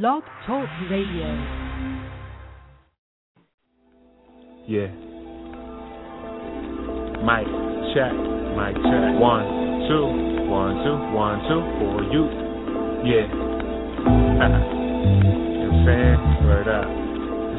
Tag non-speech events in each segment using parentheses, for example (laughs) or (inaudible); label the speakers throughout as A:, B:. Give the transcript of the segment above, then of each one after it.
A: Blog Talk Radio.
B: Yeah. Mic check, mic check. One, two, one, two, one, two for you. Yeah. (laughs) you know what I'm saying? Word up.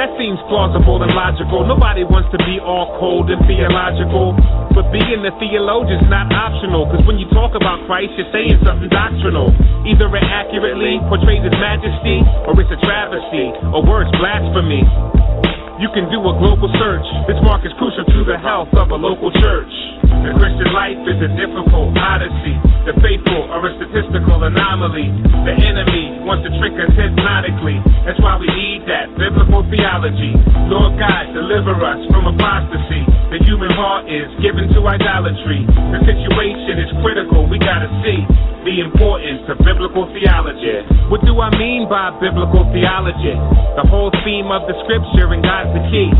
B: That seems plausible and logical. Nobody wants to be all cold and theological. But being a theologian's not optional. Cause when you talk about Christ, you're saying something doctrinal. Either it accurately portrays his majesty, or it's a travesty, or worse, blasphemy. You can do a global search. This mark is crucial to the health of a local church. The Christian life is a difficult odyssey. The faithful are a statistical anomaly. The enemy wants to trick us hypnotically. That's why we need that biblical theology. Lord God, deliver us from apostasy. The human heart is given to idolatry. The situation is critical. We gotta see the importance of biblical theology. What do I mean by biblical theology? The whole theme of the scripture and God's the key.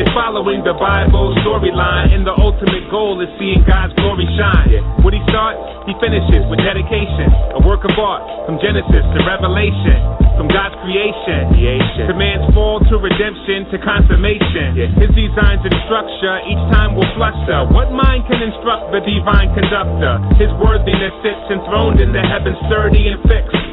B: It's following the Bible storyline, and the ultimate goal is seeing God's glory shine. What he starts, he finishes with dedication. A work of art from Genesis to Revelation, from God's creation, creation. to man's fall to redemption to consummation. His designs and structure each time will fluster. What mind can instruct the divine conductor? His worthiness sits enthroned in the heavens, sturdy and fixed.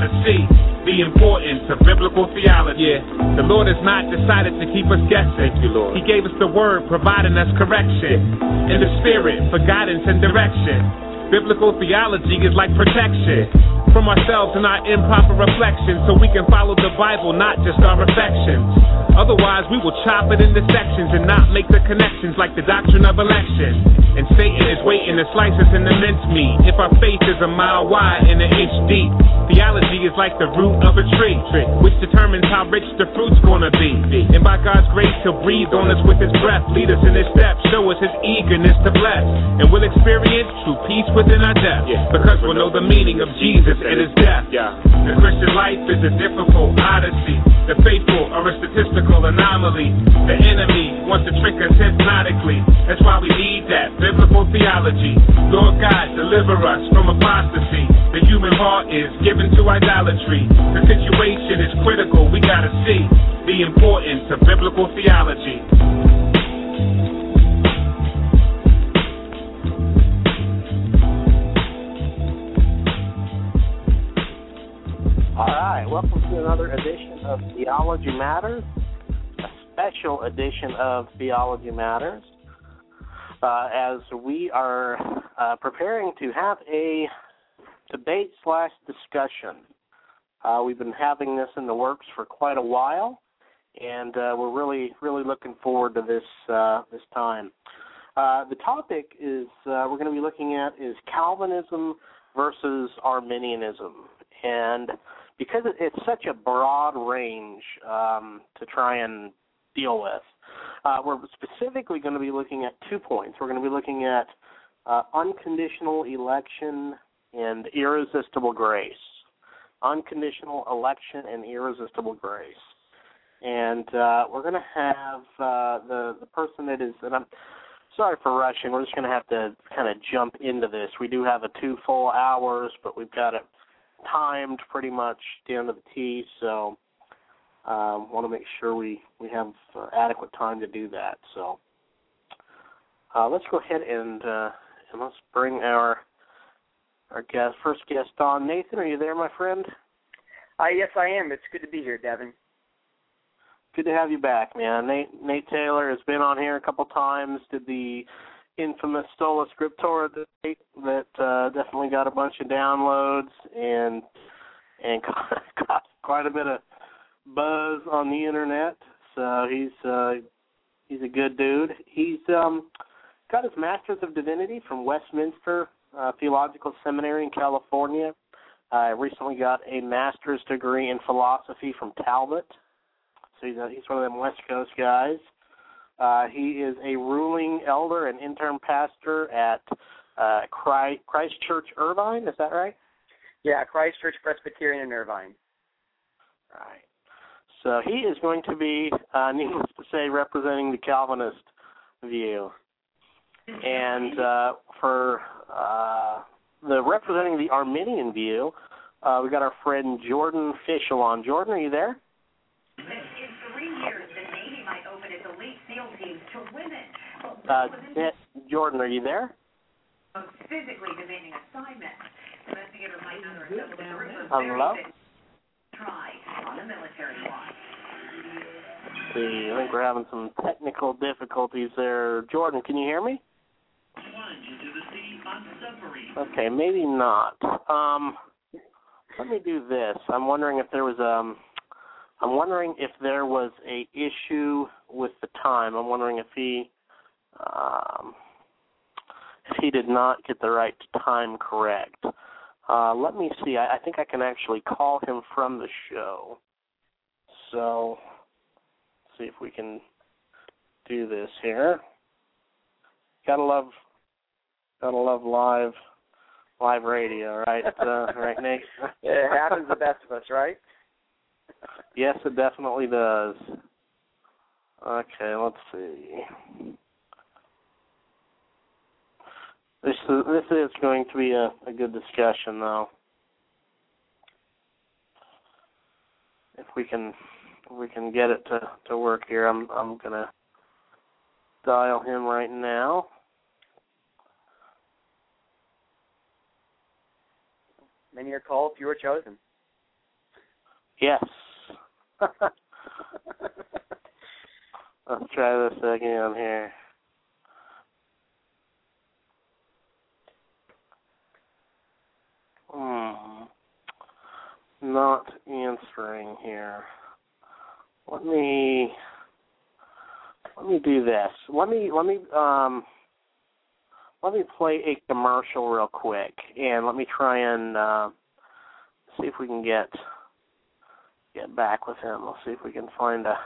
B: gotta see the importance of biblical theology. Yeah. The Lord has not decided to keep us guessing. Thank you, Lord. He gave us the word, providing us correction. In the spirit, for guidance and direction. Biblical theology is like protection from ourselves and our improper reflections so we can follow the Bible, not just our affections. Otherwise, we will chop it into sections and not make the connections like the doctrine of election. And Satan is waiting to slice us in the mincemeat if our faith is a mile wide and an inch deep. Theology is like the root of a tree, which determines how rich the fruit's gonna be. And by God's grace, He'll breathe on us with His breath, lead us in His steps, show us His eagerness to bless. And we'll experience true peace within our depth, because we'll know the meaning of Jesus and His death. The Christian life is a difficult odyssey. The faithful are a statistical anomaly. The enemy wants to trick us hypnotically. That's why we need that biblical theology. Lord God, deliver us from apostasy. The human heart is given to idolatry. The situation is critical. We gotta see the importance of biblical theology.
C: All right, welcome to another edition of Theology Matters, a special edition of Theology Matters uh, as we are uh, preparing to have a debate slash discussion. Uh, we've been having this in the works for quite a while, and uh, we're really, really looking forward to this uh, this time. Uh, the topic is we're going to be looking at is Calvinism versus Arminianism, and because it's such a broad range um, to try and deal with, uh, we're specifically going to be looking at two points. We're going to be looking at uh, unconditional election and irresistible grace. Unconditional election and irresistible grace. And uh, we're going to have uh, the the person that is, and I'm sorry for rushing. We're just going to have to kind of jump into this. We do have a two full hours, but we've got it timed pretty much down to the T. So um, want to make sure we we have uh, adequate time to do that. So uh, let's go ahead and uh, and let's bring our our guest first guest on. Nathan, are you there, my friend?
D: Uh, yes, I am. It's good to be here, Devin.
C: good to have you back, man. Nate Nate Taylor has been on here a couple times. Did the infamous Sola Scriptura debate that uh, definitely got a bunch of downloads and and (laughs) got quite a bit of buzz on the internet. So he's uh, he's a good dude. He's um, got his Master's of Divinity from Westminster uh, Theological Seminary in California. I uh, recently got a master's degree in philosophy from Talbot. So he's, a, he's one of them West Coast guys. Uh, he is a ruling elder and interim pastor at uh, Christ, Christ Church Irvine. Is that right?
A: Yeah, Christ Church Presbyterian in Irvine.
C: Right. So he is going to be, uh, needless to say, representing the Calvinist view. And uh, for uh, the representing the Arminian view, uh, we got our friend Jordan Fishel on. Jordan, are you there? (clears throat) Uh, Jordan, are you there? Physically demanding assignment. Investigators might Hello? Try on the military watch. See, I think we're having some technical difficulties there. Jordan, can you hear me? Okay, maybe not. Um, let me do this. I'm wondering if there was um I'm wondering if there was a issue with the time. I'm wondering if he um, if he did not get the right time correct. Uh, let me see. I, I think I can actually call him from the show. So, see if we can do this here. Gotta love, gotta love live, live radio, right? Uh, (laughs) right, Nate.
A: it happens to the best of us, right?
C: Yes, it definitely does. Okay, let's see. This is, this is going to be a, a good discussion, though. If we can, if we can get it to to work here, I'm I'm gonna dial him right now.
A: Many are called, few are chosen.
C: Yes. (laughs) Let's try this again here. Not answering here. Let me let me do this. Let me let me um let me play a commercial real quick and let me try and uh, see if we can get get back with him. We'll see if we can find a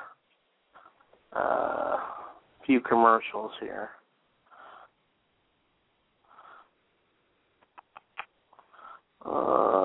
C: uh, few commercials here. Um,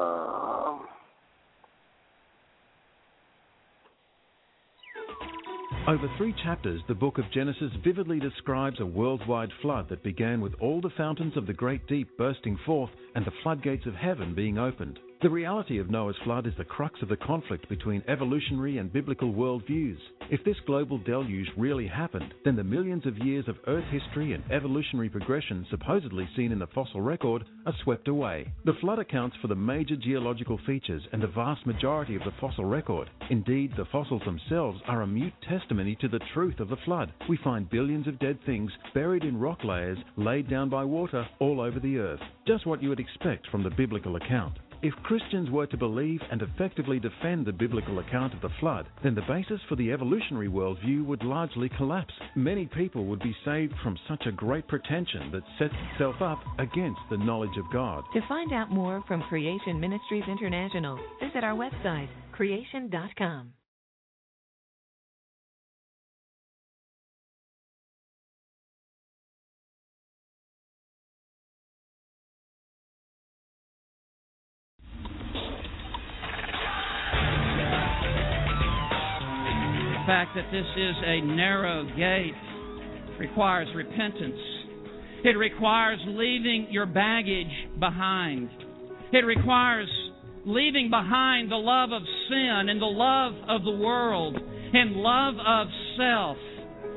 D: Over three chapters, the book of Genesis vividly describes a worldwide flood that began with all the fountains of the great deep bursting forth and the floodgates of heaven being opened. The reality of Noah's flood is the crux of the conflict between evolutionary and biblical worldviews. If this global deluge really happened, then the millions of years of Earth history and evolutionary progression supposedly seen in the fossil record are swept away. The flood accounts for the major geological features and the vast majority of the fossil record. Indeed, the fossils themselves are a mute testimony to the truth of the flood. We find billions of dead things buried in rock layers laid down by water all over the earth. Just what you would expect from the biblical account. If Christians were to believe and effectively defend the biblical account of the flood, then the basis for the evolutionary worldview would largely collapse. Many people would be saved from such a great pretension that sets itself up against the knowledge of God.
E: To find out more from Creation Ministries International, visit our website, creation.com.
F: fact that this is a narrow gate requires repentance. It requires leaving your baggage behind. It requires leaving behind the love of sin and the love of the world and love of self.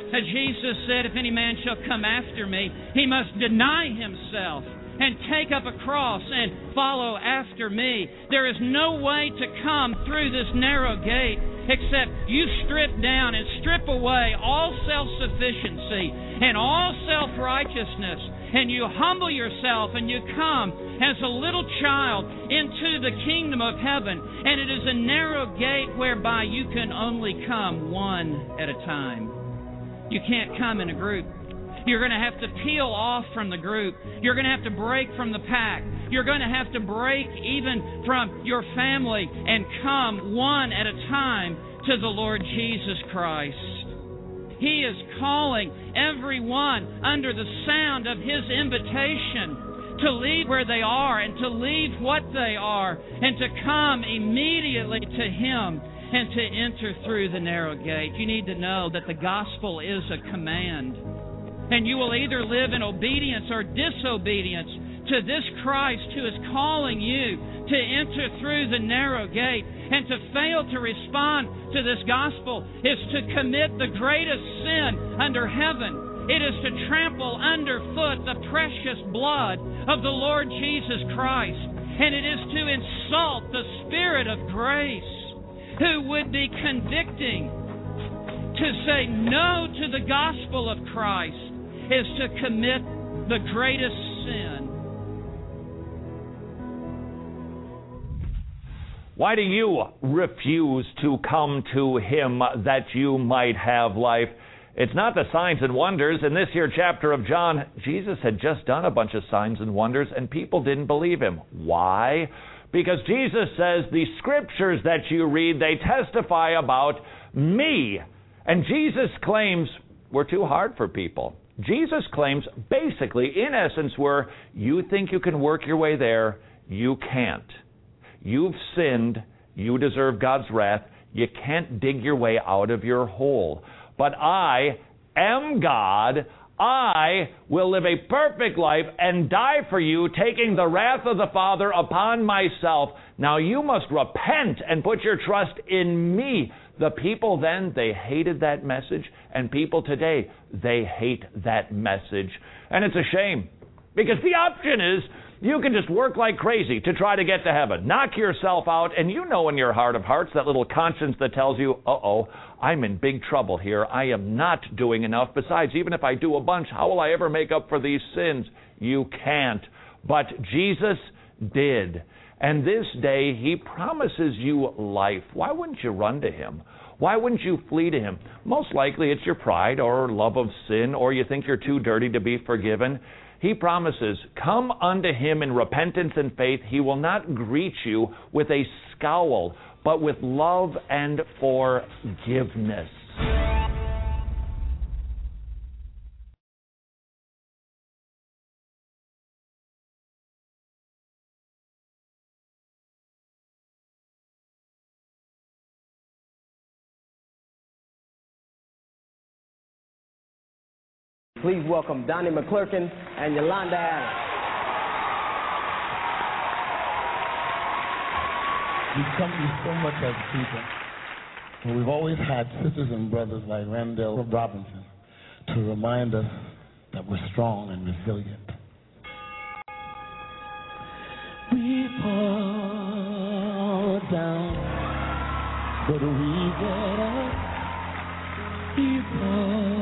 F: As Jesus said, If any man shall come after me, he must deny himself and take up a cross and follow after me. There is no way to come through this narrow gate except you strip down and strip away all self sufficiency and all self righteousness, and you humble yourself and you come as a little child into the kingdom of heaven. And it is a narrow gate whereby you can only come one at a time. You can't come in a group. You're going to have to peel off from the group. You're going to have to break from the pack. You're going to have to break even from your family and come one at a time to the Lord Jesus Christ. He is calling everyone under the sound of His invitation to leave where they are and to leave what they are and to come immediately to Him and to enter through the narrow gate. You need to know that the gospel is a command. And you will either live in obedience or disobedience to this Christ who is calling you to enter through the narrow gate. And to fail to respond to this gospel is to commit the greatest sin under heaven. It is to trample underfoot the precious blood of the Lord Jesus Christ. And it is to insult the Spirit of grace who would be convicting. To say no to the gospel of Christ is to commit the greatest sin.
G: Why do you refuse to come to Him that you might have life? It's not the signs and wonders. In this here chapter of John, Jesus had just done a bunch of signs and wonders, and people didn't believe him. Why? Because Jesus says the scriptures that you read, they testify about me. And Jesus claims were too hard for people. Jesus' claims basically, in essence, were you think you can work your way there, you can't. You've sinned, you deserve God's wrath, you can't dig your way out of your hole. But I am God. I will live a perfect life and die for you, taking the wrath of the Father upon myself. Now you must repent and put your trust in me. The people then, they hated that message, and people today, they hate that message. And it's a shame, because the option is you can just work like crazy to try to get to heaven. Knock yourself out, and you know in your heart of hearts that little conscience that tells you, uh oh, I'm in big trouble here. I am not doing enough. Besides, even if I do a bunch, how will I ever make up for these sins? You can't. But Jesus did. And this day, He promises you life. Why wouldn't you run to Him? Why wouldn't you flee to Him? Most likely it's your pride or love of sin, or you think you're too dirty to be forgiven. He promises, Come unto him in repentance and faith. He will not greet you with a scowl, but with love and forgiveness.
H: Please welcome Donnie McClurkin and Yolanda Adams.
I: We've come so much as people. But we've always had sisters and brothers like Randall Robinson to remind us that we're strong and resilient. We fall down, but we get up. We fall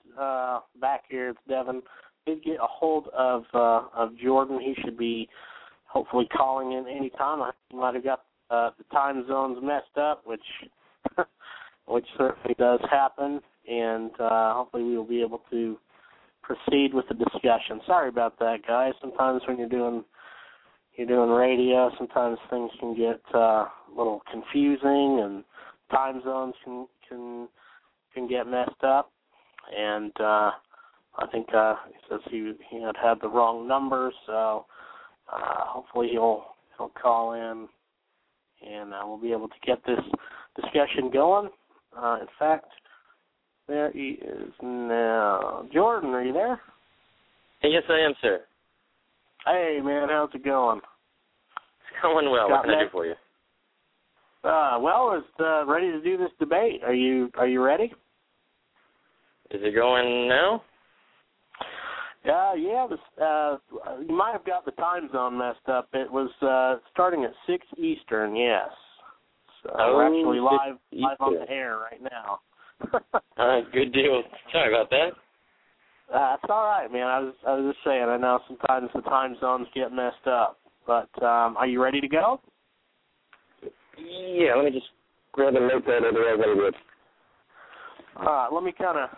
I: uh, back
C: here. It's Devin. Did get a hold of uh, of Jordan. He should be hopefully calling in any time. He might have got uh, the time zones messed up, which (laughs) which certainly does happen, and uh, hopefully we will be able to proceed with the discussion. Sorry about that, guys. Sometimes when you're doing you're doing radio, sometimes things can get uh, a little confusing, and time zones can can can get messed up. And uh, I think uh, he says he he had had the wrong number, so uh, hopefully he'll he'll call in, and uh, we'll be able to get this discussion going. Uh, in fact, there he is now. Jordan, are you there?
J: Yes, I am, sir.
C: Hey, man, how's it going?
J: It's going well.
C: Got
J: what can I do for you?
C: Uh, well, it's uh, ready to do this debate. Are you Are you ready?
J: Is it going now?
C: Uh, yeah, uh, you might have got the time zone messed up. It was uh, starting at six Eastern. Yes, so
J: Oh,
C: we're actually live live on the air right now. (laughs)
J: All right, good deal. Sorry about that.
C: Uh, it's all right, man. I was I was just saying. I know sometimes the time zones get messed up, but um, are you ready to go?
J: Yeah, let me just grab a notepad, otherwise I would.
C: All right, let me kind of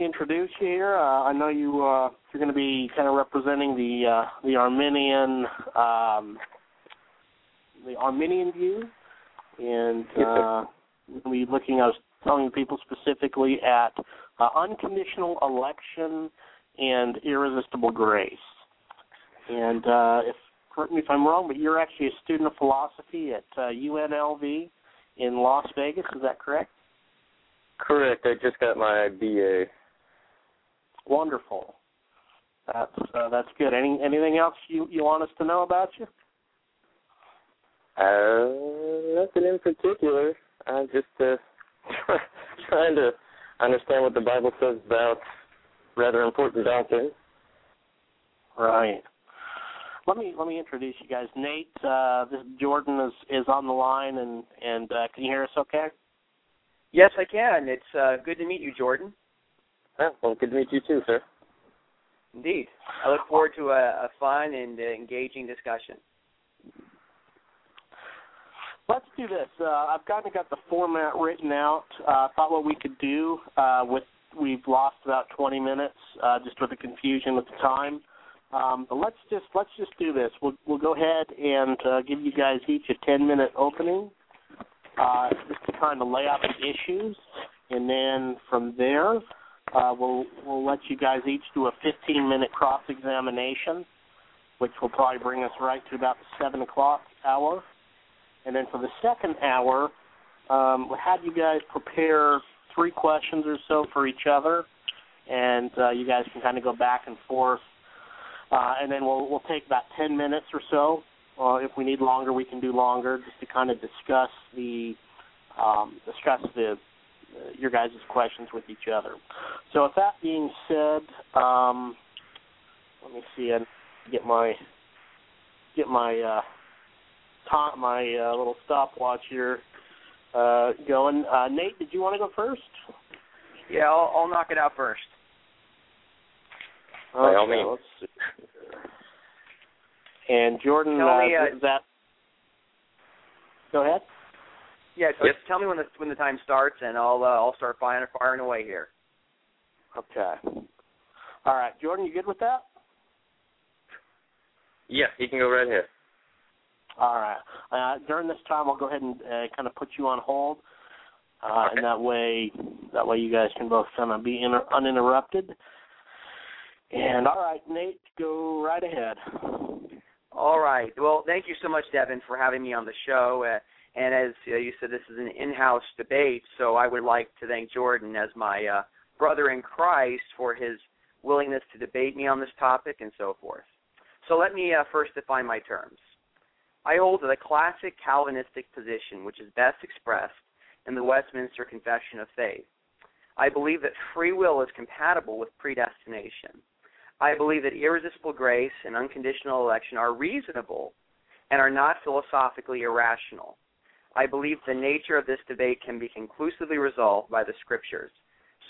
C: introduce you here. Uh, I know you uh, you're going to be kind of representing the uh, the Arminian um, the Arminian view, and uh, we'll be looking. I was telling people specifically at uh, unconditional election and irresistible grace. And uh, if correct me if I'm wrong, but you're actually a student of philosophy at uh, UNLV in Las Vegas. Is that correct?
J: Correct. I just got my BA.
C: Wonderful. That's uh, that's good. Any anything else you you want us to know about you?
J: Uh, nothing in particular. I'm just uh, (laughs) trying to understand what the Bible says about rather important doctrine.
C: Right. Let me let me introduce you guys. Nate, uh, this Jordan is is on the line, and and uh, can you hear us? Okay.
A: Yes, I can. It's uh, good to meet you, Jordan.
J: Well, good to meet you too, sir.
A: Indeed. I look forward to a, a fun and uh, engaging discussion.
C: Let's do this. Uh, I've kind of got the format written out. Uh, thought what we could do uh, with we've lost about 20 minutes uh, just with the confusion with the time. Um, but let's just let's just do this. We'll we'll go ahead and uh, give you guys each a 10 minute opening, uh, just to kind of lay out the issues, and then from there uh, we'll we'll let you guys each do a 15 minute cross examination, which will probably bring us right to about the seven o'clock hour. And then for the second hour, um, we had you guys prepare three questions or so for each other, and uh, you guys can kind of go back and forth. Uh, and then we'll we'll take about ten minutes or so. Uh, if we need longer, we can do longer, just to kind of discuss the um, discuss the your guys' questions with each other. So, with that being said, um, let me see and get my get my uh, time, my uh, little stopwatch here uh, going. Uh, Nate, did you want to go first?
A: Yeah, I'll, I'll knock it out first.
J: By all
C: Okay,
J: means.
C: let's see. And Jordan,
A: Tell
C: uh,
A: me, uh,
C: is that? Go ahead.
A: Yeah, so
J: Yep.
A: tell me when the when the time starts, and I'll uh, I'll start firing firing away here.
C: Okay. All right, Jordan, you good with that?
J: Yeah, you can go right ahead.
C: All right. Uh, during this time, I'll go ahead and uh, kind of put you on hold, uh,
J: Okay.
C: and that way, that way you guys can both kind of be inter- uninterrupted. And all right, Nate, go right ahead.
A: All right. Well, thank you so much, Devin, for having me on the show. Uh, and as you said, this is an in-house debate, so I would like to thank Jordan as my uh, brother in Christ for his willingness to debate me on this topic and so forth. So let me uh, first define my terms. I hold the classic Calvinistic position, which is best expressed in the Westminster Confession of Faith. I believe that free will is compatible with predestination. I believe that irresistible grace and unconditional election are reasonable and are not philosophically irrational. I believe the nature of this debate can be conclusively resolved by the Scriptures.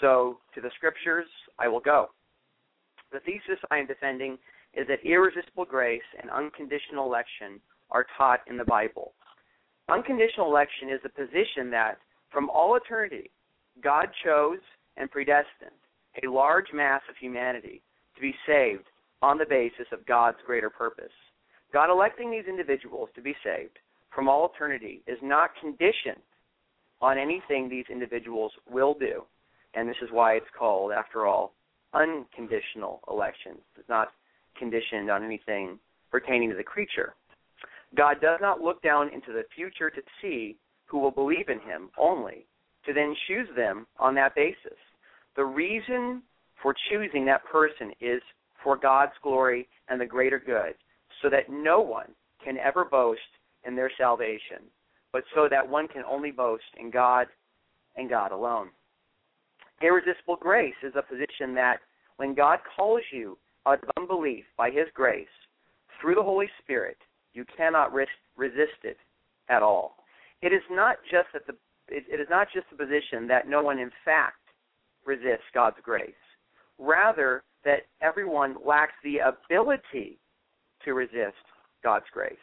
A: So, to the Scriptures, I will go. The thesis I am defending is that irresistible grace and unconditional election are taught in the Bible. Unconditional election is the position that, from all eternity, God chose and predestined a large mass of humanity to be saved on the basis of God's greater purpose. God electing these individuals to be saved from all eternity is not conditioned on anything these individuals will do. And this is why it's called, after all, unconditional election. It's not conditioned on anything pertaining to the creature. God does not look down into the future to see who will believe in him only, to then choose them on that basis. The reason for choosing that person is for God's glory and the greater good, so that no one can ever boast in their salvation, but so that one can only boast in God and God alone. Irresistible grace is a position that when God calls you out of unbelief by His grace through the Holy Spirit, you cannot risk, resist it at all. It is not just that the it, it is not just the position that no one in fact resists God's grace. Rather, that everyone lacks the ability to resist God's grace.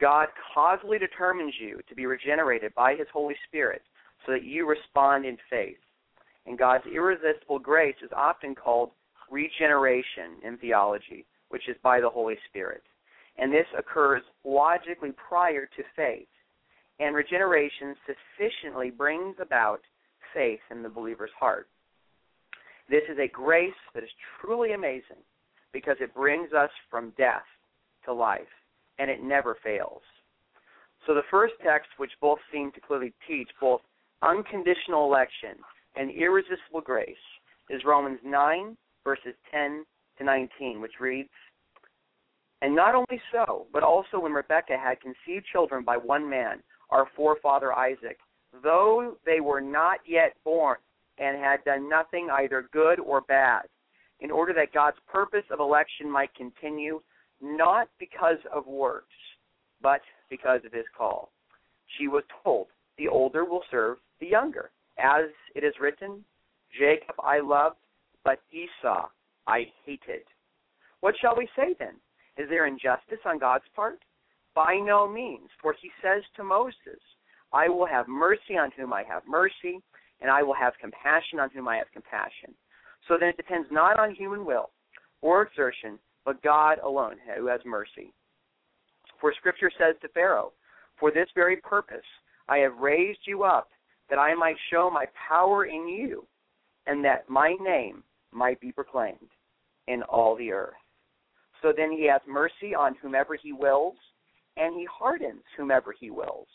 A: God causally determines you to be regenerated by His Holy Spirit so that you respond in faith. And God's irresistible grace is often called regeneration in theology, which is by the Holy Spirit. And this occurs logically prior to faith. And regeneration sufficiently brings about faith in the believer's heart. This is a grace that is truly amazing because it brings us from death to life, and it never fails. So the first text, which both seem to clearly teach both unconditional election and irresistible grace, is Romans 9, verses 10 to 19, which reads, And not only so, but also when Rebekah had conceived children by one man, our forefather Isaac, though they were not yet born and had done nothing either good or bad, in order that God's purpose of election might continue, not because of works, but because of his call. She was told, The older will serve the younger. As it is written, Jacob I loved, but Esau I hated. What shall we say then? Is there injustice on God's part? By no means, for he says to Moses, I will have mercy on whom I have mercy, and I will have compassion on whom I have compassion. So then it depends not on human will or exertion, but God alone who has mercy. For Scripture says to Pharaoh, For this very purpose I have raised you up, that I might show my power in you, and that my name might be proclaimed in all the earth. So then he has mercy on whomever he wills, and he hardens whomever he wills.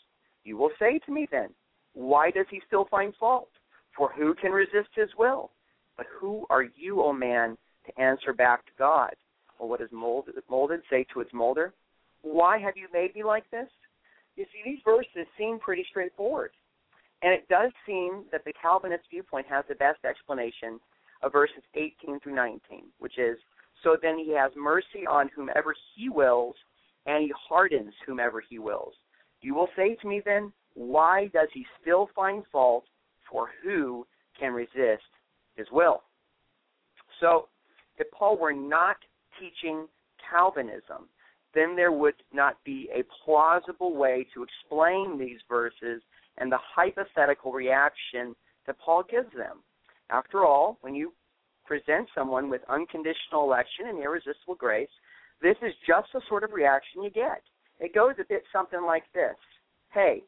A: You will say to me then, Why does he still find fault? For who can resist his will? But who are you, O man, to answer back to God? Or what is molded, molded say to its molder, Why have you made me like this? You see, these verses seem pretty straightforward. And it does seem that the Calvinist viewpoint has the best explanation of verses 18 through 19, which is, So then he has mercy on whomever he wills, and he hardens whomever he wills. You will say to me then, why does he still find fault? For who can resist his will? So, if Paul were not teaching Calvinism, then there would not be a plausible way to explain these verses and the hypothetical reaction that Paul gives them. After all, when you present someone with unconditional election and irresistible grace, this is just the sort of reaction you get. It goes a bit something like this Hey,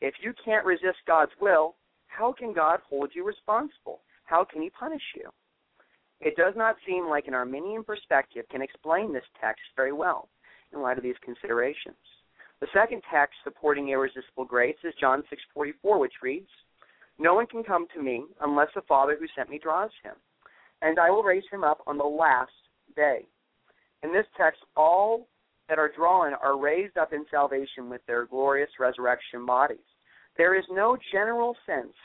A: if you can't resist God's will, how can God hold you responsible? How can He punish you? It does not seem like an Arminian perspective can explain this text very well in light of these considerations. The second text supporting irresistible grace is John 6:44, which reads, "No one can come to me unless the Father who sent me draws him, and I will raise him up on the last day." In this text, all that are drawn are raised up in salvation with their glorious resurrection bodies. There is no general sense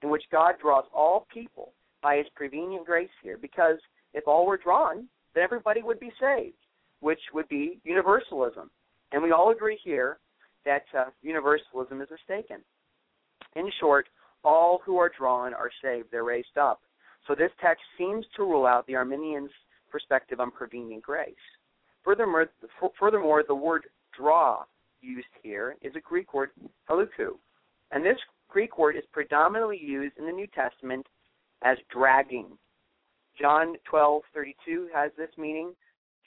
A: in which God draws all people by his prevenient grace here, because if all were drawn, then everybody would be saved, which would be universalism. And we all agree here that uh, universalism is mistaken. In short, all who are drawn are saved, they're raised up. So this text seems to rule out the Arminians' perspective on prevenient grace. Furthermore, furthermore, the word draw used here is a Greek word, haluku. And this Greek word is predominantly used in the New Testament as dragging. John 12:32 has this meaning.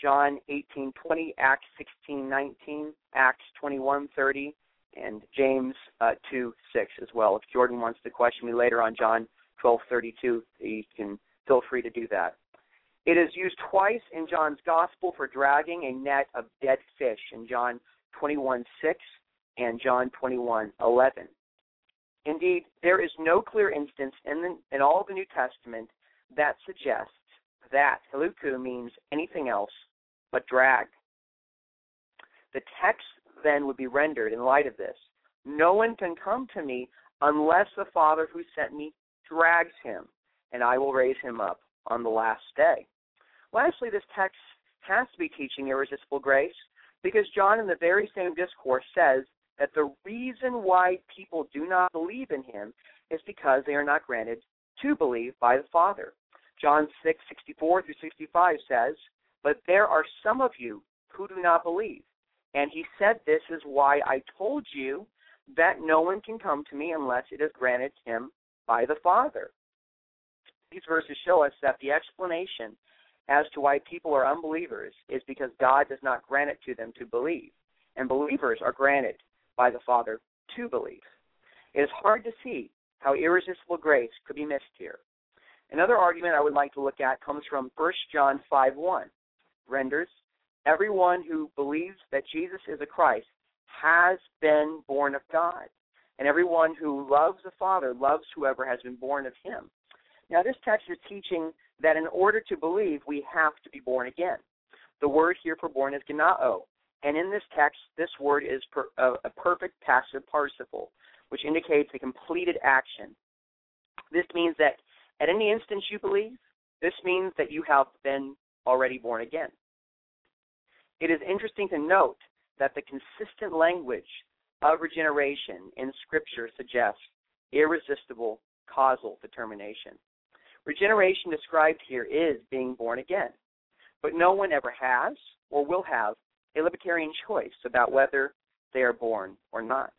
A: John 18:20, Acts 16:19, Acts 21:30, and James uh, 2:6 as well. If Jordan wants to question me later on John 12:32, he can feel free to do that. It is used twice in John's Gospel for dragging a net of dead fish in John 21:6 and John 21:11. Indeed, there is no clear instance in, the, in all the New Testament that suggests that heluku means anything else but drag. The text then would be rendered in light of this. No one can come to me unless the Father who sent me drags him, and I will raise him up on the last day. Lastly, this text has to be teaching irresistible grace because John, in the very same discourse, says that the reason why people do not believe in him is because they are not granted to believe by the Father. John 6, 64 through 65 says, But there are some of you who do not believe. And he said, This is why I told you that no one can come to me unless it is granted him by the Father. These verses show us that the explanation as to why people are unbelievers is because God does not grant it to them to believe, and believers are granted by the Father to believe. It is hard to see how irresistible grace could be missed here. Another argument I would like to look at comes from 1 John 5:1. Renders, everyone who believes that Jesus is a Christ has been born of God, and everyone who loves the Father loves whoever has been born of him. Now, this text is teaching that in order to believe, we have to be born again. The word here for born is genao, and in this text, this word is per, a, a perfect passive participle, which indicates a completed action. This means that at any instance you believe, this means that you have been already born again. It is interesting to note that the consistent language of regeneration in Scripture suggests irresistible causal determination. Regeneration described here is being born again, but no one ever has or will have a libertarian choice about whether they are born or not.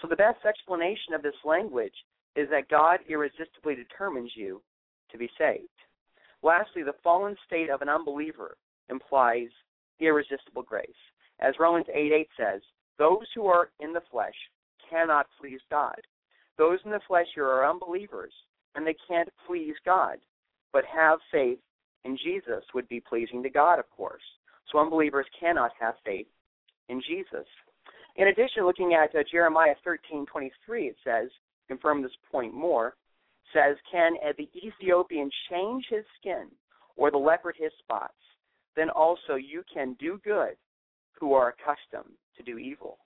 A: So the best explanation of this language is that God irresistibly determines you to be saved. Lastly, the fallen state of an unbeliever implies irresistible grace. As Romans 8 8 says, those who are in the flesh cannot please God. Those in the flesh here are unbelievers, and they can't please God. But have faith in Jesus would be pleasing to God, of course. So unbelievers cannot have faith in Jesus. In addition, looking at uh, Jeremiah 13:23, it says, confirm this point more, says, "Can uh, the Ethiopian change his skin, or the leopard his spots? Then also you can do good, who are accustomed to do evil."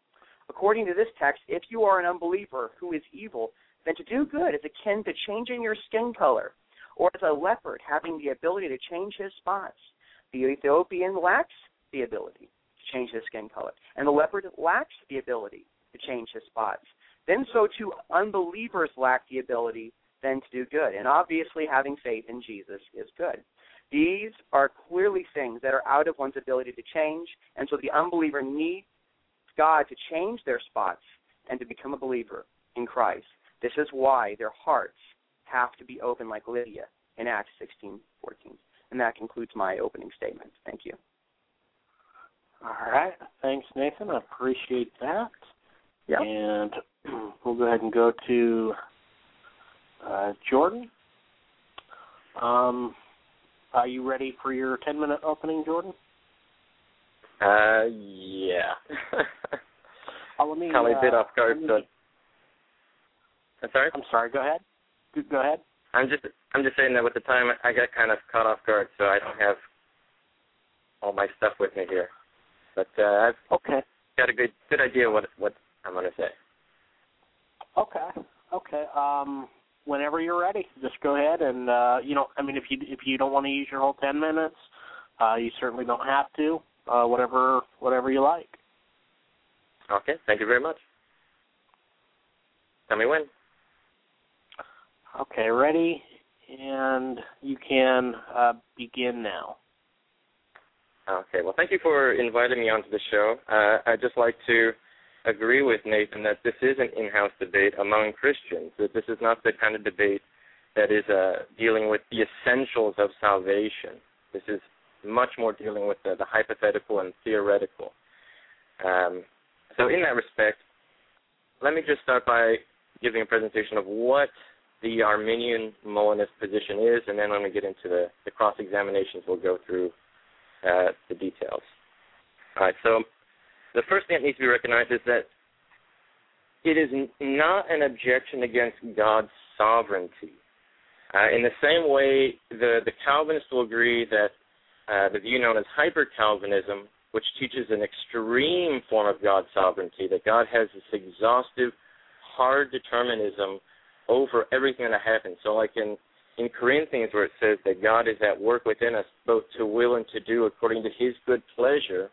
A: According to this text, if you are an unbeliever who is evil, then to do good is akin to changing your skin color, or as a leopard having the ability to change his spots. The Ethiopian lacks the ability to change his skin color, and the leopard lacks the ability to change his spots. Then so too unbelievers lack the ability then to do good. And obviously having faith in Jesus is good. These are clearly things that are out of one's ability to change, and so the unbeliever needs God to change their spots and to become a believer in Christ. This is why their hearts have to be open like Lydia in Acts 16:14. And that concludes my opening statement. Thank you.
C: All right. Thanks, Nathan. I appreciate that.
A: Yep.
C: And (clears throat) we'll go ahead and go to uh, Jordan. Um, are you ready for your 10 minute opening, Jordan?
J: Uh, yeah. (laughs)
C: oh, let me,
J: Caught me a bit
C: uh,
J: off guard,
C: me-
J: but I'm sorry.
C: I'm sorry. Go ahead. Go- Go ahead.
J: I'm just I'm just saying that with the time I got kind of caught off guard, so I don't have all my stuff with me here. But uh, I've
C: Okay.
J: got a good good idea what what I'm going to say.
C: Okay. Okay. Um, whenever you're ready, just go ahead and uh, you know, I mean, if you if you don't want to use your whole ten minutes, uh, you certainly don't have to. Uh, whatever whatever you like.
J: Okay. Thank you very much. Tell me when.
C: Okay, ready, and you can uh, begin now.
J: Okay. Well, thank you for inviting me onto the show. Uh, I'd just like to agree with Nathan that this is an in-house debate among Christians. That this is not the kind of debate that is uh, dealing with the essentials of salvation. This is much more dealing with the, the hypothetical and theoretical. Um, so, in that respect, let me just start by giving a presentation of what the Arminian Molinist position is, and then when we get into the, the cross examinations, we'll go through uh, the details. All right, so the first thing that needs to be recognized is that it is not an objection against God's sovereignty. Uh, in the same way, the, the Calvinists will agree that uh, the view known as hyper Calvinism, which teaches an extreme form of God's sovereignty, that God has this exhaustive, hard determinism over everything that happens. So, like in in Corinthians, where it says that God is at work within us, both to will and to do according to His good pleasure,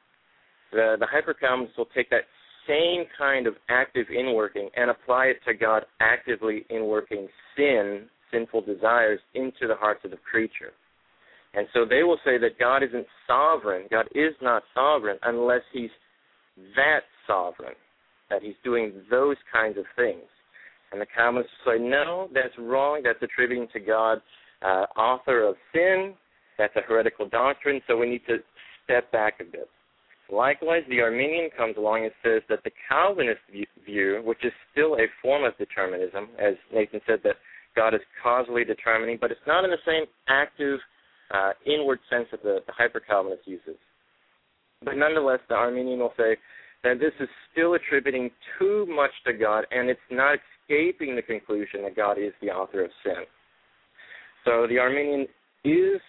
J: the the hyper will take that same kind of active inworking and apply it to God actively inworking sin, sinful desires into the hearts of the creature. And so they will say that God isn't sovereign. God is not sovereign unless He's that sovereign, that He's doing those kinds of things. And the Calvinists say, no, that's wrong. That's attributing to God uh, author of sin. That's a heretical doctrine. So we need to step back a bit. Likewise, the Arminian comes along and says that the Calvinist view, which is still a form of determinism, as Nathan said, that God is causally determining, but it's not in the same active, uh, inward sense that the, the hyper Calvinist uses. But nonetheless, the Arminian will say that this is still attributing too much to God, and it's not escaping the conclusion that God is the author of sin. So the Arminian is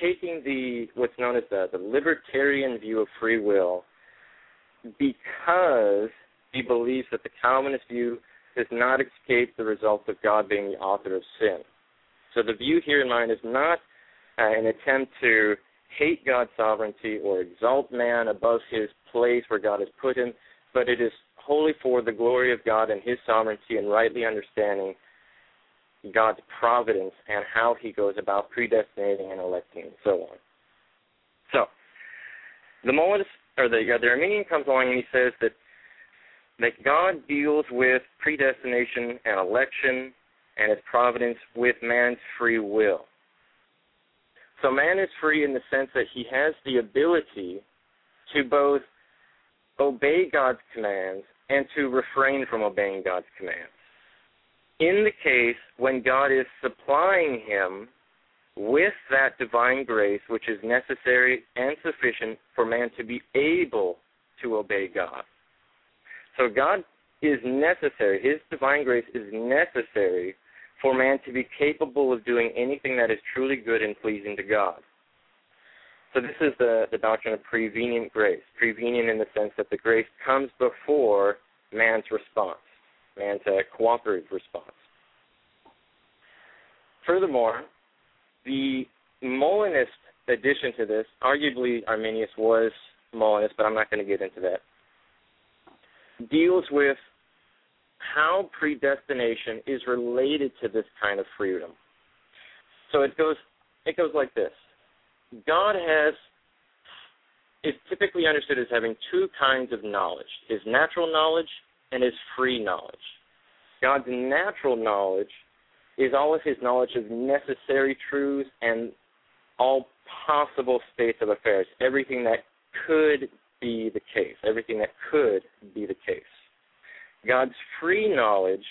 J: taking the what's known as the, the libertarian view of free will because he believes that the Calvinist view does not escape the result of God being the author of sin. So the view here in mind is not uh, an attempt to hate God's sovereignty or exalt man above his place where God has put him, but it is wholly for the glory of God and his sovereignty and rightly understanding God's providence and how he goes about predestinating and electing and so on. So, the Molinist, or the, the Arminian comes along and he says that that God deals with predestination and election and his providence with man's free will. So man is free in the sense that he has the ability to both obey God's commands and to refrain from obeying God's commands. In the case when God is supplying him with that divine grace which is necessary and sufficient for man to be able to obey God. So God is necessary, his divine grace is necessary for man to be capable of doing anything that is truly good and pleasing to God. So this is the, the doctrine of prevenient grace. Prevenient in the sense that the grace comes before man's response, man's uh, cooperative response. Furthermore, the Molinist addition to this, arguably Arminius was Molinist, but I'm not going to get into that, deals with how predestination is related to this kind of freedom. So it goes it goes like this. God has is typically understood as having two kinds of knowledge his natural knowledge and his free knowledge. God's natural knowledge is all of his knowledge of necessary truths and all possible states of affairs, everything that could be the case, everything that could be the case. God's free knowledge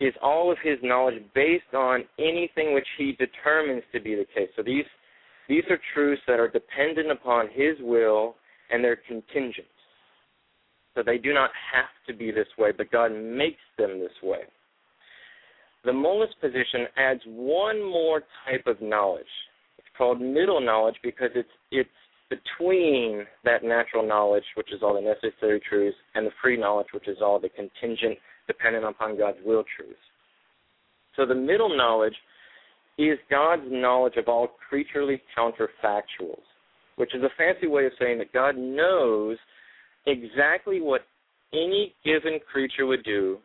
J: is all of his knowledge based on anything which he determines to be the case. So these these are truths that are dependent upon his will and they're contingent. So they do not have to be this way, but God makes them this way. The Molinist position adds one more type of knowledge. It's called middle knowledge because it's it's between that natural knowledge, which is all the necessary truths, and the free knowledge, which is all the contingent, dependent upon God's will truths. So the middle knowledge is God's knowledge of all creaturely counterfactuals, which is a fancy way of saying that God knows exactly what any given creature would do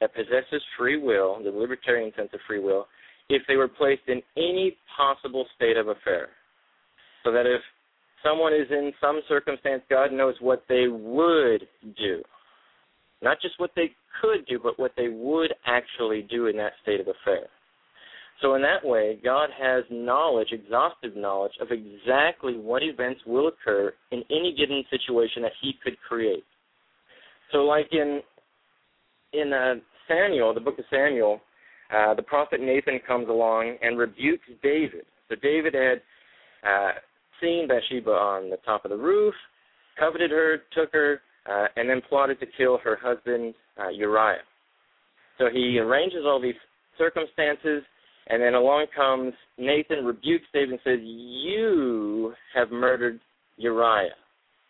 J: that possesses free will, the libertarian sense of free will, if they were placed in any possible state of affair. So that if someone is in some circumstance, God knows what they would do. Not just what they could do, but what they would actually do in that state of affairs. So, in that way, God has knowledge, exhaustive knowledge, of exactly what events will occur in any given situation that He could create. So, like in in uh, Samuel, the book of Samuel, uh, the prophet Nathan comes along and rebukes David. So David had uh, seen Bathsheba on the top of the roof, coveted her, took her, uh, and then plotted to kill her husband uh, Uriah. So he arranges all these circumstances, and then along comes Nathan, rebukes David, and says, "You have murdered Uriah.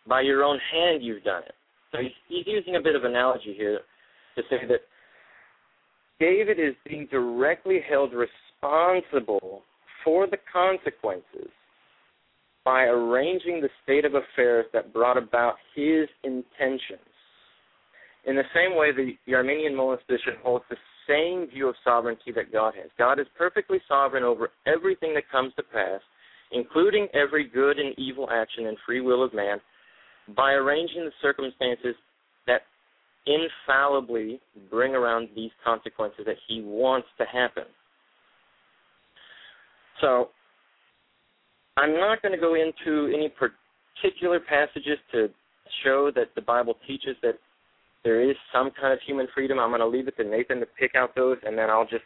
J: By your own hand, you've done it." So he's, he's using a bit of analogy here to say that David is being directly held responsible for the consequences by arranging the state of affairs that brought about his intentions. In the same way, the, the Arminian Molinist position holds the same view of sovereignty that God has. God is perfectly sovereign over everything that comes to pass, including every good and evil action and free will of man, by arranging the circumstances that infallibly bring around these consequences that he wants to happen. So, I'm not going to go into any particular passages to show that the Bible teaches that there is some kind of human freedom. I'm going to leave it to Nathan to pick out those, and then I'll just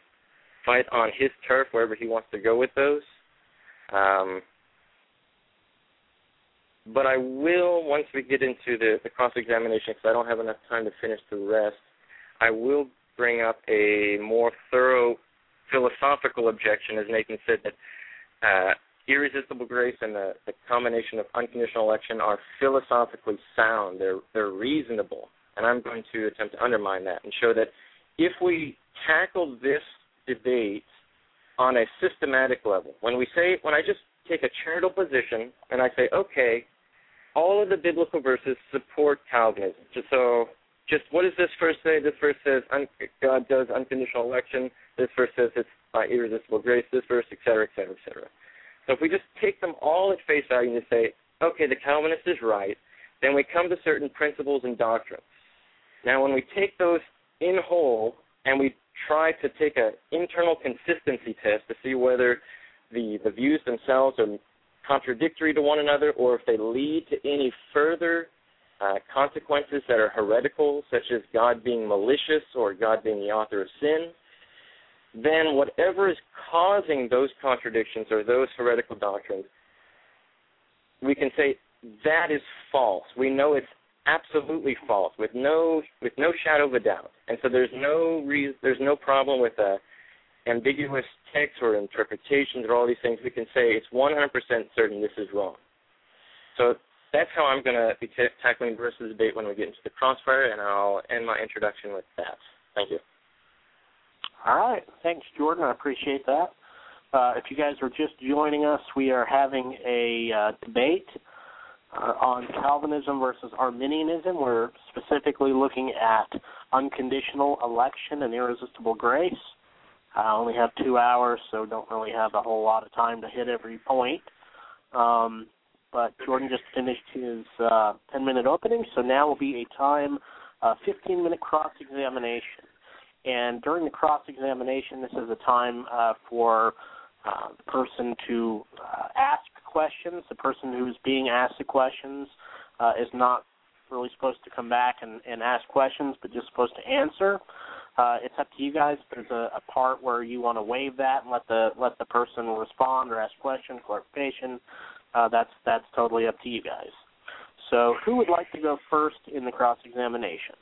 J: fight on his turf wherever he wants to go with those. Um, but I will, once we get into the, the cross examination, because I don't have enough time to finish the rest, I will bring up a more thorough philosophical objection, as Nathan said, that uh, irresistible grace and the, the combination of unconditional election are philosophically sound. They're they're reasonable, and I'm going to attempt to undermine that and show that if we tackle this debate on a systematic level, when we say when I just take a charitable position and I say, okay, all of the biblical verses support Calvinism. Just so, just what does this verse say? This verse says un- God does unconditional election. This verse says it's by irresistible grace. This verse, et cetera, et cetera, et cetera. So if we just take them all at face value and say, okay, the Calvinist is right, then we come to certain principles and doctrines. Now, when we take those in whole and we try to take an internal consistency test to see whether the, the views themselves are contradictory to one another or if they lead to any further uh, consequences that are heretical, such as God being malicious or God being the author of sin, then whatever is causing those contradictions or those heretical doctrines, we can say that is false. We know it's absolutely false with no with no shadow of a doubt. And so there's no there's no problem with a ambiguous text or interpretations or all these things, we can say it's 100% certain this is wrong. So that's how I'm going to be t- tackling versus debate when we get into the crossfire, and I'll end my introduction with that. Thank you.
C: All right. Thanks, Jordan. I appreciate that. Uh, if you guys are just joining us, we are having a uh, debate uh, on Calvinism versus Arminianism. We're specifically looking at unconditional election and irresistible grace. I only have two hours, so don't really have a whole lot of time to hit every point. Um, but Jordan just finished his uh, 10 minute opening, so now will be a time, uh, 15 minute cross examination. And during the cross examination, this is a time uh, for uh, the person to uh, ask questions. The person who's being asked the questions uh, is not really supposed to come back and, and ask questions, but just supposed to answer. Uh, it's up to you guys. There's a, a part where you want to waive that and let the let the person respond or ask questions, clarification. Uh, that's that's totally up to you guys. So, who would like to go first in the cross examination?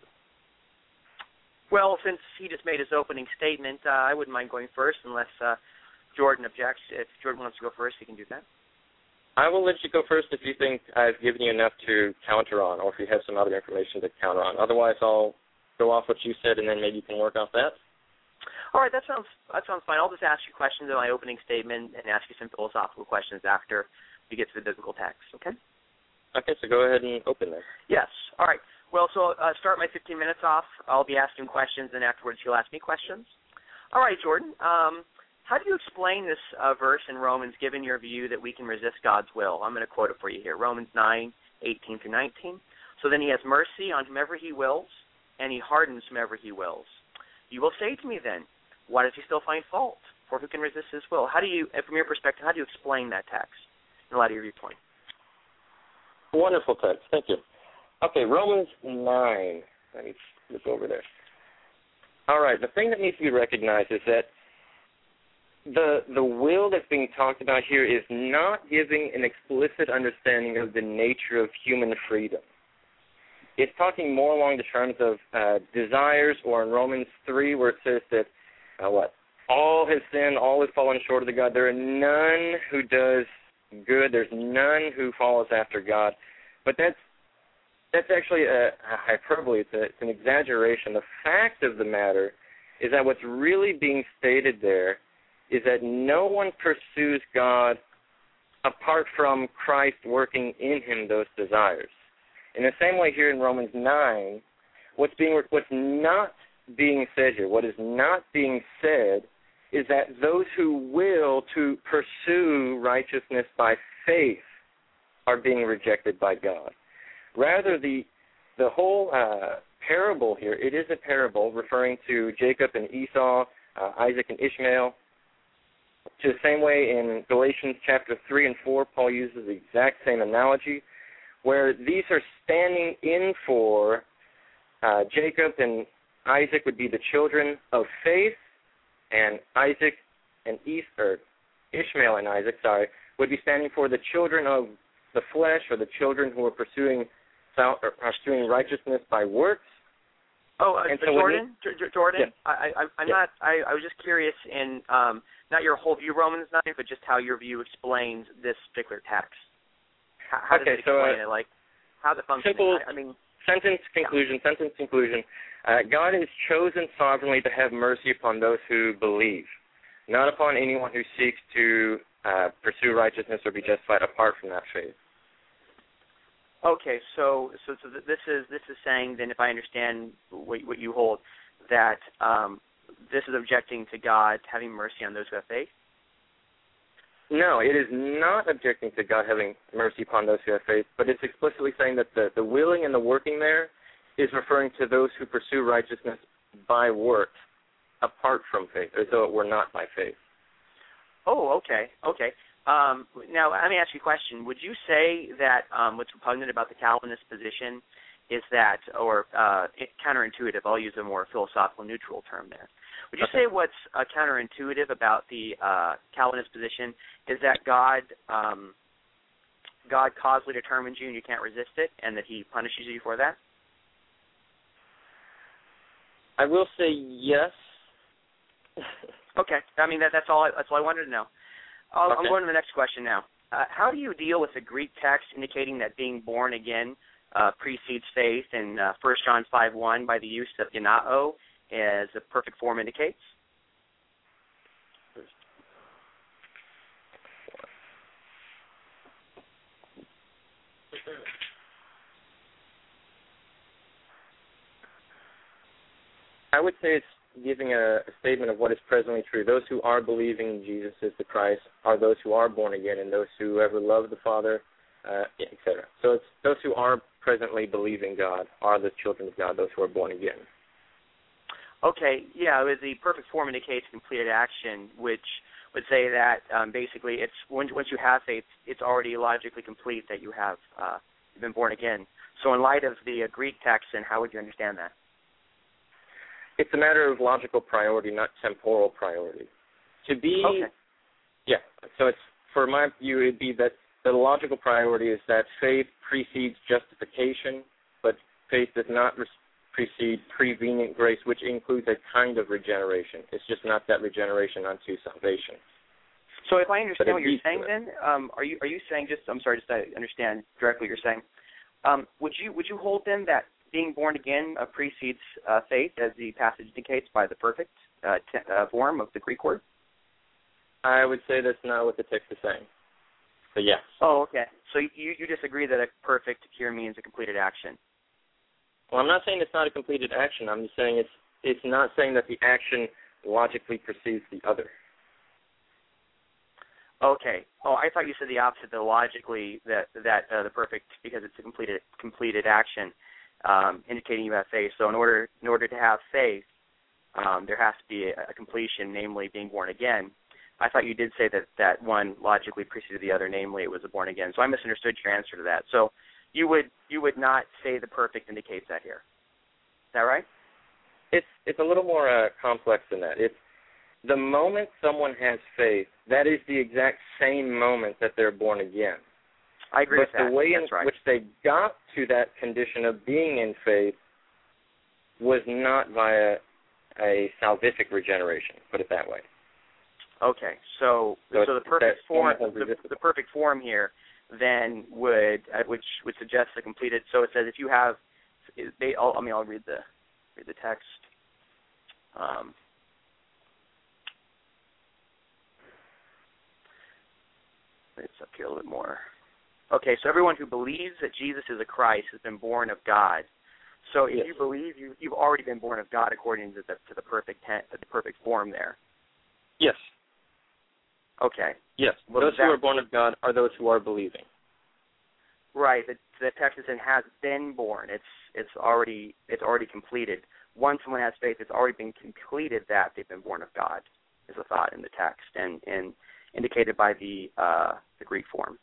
A: Well, since he just made his opening statement, uh, I wouldn't mind going first, unless uh, Jordan objects. If Jordan wants to go first, he can do that.
J: I will let you go first if you think I've given you enough to counter on, or if you have some other information to counter on. Otherwise, I'll go off what you said, and then maybe you can work off that.
A: All right, that sounds that sounds fine. I'll just ask you questions in my opening statement and ask you some philosophical questions after we get to the biblical text. Okay.
J: Okay, so go ahead and open there.
A: Yes. All right. Well, so I'll uh, start my 15 minutes off. I'll be asking questions, and afterwards you'll ask me questions. All right, Jordan. Um, how do you explain this uh, verse in Romans, given your view that we can resist God's will? I'm going to quote it for you here. Romans 9, 18 through 19. So then he has mercy on whomever he wills and he hardens whomever he wills. You will say to me then, why does he still find fault? For who can resist his will? How do you, from your perspective, how do you explain that text in light of your viewpoint?
J: Wonderful text. Thank you. Okay, Romans 9. Let me flip over there. All right, the thing that needs to be recognized is that the the will that's being talked about here is not giving an explicit understanding of the nature of human freedom. It's talking more along the terms of uh, desires, or in Romans three, where it says that uh, what all have sinned, all have fallen short of the God. There are none who does good. There's none who follows after God. But that's that's actually a, a hyperbole. It's, a, it's an exaggeration. The fact of the matter is that what's really being stated there is that no one pursues God apart from Christ working in him those desires. In the same way, here in Romans nine, what's being what's not being said here, what is not being said, is that those who will to pursue righteousness by faith are being rejected by God. Rather, the the whole uh, parable here, it is a parable referring to Jacob and Esau, uh, Isaac and Ishmael. To the same way in Galatians chapter 3 and 4, Paul uses the exact same analogy, where these are standing in for uh, Jacob and Isaac would be the children of faith, and Isaac and Easter, Ishmael and Isaac, sorry, would be standing for the children of the flesh or the children who are pursuing pursuing righteousness by works.
A: Oh, uh,
J: so
A: Jordan,
J: he,
A: J- Jordan,
J: yeah.
A: I, I, I'm
J: yeah.
A: not. I, I was just curious in um, not your whole view Romans nine, but just how your view explains this particular text. How, how
J: okay,
A: does it
J: so
A: explain
J: uh,
A: it? Like how the function?
J: simple
A: I, I mean,
J: sentence conclusion. Yeah. Sentence conclusion. Uh, God has chosen sovereignly to have mercy upon those who believe, not upon anyone who seeks to uh, pursue righteousness or be justified apart from that faith.
A: Okay, so so so this is this is saying then, if I understand what what you hold, that um, this is objecting to God having mercy on those who have faith.
J: No, it is not objecting to God having mercy upon those who have faith, but it's explicitly saying that the, the willing and the working there is referring to those who pursue righteousness by works apart from faith, as though it were not by faith.
A: Oh, okay, okay. Um, now, let me ask you a question. Would you say that um, what's repugnant about the Calvinist position is that, or uh, counterintuitive, I'll use a more philosophical, neutral term there. Would you
J: okay.
A: say what's uh, counterintuitive about the uh, Calvinist position is that God um, God causally determines you and you can't resist it, and that He punishes you for that?
J: I will say yes.
A: okay, I mean that, that's all. I, that's all I wanted to know. I'll,
J: okay.
A: I'm going to the next question now. Uh, how do you deal with the Greek text indicating that being born again uh, precedes faith in uh, 1 John 5 1 by the use of genao as the perfect form indicates?
J: I would say it's giving a, a, statement of what is presently true. Those who are believing in Jesus as the Christ are those who are born again, and those who ever love the Father, uh, etc. So it's those who are presently believing God are the children of God, those who are born again.
A: Okay, yeah, the perfect form indicates completed action, which would say that um, basically it's once once you have faith, it's already logically complete that you have uh, been born again. So, in light of the uh, Greek text, and how would you understand that?
J: It's a matter of logical priority, not temporal priority. To be,
A: okay.
J: yeah. So it's for my view, it'd be that the logical priority is that faith precedes justification, but faith does not precede prevenient grace, which includes a kind of regeneration. It's just not that regeneration unto salvation.
A: So, if I understand what you're saying, then um, are you are you saying just I'm sorry, just to understand directly what you're saying. Um, would you would you hold then that being born again uh, precedes uh, faith, as the passage indicates, by the perfect uh, t- uh, form of the Greek word?
J: I would say that's not what the text is saying. So yes.
A: Oh, okay. So you you disagree that a perfect here means a completed action?
J: Well, I'm not saying it's not a completed action. I'm just saying it's it's not saying that the action logically precedes the other.
A: Okay. Oh, I thought you said the opposite. That logically, that that uh, the perfect because it's a completed completed action um, indicating you have faith. So in order in order to have faith, um, there has to be a, a completion, namely being born again. I thought you did say that that one logically preceded the other, namely it was a born again. So I misunderstood your answer to that. So you would you would not say the perfect indicates that here. Is that right?
J: It's it's a little more uh, complex than that. It's the moment someone has faith, that is the exact same moment that they're born again.
A: I agree
J: but
A: with that.
J: the way
A: That's
J: in
A: right.
J: which they got to that condition of being in faith was not via a salvific regeneration. Put it that way.
A: Okay, so
J: So
A: so, the perfect form the, the perfect form here then would uh, which would suggest the completed. So it says if you have they I'll, I mean I'll read the read the text. Um, it's up here a little bit more. Okay, so everyone who believes that Jesus is a Christ has been born of God. So if
J: Yes.
A: you believe you you've already been born of God according to the to the perfect ten, the perfect form there.
J: Yes.
A: Okay.
J: Yes.
A: Well,
J: those
A: that-
J: who are born of God are those who are believing.
A: Right. The, the text is in has been born. It's it's already it's already completed. Once someone has faith, it's already been completed that they've been born of God. Is a thought in the text and and indicated by the uh, the Greek form.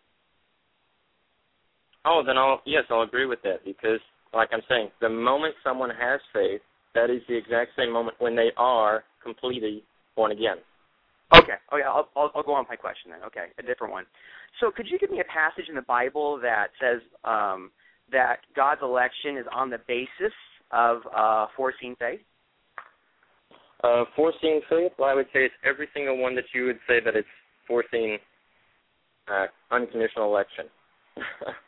J: Oh, then I'll yes, I'll agree with that because, like I'm saying, the moment someone has faith, that is the exact same moment when they are completely born again.
A: Okay. Oh yeah. I'll, I'll I'll go on with my question then. Okay, a different one. So could you give me a passage in the Bible that says um, that God's election is on the basis of uh, foreseen faith?
J: Uh, foreseen faith, well, I would say it's every single one that you would say that it's foreseen uh, unconditional election. (laughs)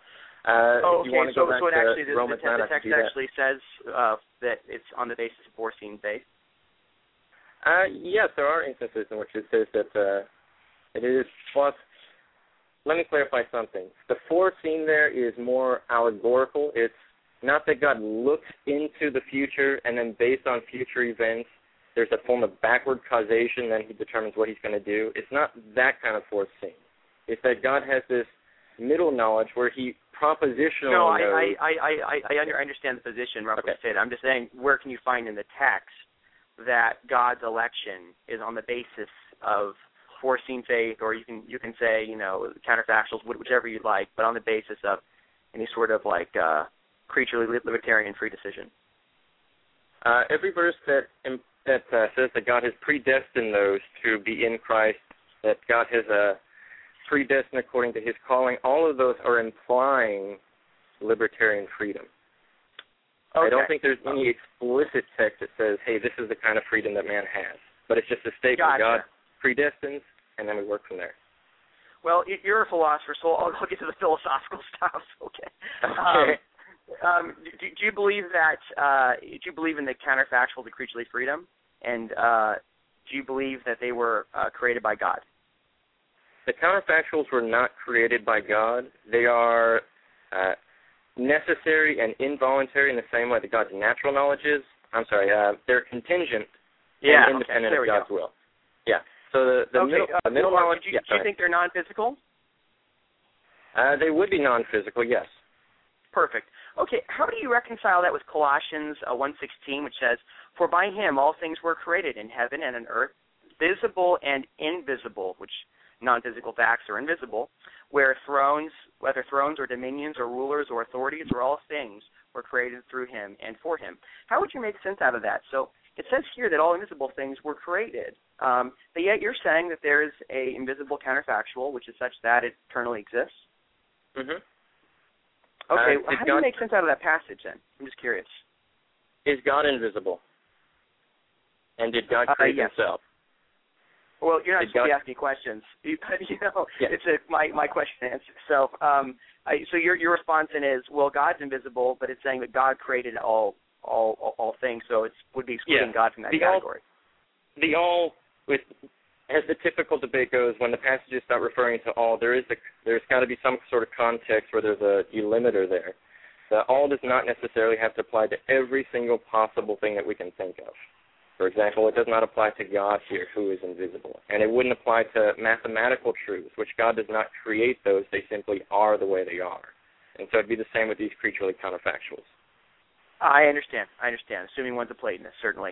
J: uh,
A: Oh, okay. So, so it actually, the, the, te- the text
J: do that.
A: actually says uh, that it's on the basis of foreseen faith.
J: Uh, yes, there are instances in which it says that uh, it is. Well, let me clarify something. The foreseen there is more allegorical. It's not that God looks into the future and then based on future events, there's a form of backward causation, then he determines what he's going to do. It's not that kind of foreseen. It's that God has this middle knowledge where he propositional.
A: No, I
J: knows.
A: I I I, I under, I understand the position, roughly
J: Okay.
A: stated. I'm just saying, where can you find in the text that God's election is on the basis of foreseen faith, or you can you can say you know counterfactuals, whichever you like, but on the basis of any sort of like uh, creaturely libertarian free decision.
J: Uh, every verse that im- that uh, says that God has predestined those to be in Christ, that God has uh, predestined according to His calling, all of those are implying libertarian freedom. I don't think there's any explicit text that says, "Hey, this is the kind of freedom that man has," but it's just a statement.
A: Gotcha.
J: God predestines, and then we work from there.
A: Well, you're a philosopher, so I'll, I'll get to the philosophical (laughs) stuff. Okay.
J: Okay.
A: Um, do, do you believe that? Uh, do you believe in the counterfactual to creaturely freedom? And uh, do you believe that they were uh, created by God?
J: The counterfactuals were not created by God. They are uh, necessary and involuntary in the same way that God's natural knowledge is. I'm sorry, uh, they're contingent
A: Yeah.
J: and
A: okay,
J: independent
A: there
J: of God's
A: go.
J: will. Yeah. So the, the
A: okay.
J: middle,
A: uh,
J: the middle knowledge,
A: Do you,
J: yeah,
A: do you think they're non-physical?
J: uh, they would be non-physical, yes.
A: Perfect. Okay, how do you reconcile that with Colossians uh, 1:16, which says, "For by him all things were created in heaven and on earth, visible and invisible," which non-physical facts are invisible, where thrones, whether thrones or dominions or rulers or authorities or all things were created through him and for him. How would you make sense out of that? So it says here that all invisible things were created, um, but yet you're saying that there is a invisible counterfactual, which is such that it eternally exists.
J: hmm
A: Okay,
J: Uh,
A: how do you make sense out of that passage then? I'm just curious.
J: Is God invisible? And did God
A: Uh,
J: create
A: yes.
J: himself?
A: Well, you're not
J: Did
A: supposed to be asking questions. You, (laughs) you know,
J: Yeah.
A: it's a, my my question and answer. So, um, I, so your your response then is, well, God's invisible, but it's saying that God created all all all, all things, so it would be excluding
J: Yeah.
A: God from that
J: The all-
A: category.
J: the all with as the typical debate goes, when the passages start referring to all, there is a, there's got to be some sort of context where there's a delimiter there. The all does not necessarily have to apply to every single possible thing that we can think of. For example, it does not apply to God here, who is invisible, and it wouldn't apply to mathematical truths, which God does not create those; they simply are the way they are. And so it'd be the same with these creaturely counterfactuals.
A: I understand. I understand. Assuming one's a Platonist, certainly.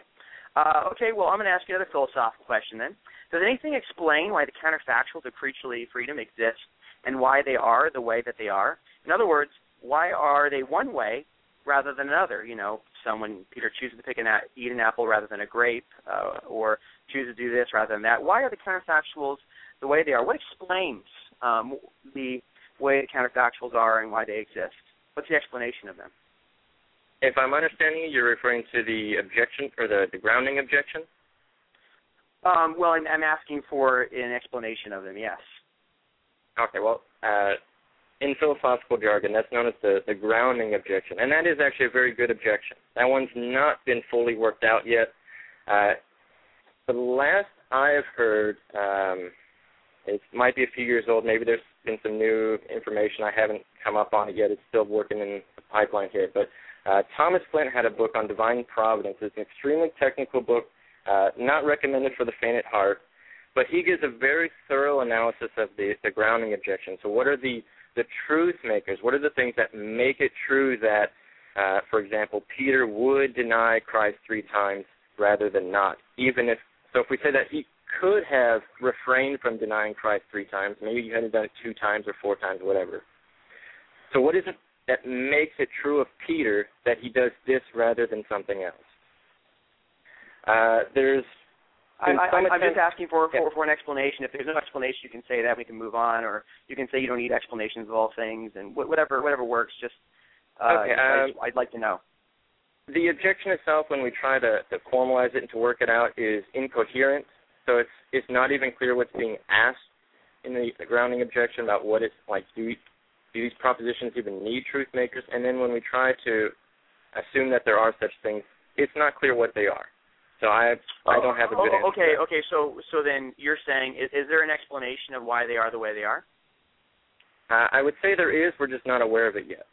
A: Uh, okay, well, I'm going to ask you another philosophical question then. Does anything explain why the counterfactuals of creaturely freedom exist and why they are the way that they are? In other words, why are they one way rather than another? You know, someone Peter chooses to pick an eat an apple rather than a grape, uh, or chooses to do this rather than that. Why are the counterfactuals the way they are? What explains um, the way the counterfactuals are and why they exist? What's the explanation of them?
J: If I'm understanding you, you're referring to the objection or the, the grounding objection?
A: Um, well, I'm, I'm, asking for an explanation of them. Yes.
J: Okay. Well, uh, in philosophical jargon, that's known as the, the grounding objection, and that is actually a very good objection. That one's not been fully worked out yet. Uh, the last I've heard, um, it might be a few years old. Maybe there's been some new information I haven't come up on it yet. It's still working in the pipeline here, but uh, Thomas Flint had a book on divine providence. It's an extremely technical book, uh, not recommended for the faint at heart, but he gives a very thorough analysis of the, the grounding objection. So, what are the the truth makers? What are the things that make it true that, uh, for example, Peter would deny Christ three times rather than not, even if so? If we say that he could have refrained from denying Christ three times, maybe he hadn't done it two times or four times, whatever. So, what is it that makes it true of Peter that he does this rather than something else. Uh, there's
A: I, am just asking for, for for an explanation. If there's no explanation, you can say that we can move on, or you can say you don't need explanations of all things, and whatever whatever works. Just uh,
J: okay, um,
A: I, I'd like to know.
J: The objection itself, when we try to, to formalize it and to work it out, is incoherent. So it's it's not even clear what's being asked in the, the grounding objection about what it's like. Do do these propositions even need truth makers? And then when we try to assume that there are such things, it's not clear what they are. So I I don't have a good
A: oh,
J: answer.
A: Okay, okay. So so then you're saying is, is there an explanation of why they are the way they are?
J: Uh, I would say there is. We're just not aware of it yet.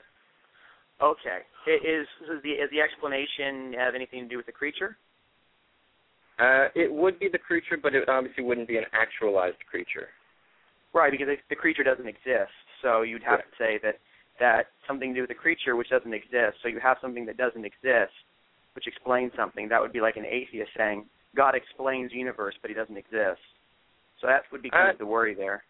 A: Okay. Is, is the is the explanation have anything to do with the creature?
J: Uh, it would be the creature, but it obviously wouldn't be an actualized creature.
A: Right, because the creature doesn't exist. So you'd have to say that that something to do with the creature which doesn't exist. So you have something that doesn't exist, which explains something. That would be like an atheist saying God explains the universe, but he doesn't exist. So that would be kind uh, of the worry there.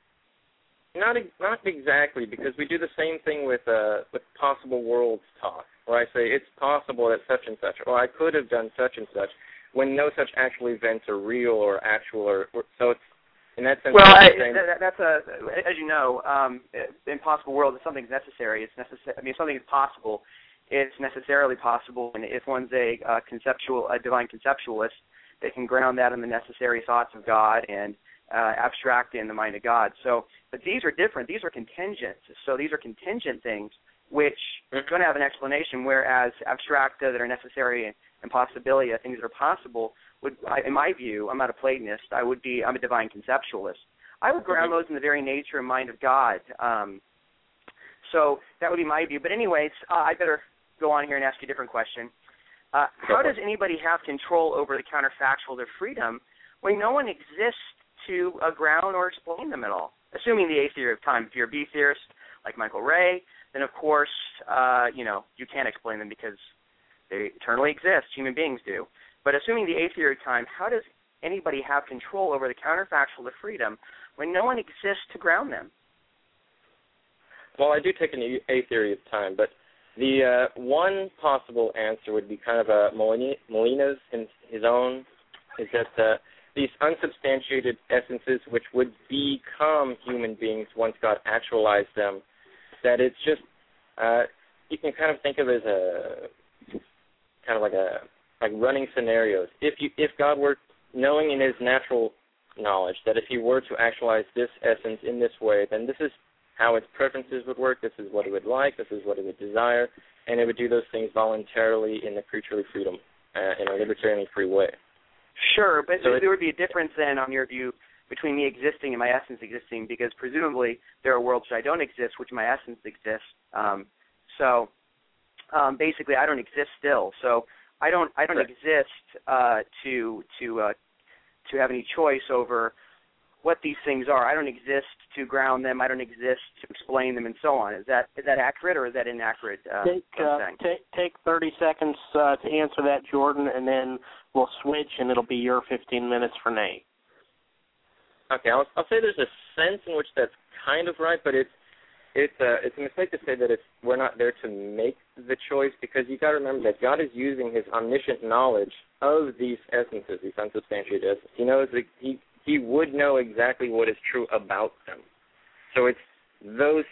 J: Not not exactly, because we do the same thing with uh, with possible worlds talk, where I say it's possible that such and such, or I could have done such and such, when no such actual events are real or actual, or, or so it's in that sense.
A: Well, I, that, that's a, as you know, um, impossible world. If something's necessary, it's necessary. I mean, if something is possible, it's necessarily possible. And if one's a uh, conceptual, a divine conceptualist, they can ground that in the necessary thoughts of God and uh, abstract in the mind of God. So, but these are different. These are contingent. So these are contingent things which are mm-hmm. going to have an explanation, whereas abstracta that are necessary and possibility, things that are possible, would, in my view, I'm not a Platonist. I would be, I'm a divine conceptualist. I would ground those in the very nature and mind of God. Um, so that would be my view. But anyways, uh, I better go on here and ask you a different question. Uh, how does anybody have control over the counterfactual of freedom when no one exists to uh, ground or explain them at all? Assuming the A theory of time. If you're a B theorist like Michael Rea, then of course, uh, you know, you can't explain them because they eternally exist. Human beings do. But assuming the A theory of time, how does anybody have control over the counterfactual of freedom when no one exists to ground them?
J: Well, I do take an A theory of time, but the uh, one possible answer would be kind of a Molina's in his own, is that uh, these unsubstantiated essences, which would become human beings once God actualized them, that it's just uh, you can kind of think of it as a kind of like a like running scenarios. If you if God were knowing in His natural knowledge that if He were to actualize this essence in this way, then this is how its preferences would work. This is what it would like. This is what it would desire, and it would do those things voluntarily in the creaturely freedom uh, in a libertarian free way.
A: Sure, but
J: so
A: there, there would be a difference then, on your view, between me existing and my essence existing, because presumably there are worlds which I don't exist, which my essence exists. Um, so um, basically, I don't exist still. So I don't I don't
J: right.
A: exist uh, to to uh, to have any choice over what these things are. I don't exist to ground them. I don't exist to explain them, and so on. Is that is that accurate or is that inaccurate? Uh,
C: take uh, take take thirty seconds uh, to answer that, Jordan, and then we'll switch, and it'll be your fifteen minutes for Nate.
J: Okay, I'll, I'll say there's a sense in which that's kind of right, but it's it's a it's a mistake to say that it's we're not there to make the choice because you got to remember that God is using His omniscient knowledge of these essences, these unsubstantiated essences. He knows that he he would know exactly what is true about them. So it's those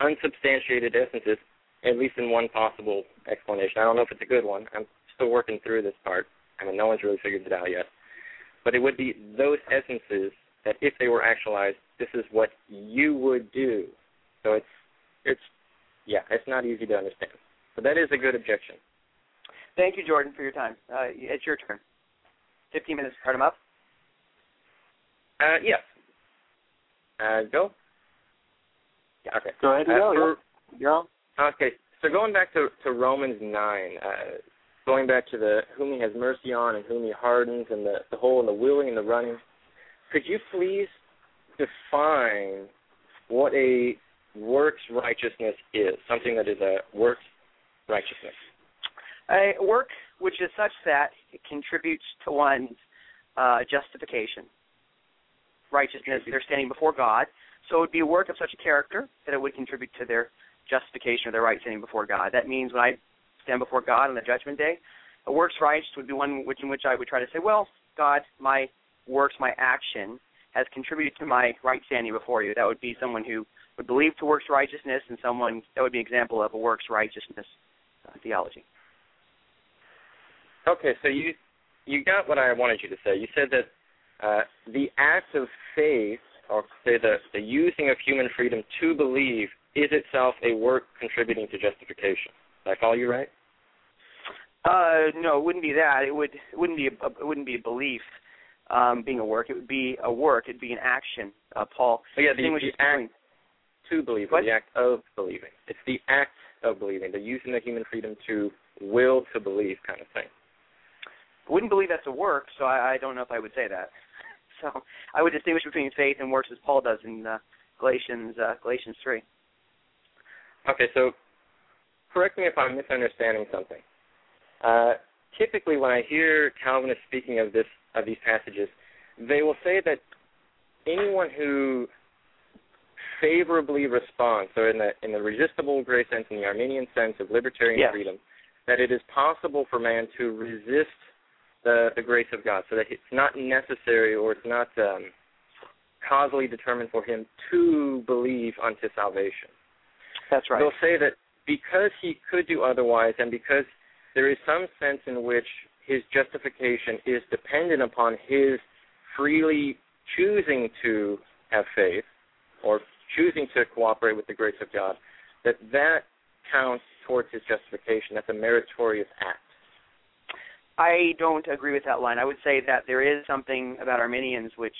J: unsubstantiated essences, at least in one possible explanation. I don't know if it's a good one. I'm still working through this part. I mean, no one's really figured it out yet. But it would be those essences that, if they were actualized, this is what you would do. So it's, it's, yeah, it's not easy to understand. But that is a good objection.
A: Thank you, Jordan, for your time. Uh, it's your turn. 15 minutes. Start them up.
J: Uh, yes. Uh, go.
C: Yeah. Okay. Go ahead and uh, go. For, You're on.
J: Okay. So going back to to Romans nine, uh, going back to the whom He has mercy on and whom He hardens, and the the whole and the willing and the running. Could you please define what a works righteousness is? Something that is a works righteousness.
A: A work which is such that it contributes to one's uh, justification righteousness, they're standing before God. So it would be a work of such a character that it would contribute to their justification or their right standing before God. That means when I stand before God on the judgment day, a works righteous would be one which in which I would try to say, well, God, my works, my action has contributed to my right standing before you. That would be someone who would believe to works righteousness and someone that would be an example of a works righteousness uh, theology.
J: Okay, so you you got what I wanted you to say. You said that uh, the act of faith, or say the, the using of human freedom to believe, is itself a work contributing to justification. Did I follow you right?
A: Uh, no, it wouldn't be that. It would it wouldn't be a, it wouldn't be a belief um, being a work. It would be a work. It'd be an action. Uh, Paul.
J: Oh, yeah, the, the act to believe, or the act of believing. It's the act of believing, the using the human freedom to will to believe kind of thing.
A: I wouldn't believe that's a work, so I, I don't know if I would say that. (laughs) So I would distinguish between faith and works as Paul does in uh, Galatians uh, Galatians three.
J: Okay, so correct me if I'm misunderstanding something. Uh, typically, when I hear Calvinists speaking of this of these passages, they will say that anyone who favorably responds, so in the in the resistible grace sense, in the Arminian sense of libertarian
A: yes.
J: freedom, that it is possible for man to resist the the grace of God, so that it's not necessary or it's not um, causally determined for him to believe unto salvation.
A: That's right.
J: They'll say that because he could do otherwise, and because there is some sense in which his justification is dependent upon his freely choosing to have faith or choosing to cooperate with the grace of God, that that counts towards his justification. That's a meritorious act.
A: I don't agree with that line. I would say that there is something about Arminians which,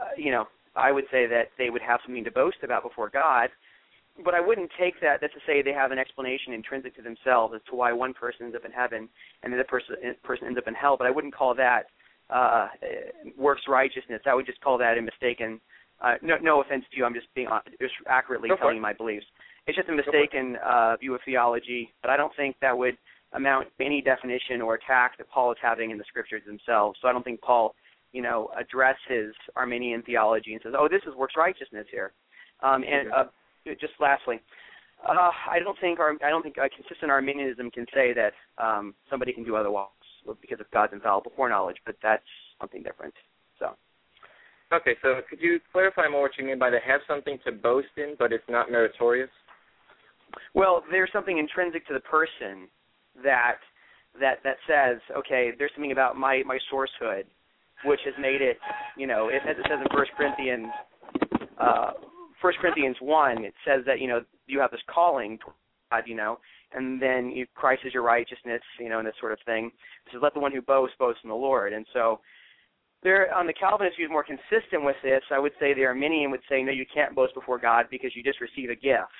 A: uh, you know, I would say that they would have something to boast about before God, but I wouldn't take that that to say they have an explanation intrinsic to themselves as to why one person ends up in heaven and the other person person ends up in hell. But I wouldn't call that uh, works righteousness. I would just call that a mistaken. Uh, no, no offense to you. I'm just being uh, just accurately telling you my beliefs. It's just a mistaken uh, view of theology, but I don't think that would amount any definition or attack that Paul is having in the scriptures themselves. So I don't think Paul, you know, addresses Arminian theology and says, "Oh, this is works righteousness here." Um, and uh, just lastly, uh, I don't think our, I don't think a consistent Arminianism can say that um, somebody can do otherwise because of God's infallible foreknowledge, but that's something different. So.
J: Okay, so could you clarify more what you mean by they have something to boast in, but it's not meritorious?
A: Well, there's something intrinsic to the person that that that says, okay, there's something about my my sourcehood, which has made it, you know, it, as it says in First Corinthians, uh, First Corinthians one, it says that you know you have this calling, God, you know, and then you, Christ is your righteousness, you know, and this sort of thing. It says, let the one who boasts boast in the Lord, and so. There, on the Calvinist view, is more consistent with this. I would say the Arminian would say, no, you can't boast before God because you just receive a gift.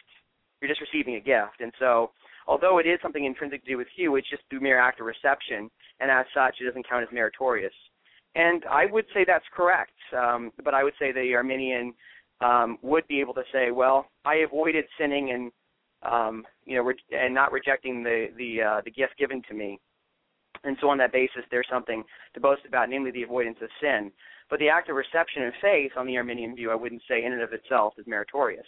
A: You're just receiving a gift, and so although it is something intrinsic to do with you, it's just through mere act of reception, and as such, it doesn't count as meritorious. and I would say that's correct. Um, but I would say the Arminian um, would be able to say, well, I avoided sinning and um, you know, re- and not rejecting the the uh, the gift given to me. And so on that basis, there's something to boast about, namely the avoidance of sin. But the act of reception and faith, on the Arminian view, I wouldn't say in and of itself is meritorious.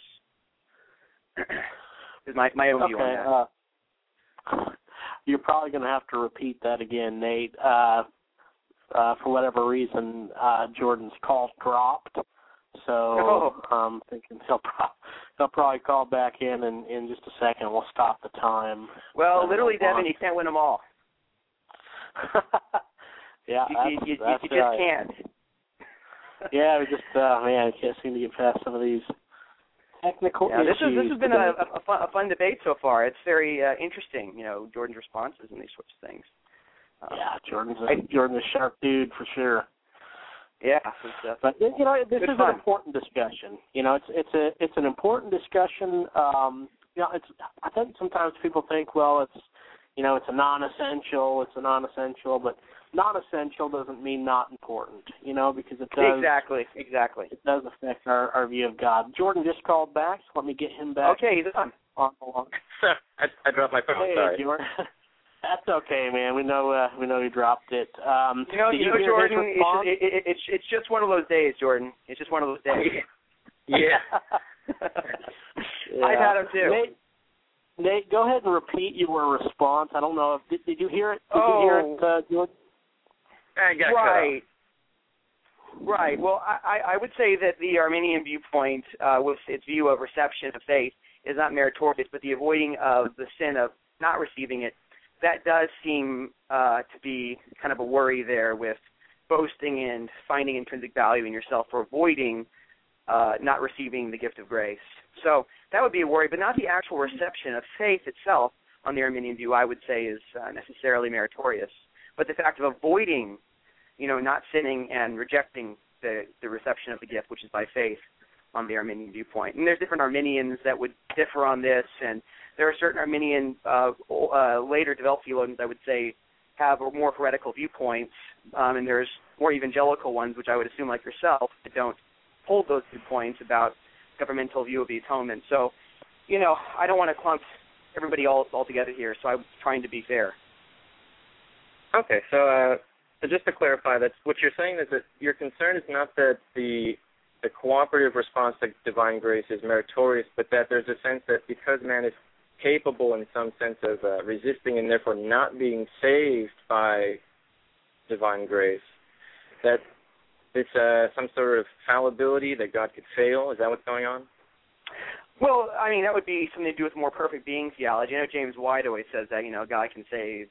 A: (clears throat) is my my own
C: okay,
A: view on
C: that. Uh, (laughs) you're probably going to have to repeat that again, Nate. Uh, uh, for whatever reason, uh, Jordan's call dropped. So
A: oh.
C: I'm thinking he'll pro- he'll probably call back in, in in just a second. We'll stop the time.
A: Well, literally, Devin, you can't win them all. (laughs)
C: yeah,
A: you,
C: that's,
A: you, you,
C: that's
A: you just
C: right.
A: can't. (laughs)
C: yeah, we just uh man, I can't seem to get past some of these technical
A: yeah, this
C: issues.
A: is this has been a, a, fun, a fun debate so far. It's very uh, interesting, you know, Jordan's responses and these sorts of things. Um,
C: yeah, Jordan's a, Jordan's a sharp dude for sure.
A: Yeah,
C: but you know, this is
A: fun.
C: an important discussion. You know, it's it's a it's an important discussion. Um, you know, it's I think sometimes people think, well, it's you know, it's a non-essential, it's a non-essential, but non-essential doesn't mean not important. You know, because it does
A: exactly exactly
C: it does affect our our view of God. Jordan just called back, so let me get him back.
A: Okay, he's on.
C: on the line. (laughs)
J: I, I dropped my phone.
C: Hey,
J: Sorry.
C: Jordan. (laughs) That's okay, man. We know uh, we know you dropped it. Um,
A: You know, you
C: you
A: know, Jordan. It's just, it, it, it's it's just one of those days, Jordan. It's just one of those days. (laughs)
J: Yeah.
A: I've had them too.
C: Nate, Nate, go ahead and repeat your response. I don't know if did, did you hear it? Did you hear it, uh, Jordan?
A: Right. Right. Well, I, I I would say that the Arminian viewpoint, uh, with its view of reception of faith, is not meritorious, but the avoiding of the sin of not receiving it, that does seem uh, to be kind of a worry there with boasting and finding intrinsic value in yourself for avoiding uh, not receiving the gift of grace. So that would be a worry, but not the actual reception of faith itself on the Arminian view, I would say, is uh, necessarily meritorious. But the fact of avoiding, you know, not sinning and rejecting the, the reception of the gift, which is by faith, on the Arminian viewpoint. And there's different Arminians that would differ on this, and there are certain Arminian uh, uh, later developed theologians, I would say, have more heretical viewpoints, um, and there's more evangelical ones, which I would assume, like yourself, that don't hold those viewpoints about governmental view of the atonement. So, you know, I don't want to clump everybody all all together here. So I'm trying to be fair.
J: Okay, so uh, so just to clarify, that what you're saying is that your concern is not that the the cooperative response to divine grace is meritorious, but that there's a sense that because man is capable in some sense of uh, resisting and therefore not being saved by divine grace, that it's uh, some sort of fallibility that God could fail. Is that what's going on?
A: Well, I mean, that would be something to do with more perfect being theology. I know James White always says that, you know, God can save,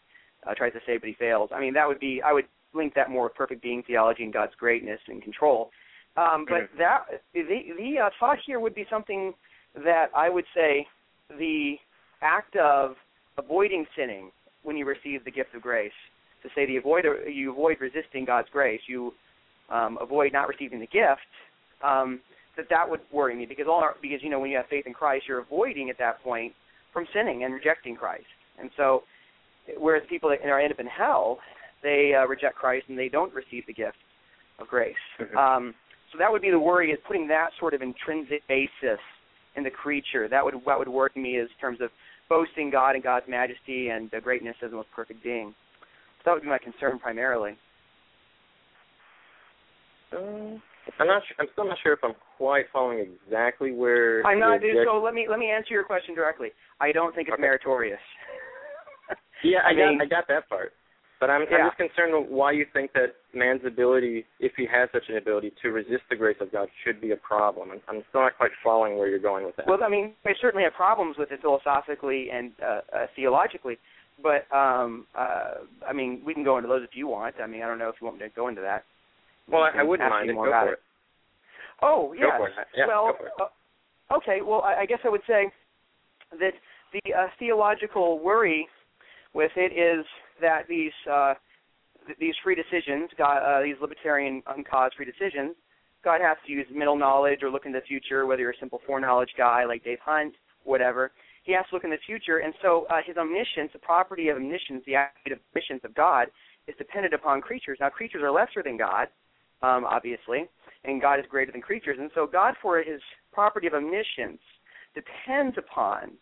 A: uh, tries to save, but he fails. I mean, that would be, I would link that more with perfect being theology and God's greatness and control. Um, but
J: Mhm.
A: that the the uh, thought here would be something that I would say the act of avoiding sinning when you receive the gift of grace. To say the avoid you avoid resisting God's grace, you um, avoid not receiving the gift. Um, that that would worry me because all our, because you know when you have faith in Christ, you're avoiding at that point from sinning and rejecting Christ. And so, whereas people that are end up in hell, they uh, reject Christ and they don't receive the gift of grace. Um, so that would be the worry is putting that sort of intrinsic basis in the creature. That would what would worry me is in terms of boasting God and God's majesty and the greatness as the most perfect being. So that would be my concern primarily.
J: Uh, I'm not. Su- I'm still not sure if I'm quite following exactly where.
A: I'm not. So let me let me answer your question directly. I don't think it's
J: Okay.
A: meritorious. (laughs)
J: Yeah, I,
A: I
J: got
A: mean-
J: I got that part. But I'm,
A: Yeah.
J: I'm just concerned with why you think that man's ability, if he has such an ability, to resist the grace of God should be a problem. I'm, I'm still not quite following where you're going with that.
A: Well, I mean, I certainly have problems with it philosophically and uh, uh, theologically, but um, uh, I mean, we can go into those if you want. I mean, I don't know if you want me to go into that.
J: well, I, I wouldn't mind it.
A: more
J: Go
A: about
J: for
A: it.
J: it.
A: Oh, yes.
J: Yeah,
A: well,
J: go for it.
A: Uh, okay. Well, I, I guess I would say that the uh, theological worry with it is that these uh, th- these free decisions, God, uh, these libertarian uncaused free decisions, God has to use middle knowledge or look in the future, whether you're a simple foreknowledge guy like Dave Hunt, whatever. He has to look in the future, and so uh, his omniscience, the property of omniscience, the active omniscience of God, is dependent upon creatures. Now, creatures are lesser than God, um, obviously, and God is greater than creatures. And so, God, for his property of omniscience, depends upon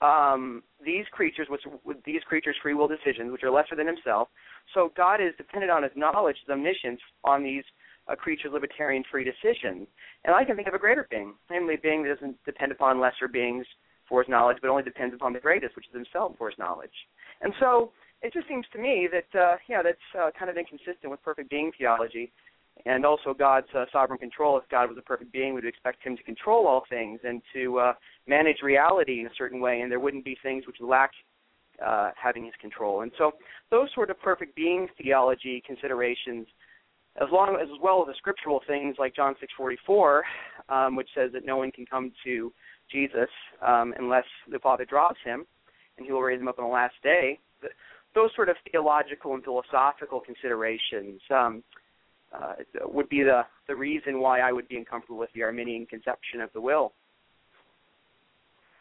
A: um, these creatures, which with these creatures' free will decisions, which are lesser than himself. So, God is dependent on his knowledge, his omniscience, on these uh, creatures' libertarian free decisions. And I can think of a greater being, namely a being that doesn't depend upon lesser beings for his knowledge, but only depends upon the greatest, which is himself for his knowledge. And so it just seems to me that uh, yeah, that's uh, kind of inconsistent with perfect being theology, and also God's uh, sovereign control. If God was a perfect being, we'd expect Him to control all things and to uh, manage reality in a certain way, and there wouldn't be things which lack uh, having His control. And so those sort of perfect being theology considerations as long as, as well as the scriptural things like John 6:44, um, which says that no one can come to Jesus um, unless the Father draws him, and He will raise him up on the last day. Those sort of theological and philosophical considerations um, uh, would be the the reason why I would be uncomfortable with the Arminian conception of the will.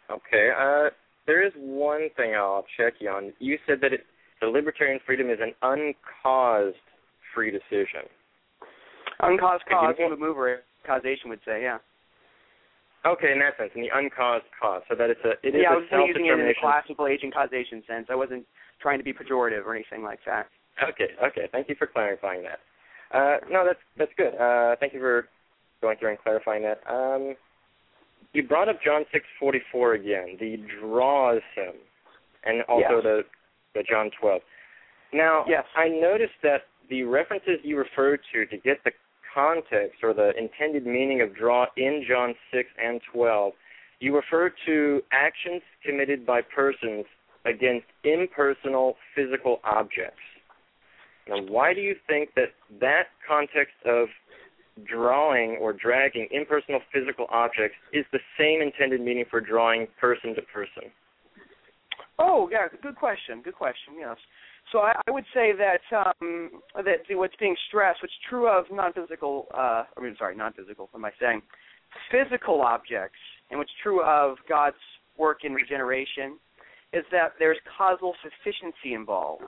J: Okay, uh, there is one thing I'll check you on. You said that it, the libertarian freedom is an uncaused free decision.
A: Uncaused cause, the mover causation would say, yeah.
J: Okay, in that sense, in the uncaused cause, so that it's a it is
A: yeah,
J: a
A: I was using it in the classical agent causation sense. I wasn't trying to be pejorative or anything like that.
J: Okay, okay. Thank you for clarifying that. Uh, no, that's that's good. Uh, thank you for going through and clarifying that. Um, you brought up John six forty four again. The draws him, and also
A: yes.
J: the the John twelve. Now,
A: yes.
J: I noticed that the references you referred to to get the context or the intended meaning of draw in John 6 and 12, you refer to actions committed by persons against impersonal physical objects. Now, why do you think that that context of drawing or dragging impersonal physical objects is the same intended meaning for drawing person to person?
A: Oh, yeah, good question. Good question. Yes. So I, I would say that um, that what's being stressed, what's true of non-physical, uh, I mean, sorry, non-physical. What am I saying? Physical objects, and what's true of God's work in regeneration, is that there's causal sufficiency involved.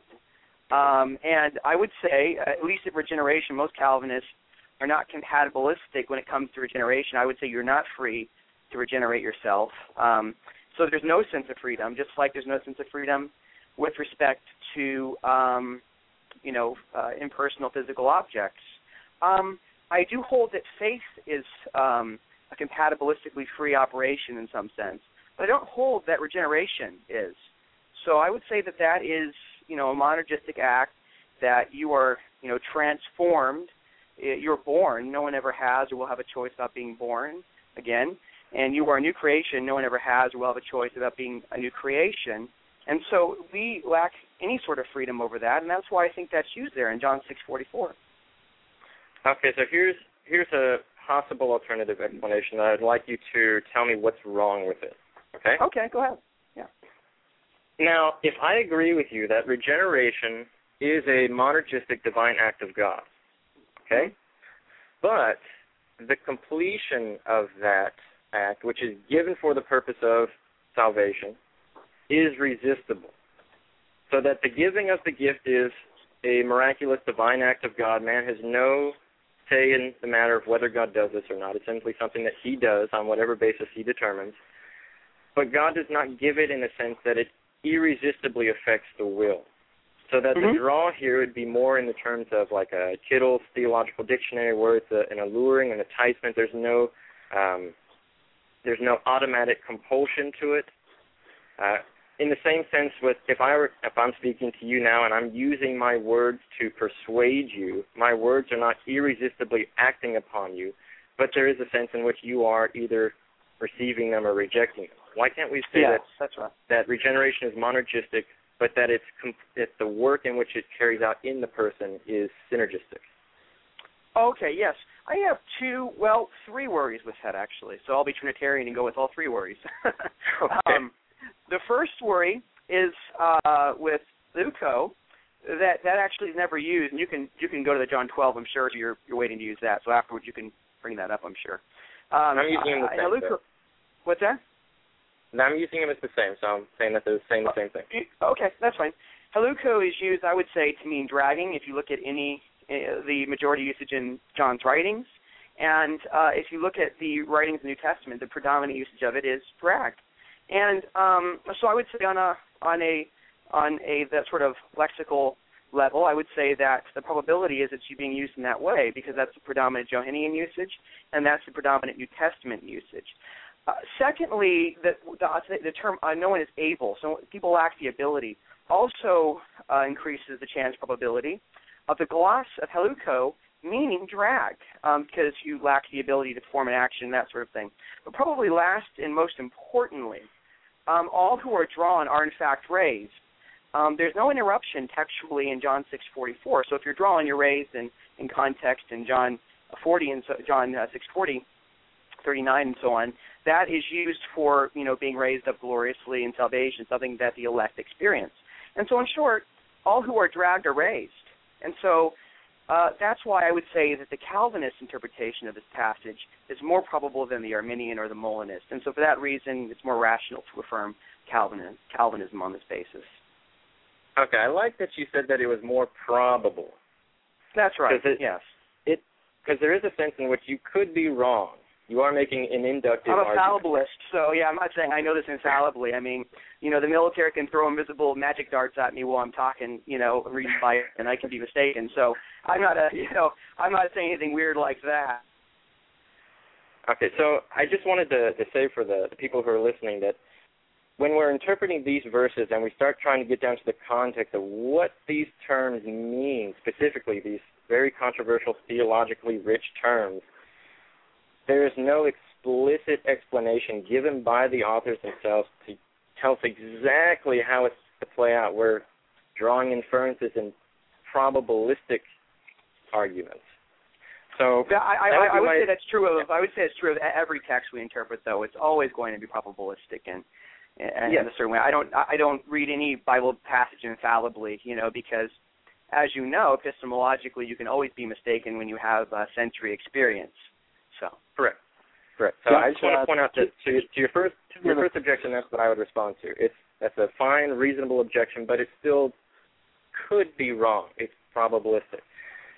A: Um, and I would say, at least at regeneration, most Calvinists are not compatibilistic when it comes to regeneration. I would say you're not free to regenerate yourself. Um, so there's no sense of freedom, just like there's no sense of freedom with respect to um, you know uh, impersonal physical objects. Um, I do hold that faith is um, a compatibilistically free operation in some sense, but I don't hold that regeneration is. So I would say that that is you know a monergistic act that you are you know transformed. You're born. No one ever has or will have a choice about being born again. And you are a new creation. No one ever has or will have a choice about being a new creation. And so we lack any sort of freedom over that, and that's why I think that's used there in John six forty four.
J: Okay, so here's here's a possible alternative explanation. I'd like you to tell me what's wrong with it. Okay.
A: Okay, go ahead.
J: Now, if I agree with you that regeneration is a monergistic divine act of God, okay, but the completion of that act, which is given for the purpose of salvation, is resistible. So that the giving of the gift is a miraculous divine act of God. Man has no say in the matter of whether God does this or not. It's simply something that He does on whatever basis He determines. But God does not give it in the sense that it irresistibly affects the will. So that
A: mm-hmm.
J: the draw here would be more in the terms of like a Kittel's theological dictionary, where it's a, an alluring, an enticement. There's no um, there's no automatic compulsion to it. Uh, in the same sense with if I were, if I'm speaking to you now and I'm using my words to persuade you, my words are not irresistibly acting upon you, but there is a sense in which you are either receiving them or rejecting them. Why can't we say
A: yes,
J: that
A: that's right.
J: that regeneration is monergistic, but that it's it's the work in which it carries out in the person is synergistic?
A: Okay, yes. I have two, well, three worries with that actually. So I'll be Trinitarian and go with all three worries. (laughs)
J: okay.
A: Um, the first worry is uh, with Leuco that that actually is never used, and you can you can go to the John 12. I'm sure you're you're waiting to use that. So afterwards you can bring that up. I'm sure. Um,
J: I'm using
A: uh,
J: the same.
A: Leuco, what's that?
J: No, I'm using them as the same, so I'm saying that they're saying the same thing.
A: Okay, that's fine. Haluko is used, I would say, to mean dragging. If you look at any uh, the majority usage in John's writings, and uh, if you look at the writings of the New Testament, the predominant usage of it is drag. And um, so I would say on a on a on a that sort of lexical level, I would say that the probability is it's being used in that way because that's the predominant Johannine usage, and that's the predominant New Testament usage. Uh, secondly, the, the, the term no one is able, so people lack the ability, also uh, increases the chance probability of the gloss of heluco meaning drag um, because you lack the ability to perform an action, that sort of thing. But probably last and most importantly, um, all who are drawn are in fact raised. Um, there's no interruption textually in John 6:44. So if you're drawing, you're raised in, in context in John 40 and so, John uh, 6:40, 39 and so on. That is used for you know being raised up gloriously in salvation, something that the elect experience. And so in short, all who are dragged are raised. And so uh, that's why I would say that the Calvinist interpretation of this passage is more probable than the Arminian or the Molinist. And so for that reason, it's more rational to affirm Calvinism, Calvinism on this basis.
J: Okay, I like that you said that it was more probable.
A: That's right.
J: It,
A: yes.
J: It because there is a sense in which you could be wrong. You are making an inductive
A: I'm a
J: argument.
A: fallibilist, so yeah, I'm not saying I know this infallibly. I mean, you know, the military can throw invisible magic darts at me while I'm talking, you know, reading by (laughs) and I can be mistaken. So I'm not a, (laughs) you know, I'm not saying anything weird like that.
J: Okay, so I just wanted to, to say for the, the people who are listening that when we're interpreting these verses and we start trying to get down to the context of what these terms mean, specifically these very controversial, theologically rich terms, there is no explicit explanation given by the authors themselves to tell us exactly how it's to play out. We're drawing inferences and probabilistic arguments. So
A: yeah, I, I,
J: would
A: I would
J: my-
A: say that's true of I would say it's true of every text we interpret though. It's always going to be probabilistic and and
J: Yes.
A: in a certain way. I don't I don't read any Bible passage infallibly, you know, because as you know, epistemologically you can always be mistaken when you have uh, century experience. So
J: Correct. Correct. So
C: Yeah,
J: I just want to point out that to, to your first your first objection, that's what I would respond to. It's that's a fine, reasonable objection, but it still could be wrong. It's probabilistic.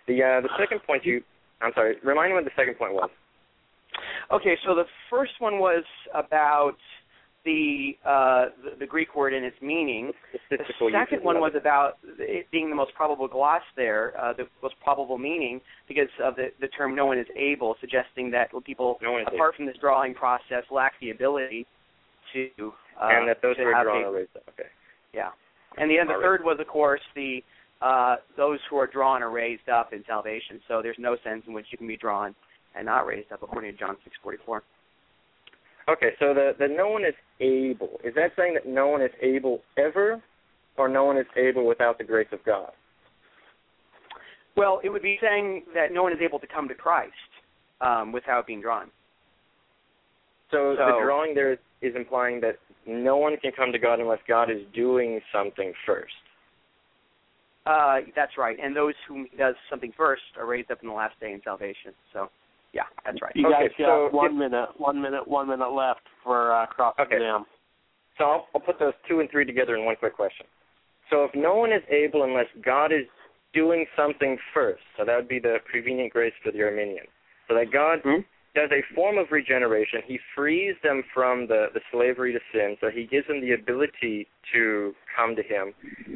J: The uh, the second point you, I'm sorry, remind me what the second point was.
A: Okay, so the first one was about the uh, the, the Greek word and its meaning. The second one was about it being the most probable gloss there, uh, the most probable meaning, because of the, the term "no one is able," suggesting that people,
J: No
A: apart from this drawing process, lack the ability to uh,
J: and that those are drawn
A: a-
J: are raised up. Okay.
A: yeah. And the
J: All right.
A: third was, of course, the uh, those who are drawn are raised up in salvation. So there's no sense in which you can be drawn and not raised up, according to John 6:44.
J: Okay, so the the no one is able. Is that saying that no one is able ever, or no one is able without the grace of God?
A: Well, it would be saying that no one is able to come to Christ um, without being drawn.
J: So, the drawing there is, is implying that no one can come to God unless God is doing something first.
A: Uh, that's right. And those who does something first are raised up in the last day in salvation. So, yeah, that's right.
C: You
J: Okay,
C: guys
J: so
C: one
J: if-
C: minute, one minute, one minute left for uh, cross
J: Okay.
C: exam.
J: So I'll, I'll put those two and three together in one quick question. So if no one is able unless God is doing something first, so that would be the prevenient grace for the Arminian. So that God
A: Hmm?
J: Does a form of regeneration. He frees them from the, the slavery to sin, so he gives them the ability to come to him.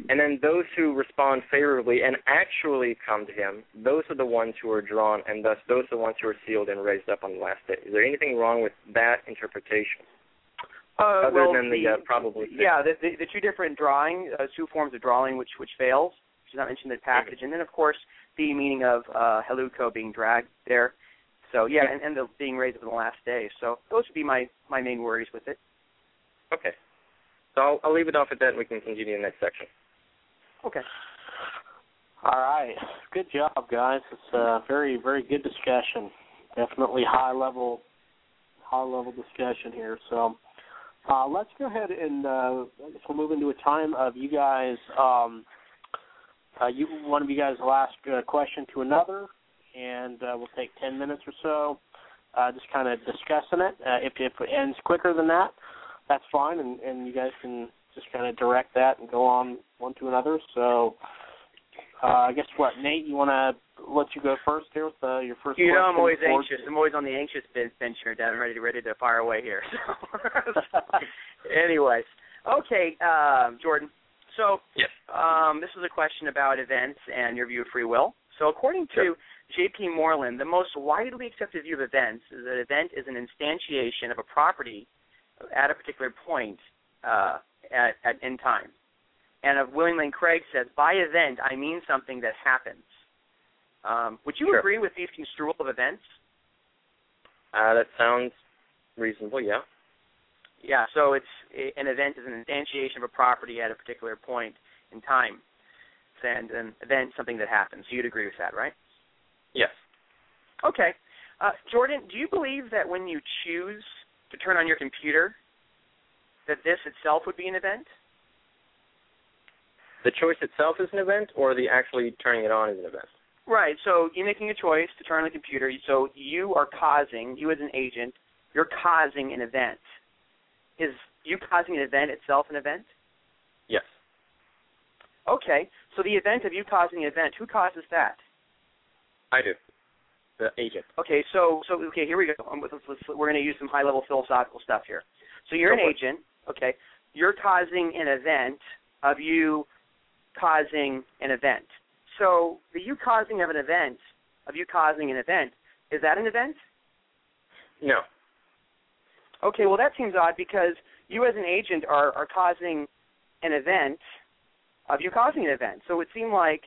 J: And then those who respond favorably and actually come to him, those are the ones who are drawn, and thus those are the ones who are sealed and raised up on the last day. Is there anything wrong with that interpretation?
A: Uh,
J: other
A: well,
J: than the, uh, probably
A: yeah, the, the, the two different drawing, uh, two forms of drawing, which which fails, which is not mentioned in the passage, and then of course the meaning of uh, heluko being dragged there. So yeah, and, and the being raised up in the last day. So those would be my my main worries with it.
J: Okay. So I'll, I'll leave it off at that, and we can continue in the next section.
A: Okay.
C: All right, good job, guys. It's a very, very good discussion. Definitely high level, high level discussion here. So, uh, let's go ahead and uh, I guess we'll move into a time of you guys. Um, uh, you, one of you guys will ask a question to another, and uh, we'll take ten minutes or so, uh, just kind of discussing it. Uh, if if it ends quicker than that, that's fine, and, and you guys can just kind of direct that and go on one to another. So, uh, I guess what Nate, you want to let you go first here with uh, your first.
A: You know, I'm
C: question
A: always
C: before-
A: anxious. I'm always on the anxious bench bench here, Dad. I'm ready to ready to fire away here. (laughs) So, (laughs) anyways, okay, um, Jordan. So,
J: Yes.
A: um, this was a question about events and your view of free will. So, according to J.P. Moreland, the most widely accepted view of events is that event is an instantiation of a property at a particular point uh, at, at in time. And of William Lane Craig says, by event I mean something that happens. Um, would you
J: Sure.
A: agree with these construal of events?
J: Uh, that sounds reasonable. Yeah.
A: Yeah, so it's an event is an instantiation of a property at a particular point in time, and an event something that happens. You'd agree with that, right?
J: Yes.
A: Okay, uh, Jordan, do you believe that when you choose to turn on your computer, that this itself would be an event?
J: The choice itself is an event, or the actually turning it on is an event.
A: Right. So you're making a choice to turn on the computer. So you are causing, you as an agent, you're causing an event. Is you causing an event itself an event?
J: Yes.
A: Okay. So the event of you causing an event, who causes that?
J: I do. The agent.
A: Okay. So so okay, here we go. Um, let's- let's- we're going to use some high level philosophical stuff here. So you're
J: Go
A: an
J: it.
A: agent. Okay. You're causing an event of you causing an event. So the you causing of an event of you causing an event is that an event?
J: No.
A: Okay, well that seems odd because you as an agent are, are causing an event of you causing an event. So it would seem like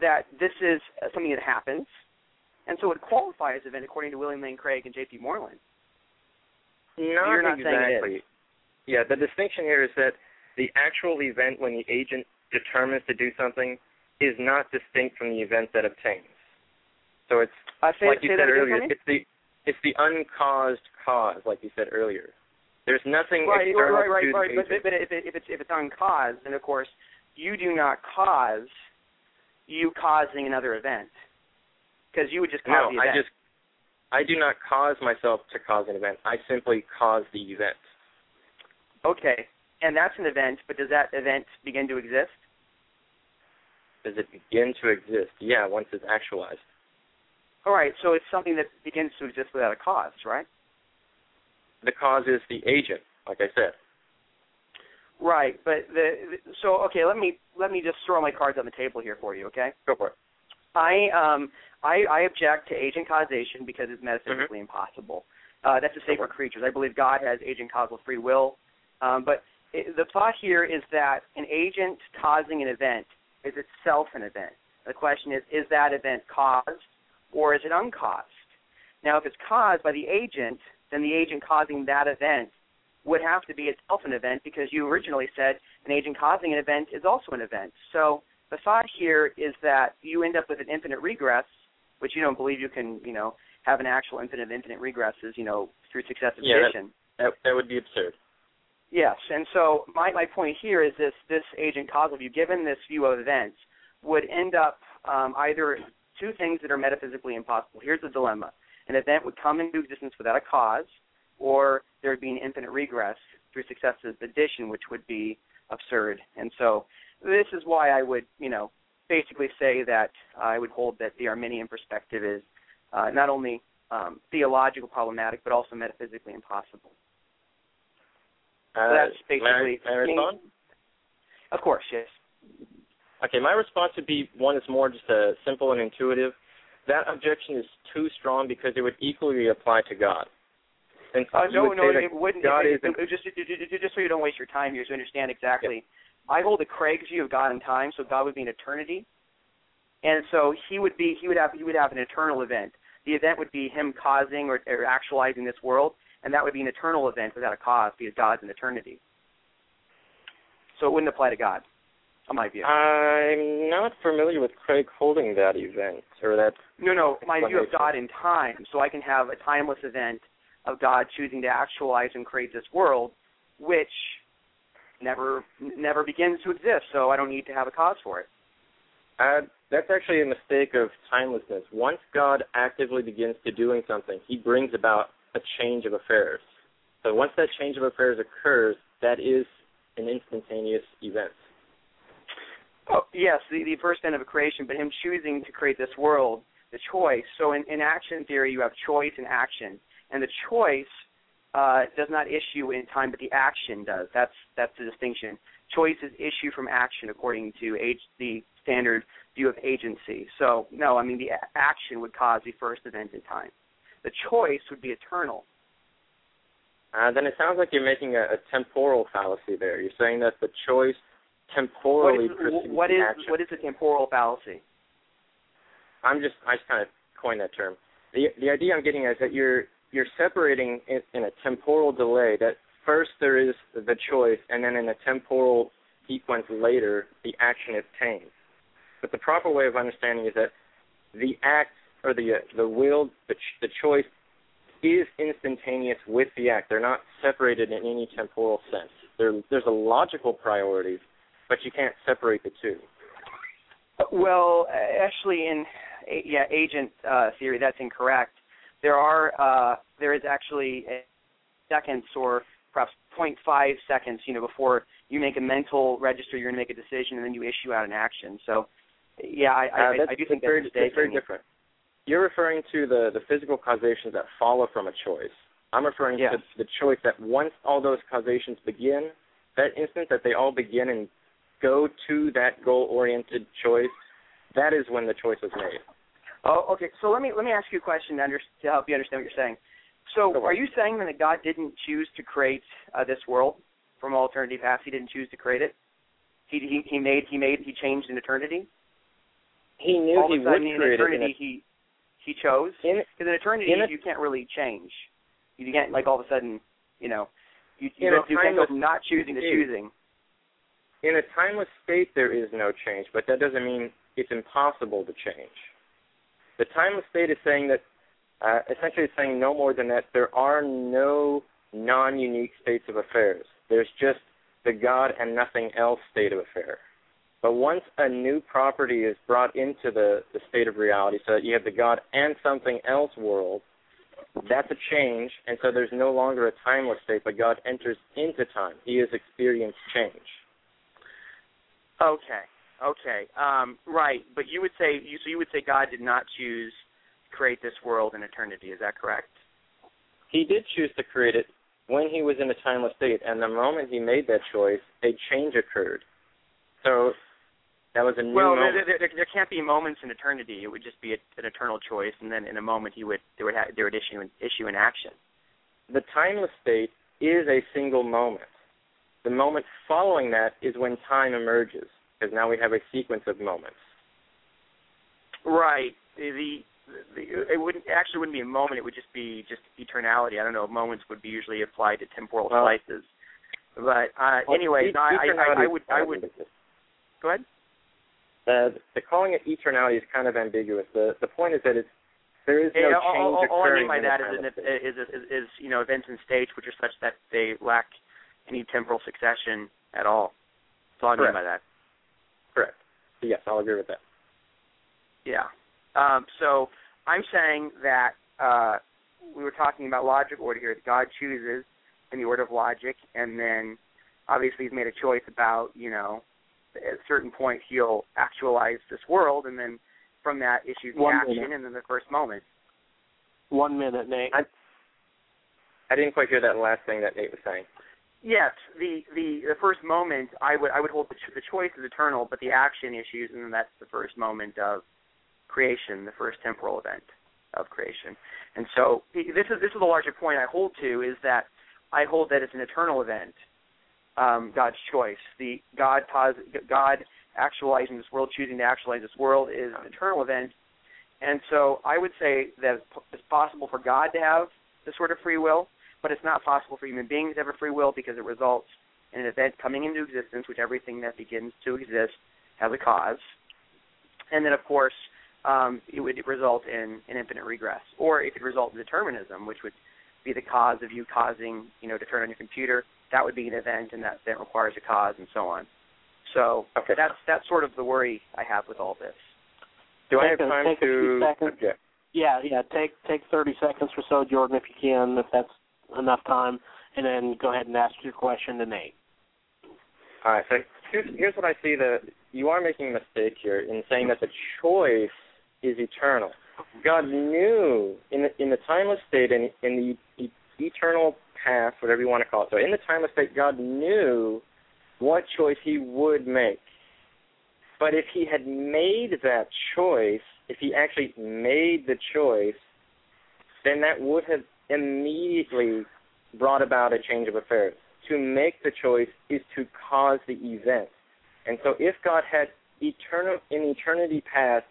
A: that this is something that happens, and so it would qualify as an event according to William Lane Craig and J.P. Moreland.
J: Not
A: You're not
J: exactly. Yeah, the distinction here is that the actual event when the agent determines to do something is not distinct from the event that obtains. So it's
A: Uh, say,
J: like you said earlier, it's the it's the uncaused cause, like you said earlier. There's nothing
A: Right,
J: external
A: right, right,
J: to
A: right.
J: the
A: But,
J: agent.
A: but if, it, if it's if it's uncaused, then of course you do not cause you causing another event because you would just cause
J: no,
A: the event.
J: I just I do not cause myself to cause an event. I simply cause the event.
A: okay, and that's an event. But does that event begin to exist?
J: Does it begin to exist? Yeah, once it's actualized.
A: All right, so it's something that begins to exist without a cause, right?
J: The cause is the agent, like I said.
A: Right, but the, the so okay, let me let me just throw my cards on the table here for you, okay?
J: Go for it.
A: I um I, I object to agent causation because it's metaphysically impossible. Uh, that's a sacred creatures. I believe God has agent causal free will, um, but it, the thought here is that an agent causing an event is itself an event. The question is, is that event caused or is it uncaused? Now, if it's caused by the agent, then the agent causing that event would have to be itself an event because you originally said an agent causing an event is also an event. So the thought here is that you end up with an infinite regress, which you don't believe you can, you know, have an actual infinite of infinite regresses, you know, through successive
J: Yeah, that-
A: addition.
J: That that would be absurd.
A: Yes, and so my my point here is this this agent causal view, given this view of events, would end up um, either two things that are metaphysically impossible. Here's the dilemma: an event would come into existence without a cause, or there would be an infinite regress through successive addition, which would be absurd. And so this is why I would, you know, basically say that I would hold that the Arminian perspective is uh, not only um, theological problematic, but also metaphysically impossible.
J: Uh,
A: So that's
J: may I-
A: basically.
J: may I respond?
A: Of course, yes.
J: Okay, my response would be one is more just a simple and intuitive. That objection is too strong because it would equally apply to God. And
A: Uh, no, no, it wouldn't.
J: God
A: it, it, it, just, just so you don't waste your time here, so you understand exactly. I hold the Craig's view of God in time, so God would be an eternity, and so he would be he would have he would have an eternal event. The event would be him causing or, or actualizing this world, and that would be an eternal event without a cause because God's an eternity. So it wouldn't apply to God, in my view.
J: I'm not familiar with Craig holding that event or that.
A: No, no, my view of. God in time. So I can have a timeless event of God choosing to actualize and create this world, which never never begins to exist. So I don't need to have a cause for it.
J: Uh, that's actually a mistake of timelessness. Once God actively begins to doing something, He brings about a change of affairs. So once that change of affairs occurs, that is an instantaneous event.
A: Oh, yes, the, the first end of a creation, but him choosing to create this world, the choice. So in, in action theory, you have choice and action, and the choice uh, does not issue in time, but the action does. That's that's the distinction. Choice is issue from action according to age, the standard view of agency. So no, I mean the action would cause the first event in time. The choice would be eternal.
J: Uh, then it sounds like you're making a, a temporal fallacy there. You're saying that the choice temporally
A: what is,
J: precedes
A: what is
J: action.
A: what is a temporal fallacy?
J: I'm just I just kind of coined that term. The the idea I'm getting at is that you're you're separating it in a temporal delay. That first there is the choice, and then in a temporal sequence later, the action is obtains. But the proper way of understanding is that the act or the uh, the will, the ch- the choice, is instantaneous with the act. They're not separated in any temporal sense. There, there's a logical priority, but you can't separate the two.
A: Well, actually, in yeah agent uh, theory, that's incorrect. There are uh, there is actually seconds or perhaps 0.5 seconds, you know, before you make a mental register, you're going to make a decision, and then you issue out an action. So, yeah, I, I,
J: Uh,
A: I do think
J: that's very,
A: that's
J: that's very different. You're referring to the, the physical causations that follow from a choice. I'm referring
A: Yes.
J: to the choice that once all those causations begin, that instant that they all begin and go to that goal-oriented choice, that is when the choice was made.
A: Oh, okay. So let me let me ask you a question to, under, to help you understand what you're saying. So, are you saying that God didn't choose to create uh, this world from all eternity past? He didn't choose to create it. He he he made he made he changed in eternity.
J: He knew
A: all
J: he
A: of a sudden
J: would
A: in
J: create it.
A: eternity
J: In a,
A: he he chose
J: in,
A: because in eternity
J: in a-
A: you can't really change. You can't like all of a sudden you know you you,
J: In
A: you can't go from not choosing to choosing.
J: in a timeless state, there is no change, but that doesn't mean it's impossible to change. The timeless state is saying that, uh, essentially, it's saying no more than that there are no non-unique states of affairs. There's just the God and nothing else state of affair. But once a new property is brought into the, the state of reality, so that you have the God and something else world, that's a change, and so there's no longer a timeless state, but God enters into time. He has experienced change.
A: Okay. Okay. Um, right. But you would say you so you would say God did not choose to create this world in eternity. Is that correct?
J: He did choose to create it when he was in a timeless state, and the moment he made that choice, a change occurred. So that was a new
A: well,
J: moment.
A: there, there, there can't be moments in eternity. It would just be a, an eternal choice, and then in a moment he would there would ha- there would issue an issue an action.
J: The timeless state is a single moment. The moment following that is when time emerges, because now we have a sequence of moments.
A: Right. The, the, the it wouldn't actually wouldn't be a moment. It would just be just eternality. I don't know. Moments would be usually applied to temporal
J: Well-
A: slices. But uh,
J: Well,
A: anyway,
J: e-
A: no, I, I,
J: eternality
A: I would I would go ahead.
J: Uh, the calling it eternality is kind of ambiguous. The the point is that it's there is no
A: Yeah,
J: change
A: all, all, all I mean by that is, is, is, is, is you know events in stage which are such that they lack any temporal succession at all. That's all I mean
J: Correct.
A: by that.
J: Correct. Yes, I'll agree with that.
A: Yeah. Um, so I'm saying that uh, we were talking about logic order here. That God chooses in the order of logic, and then obviously He's made a choice about you know at a certain point He'll actualize this world, and then from that issues the
C: One
A: action,
C: minute.
A: and then the first moment.
C: One minute, Nate.
J: I, I didn't quite hear that last thing that Nate was saying.
A: Yes, the the the first moment I would I would hold the, the choice is eternal, but the action issues, and that's the first moment of creation, the first temporal event of creation. And so this is this is the larger point I hold to is that I hold that it's an eternal event, um, God's choice. The God pos- God actualizing this world, choosing to actualize this world is an eternal event. And so I would say that it's possible for God to have this sort of free will, but it's not possible for human beings to have a free will because it results in an event coming into existence, which everything that begins to exist has a cause. And then, of course, um, it would result in an infinite regress, or it could result in determinism, which would be the cause of you causing, you know, to turn on your computer. That would be an event, and that that requires a cause, and so on. So
J: Okay.
A: that's that's sort of the worry I have with all this.
J: Do I have
C: Take a-
J: time
C: take a few
J: to
C: seconds. Yeah, yeah. Take take thirty seconds or so, Jordan, if you can, if that's enough time, and then go ahead and ask your question to Nate.
J: All right. So here's here's what I see. That you are making a mistake here in saying that the choice is eternal. God knew in the in the timeless state and in the e- eternal past, whatever you want to call it. So in the timeless state, God knew what choice He would make. But if He had made that choice, if He actually made the choice, then that would have immediately brought about a change of affairs. To make the choice is to cause the event. And so if God had eternal in eternity past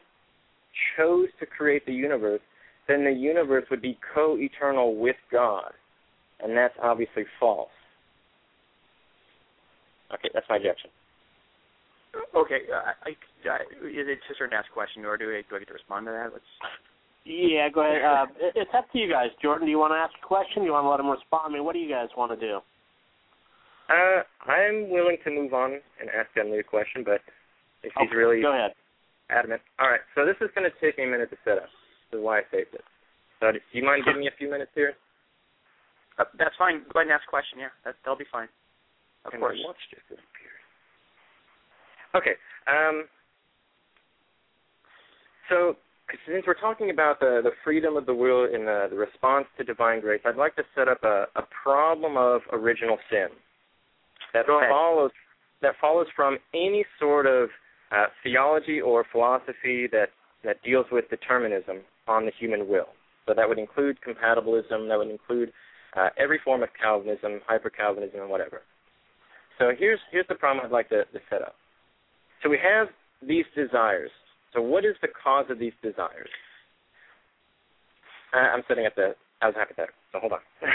J: chose to create the universe, then the universe would be co-eternal with God. And that's obviously false. Okay, that's my objection.
A: Okay, uh, I, I, is it just an ask question, or do I, do I get to respond to that? Let's.
C: Yeah, go ahead. Uh, it's up to you guys. Jordan, do you want to ask a question? Do you want to let him respond? I mean, what do you guys want to do?
J: Uh, I'm willing to move on and ask Emily a question, but if he's
C: Okay,
J: really
C: go ahead.
J: adamant. All right, so this is going to take me a minute to set up. This is why I saved it. So do you mind giving me a few minutes here?
A: Uh, that's fine. Go ahead and ask a question. Yeah, that, that'll be fine. Of
J: And
A: course.
J: watch just. Okay. Um, so since we're talking about the, the freedom of the will in the, the response to divine grace, I'd like to set up a, a problem of original sin that follows that follows from any sort of uh, theology or philosophy that that deals with determinism on the human will. So that would include compatibilism. That would include uh, every form of Calvinism, hyper Calvinism, and whatever. So here's here's the problem I'd like to, to set up. So we have these desires. So what is the cause of these desires? Uh, I'm setting up the I was hypothetical. So hold on. (laughs)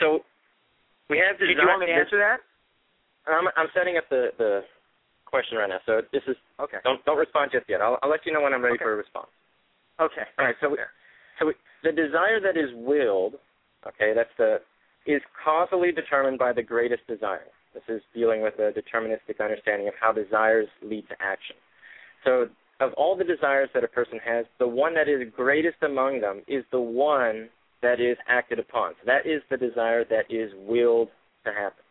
J: so we have
A: Do
J: desires.
A: you want me to answer that?
J: I'm I'm setting up the the question right now. So this is
A: Okay.
J: don't don't respond just yet. I'll I'll let you know when I'm ready
A: Okay.
J: for a response.
A: Okay.
J: All right. So we, so we, the desire that is willed, okay, that's the is causally determined by the greatest desire. This is dealing with a deterministic understanding of how desires lead to action. So of all the desires that a person has, the one that is greatest among them is the one that is acted upon. So that is the desire that is willed to happen.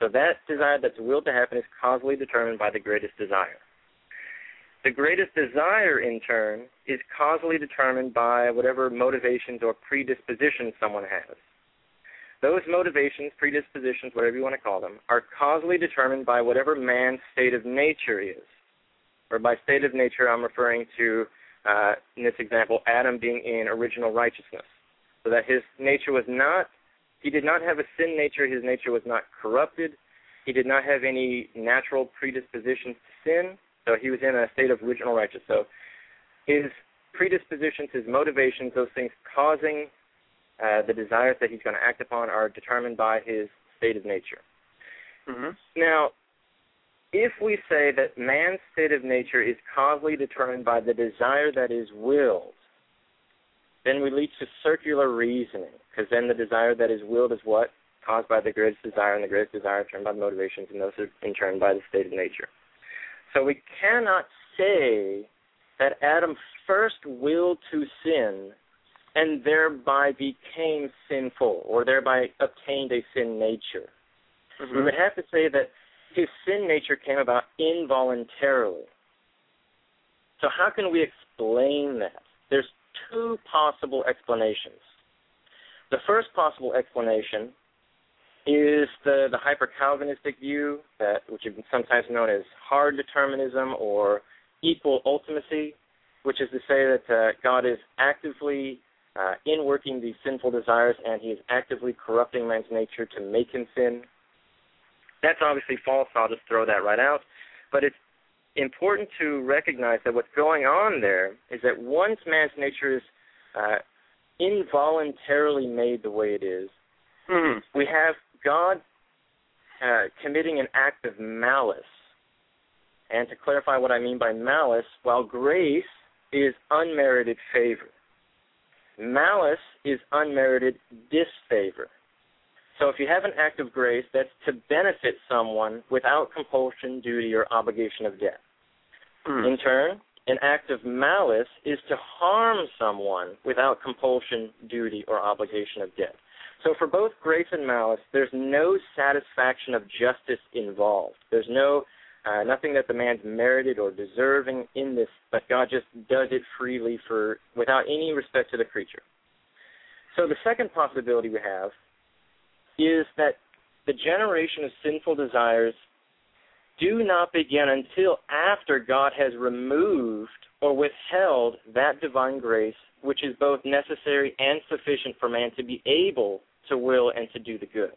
J: So that desire that's willed to happen is causally determined by the greatest desire. The greatest desire, in turn, is causally determined by whatever motivations or predispositions someone has. Those motivations, predispositions, whatever you want to call them, are causally determined by whatever man's state of nature is. Or by state of nature, I'm referring to, uh, in this example, Adam being in original righteousness. So that his nature was not, he did not have a sin nature, his nature was not corrupted, he did not have any natural predispositions to sin, so he was in a state of original righteousness. So his predispositions, his motivations, those things causing uh, the desires that he's going to act upon are determined by his state of nature.
A: Mm-hmm.
J: Now, if we say that man's state of nature is causally determined by the desire that is willed, then we lead to circular reasoning, because then the desire that is willed is what? Caused by the greatest desire, and the greatest desire turned by the motivations, and those are in turn by the state of nature. So we cannot say that Adam first willed to sin and thereby became sinful, or thereby obtained a sin nature.
A: Mm-hmm.
J: We would have to say that his sin nature came about involuntarily. So how can we explain that? There's two possible explanations. The first possible explanation is the, the hyper Calvinistic view, that which is sometimes known as hard determinism or equal ultimacy, which is to say that uh, God is actively uh, in working these sinful desires and he is actively corrupting man's nature to make him sin. That's obviously false. I'll just throw that right out. But it's important to recognize that what's going on there is that once man's nature is uh, involuntarily made the way it is,
A: Mm-hmm.
J: we have God uh, committing an act of malice. And to clarify what I mean by malice, while grace is unmerited favor, malice is unmerited disfavor. So if you have an act of grace, that's to benefit someone without compulsion, duty, or obligation of debt.
A: Mm-hmm.
J: In turn, an act of malice is to harm someone without compulsion, duty, or obligation of debt. So for both grace and malice, there's no satisfaction of justice involved. There's no uh, nothing that the man's merited or deserving in this, but God just does it freely for without any respect to the creature. So the second possibility we have is that the generation of sinful desires do not begin until after God has removed or withheld that divine grace which is both necessary and sufficient for man to be able to will and to do the good.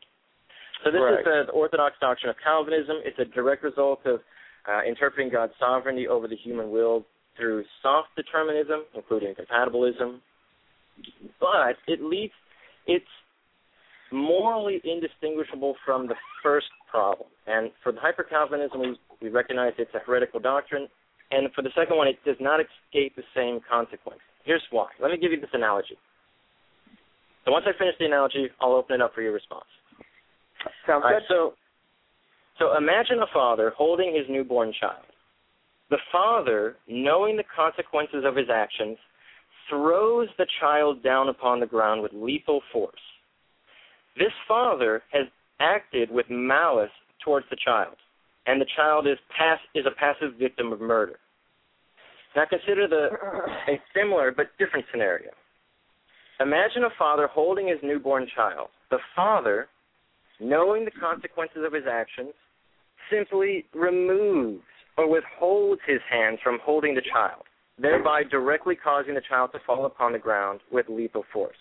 J: So this
A: right.
J: is the, the orthodox doctrine of Calvinism. It's a direct result of uh, interpreting God's sovereignty over the human will through soft determinism, including compatibilism. But it leads, it's morally indistinguishable from the first problem. And for the hyper Calvinism, we, we recognize it's a heretical doctrine. And for the second one, it does not escape the same consequence. Here's why. Let me give you this analogy. So once I finish the analogy, I'll open it up for your response.
A: Sounds
J: All
A: good.
J: so, so imagine a father holding his newborn child. The father, knowing the consequences of his actions, throws the child down upon the ground with lethal force. This father has acted with malice towards the child, and the child is pass is a passive victim of murder. Now consider the a similar but different scenario. Imagine a father holding his newborn child. The father, knowing the consequences of his actions, simply removes or withholds his hands from holding the child, thereby directly causing the child to fall upon the ground with lethal force.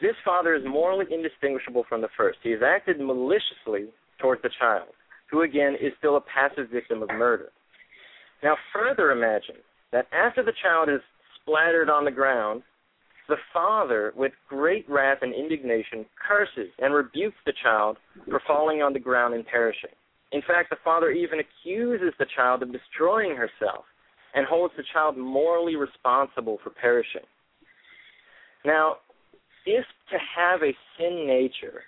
J: This father is morally indistinguishable from the first. He has acted maliciously towards the child, who again is still a passive victim of murder. Now, further imagine that after the child is splattered on the ground, the father, with great wrath and indignation, curses and rebukes the child for falling on the ground and perishing. In fact, the father even accuses the child of destroying herself and holds the child morally responsible for perishing. Now, if to have a sin nature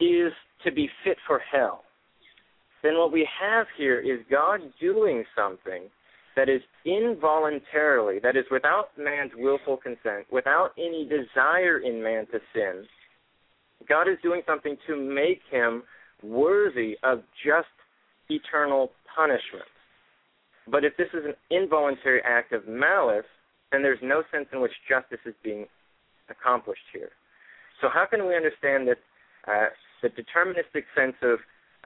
J: is to be fit for hell, then what we have here is God doing something that is involuntarily, that is without man's willful consent, without any desire in man to sin. God is doing something to make him worthy of just eternal punishment. But if this is an involuntary act of malice, then there's no sense in which justice is being accomplished here. So how can we understand that uh, the deterministic sense of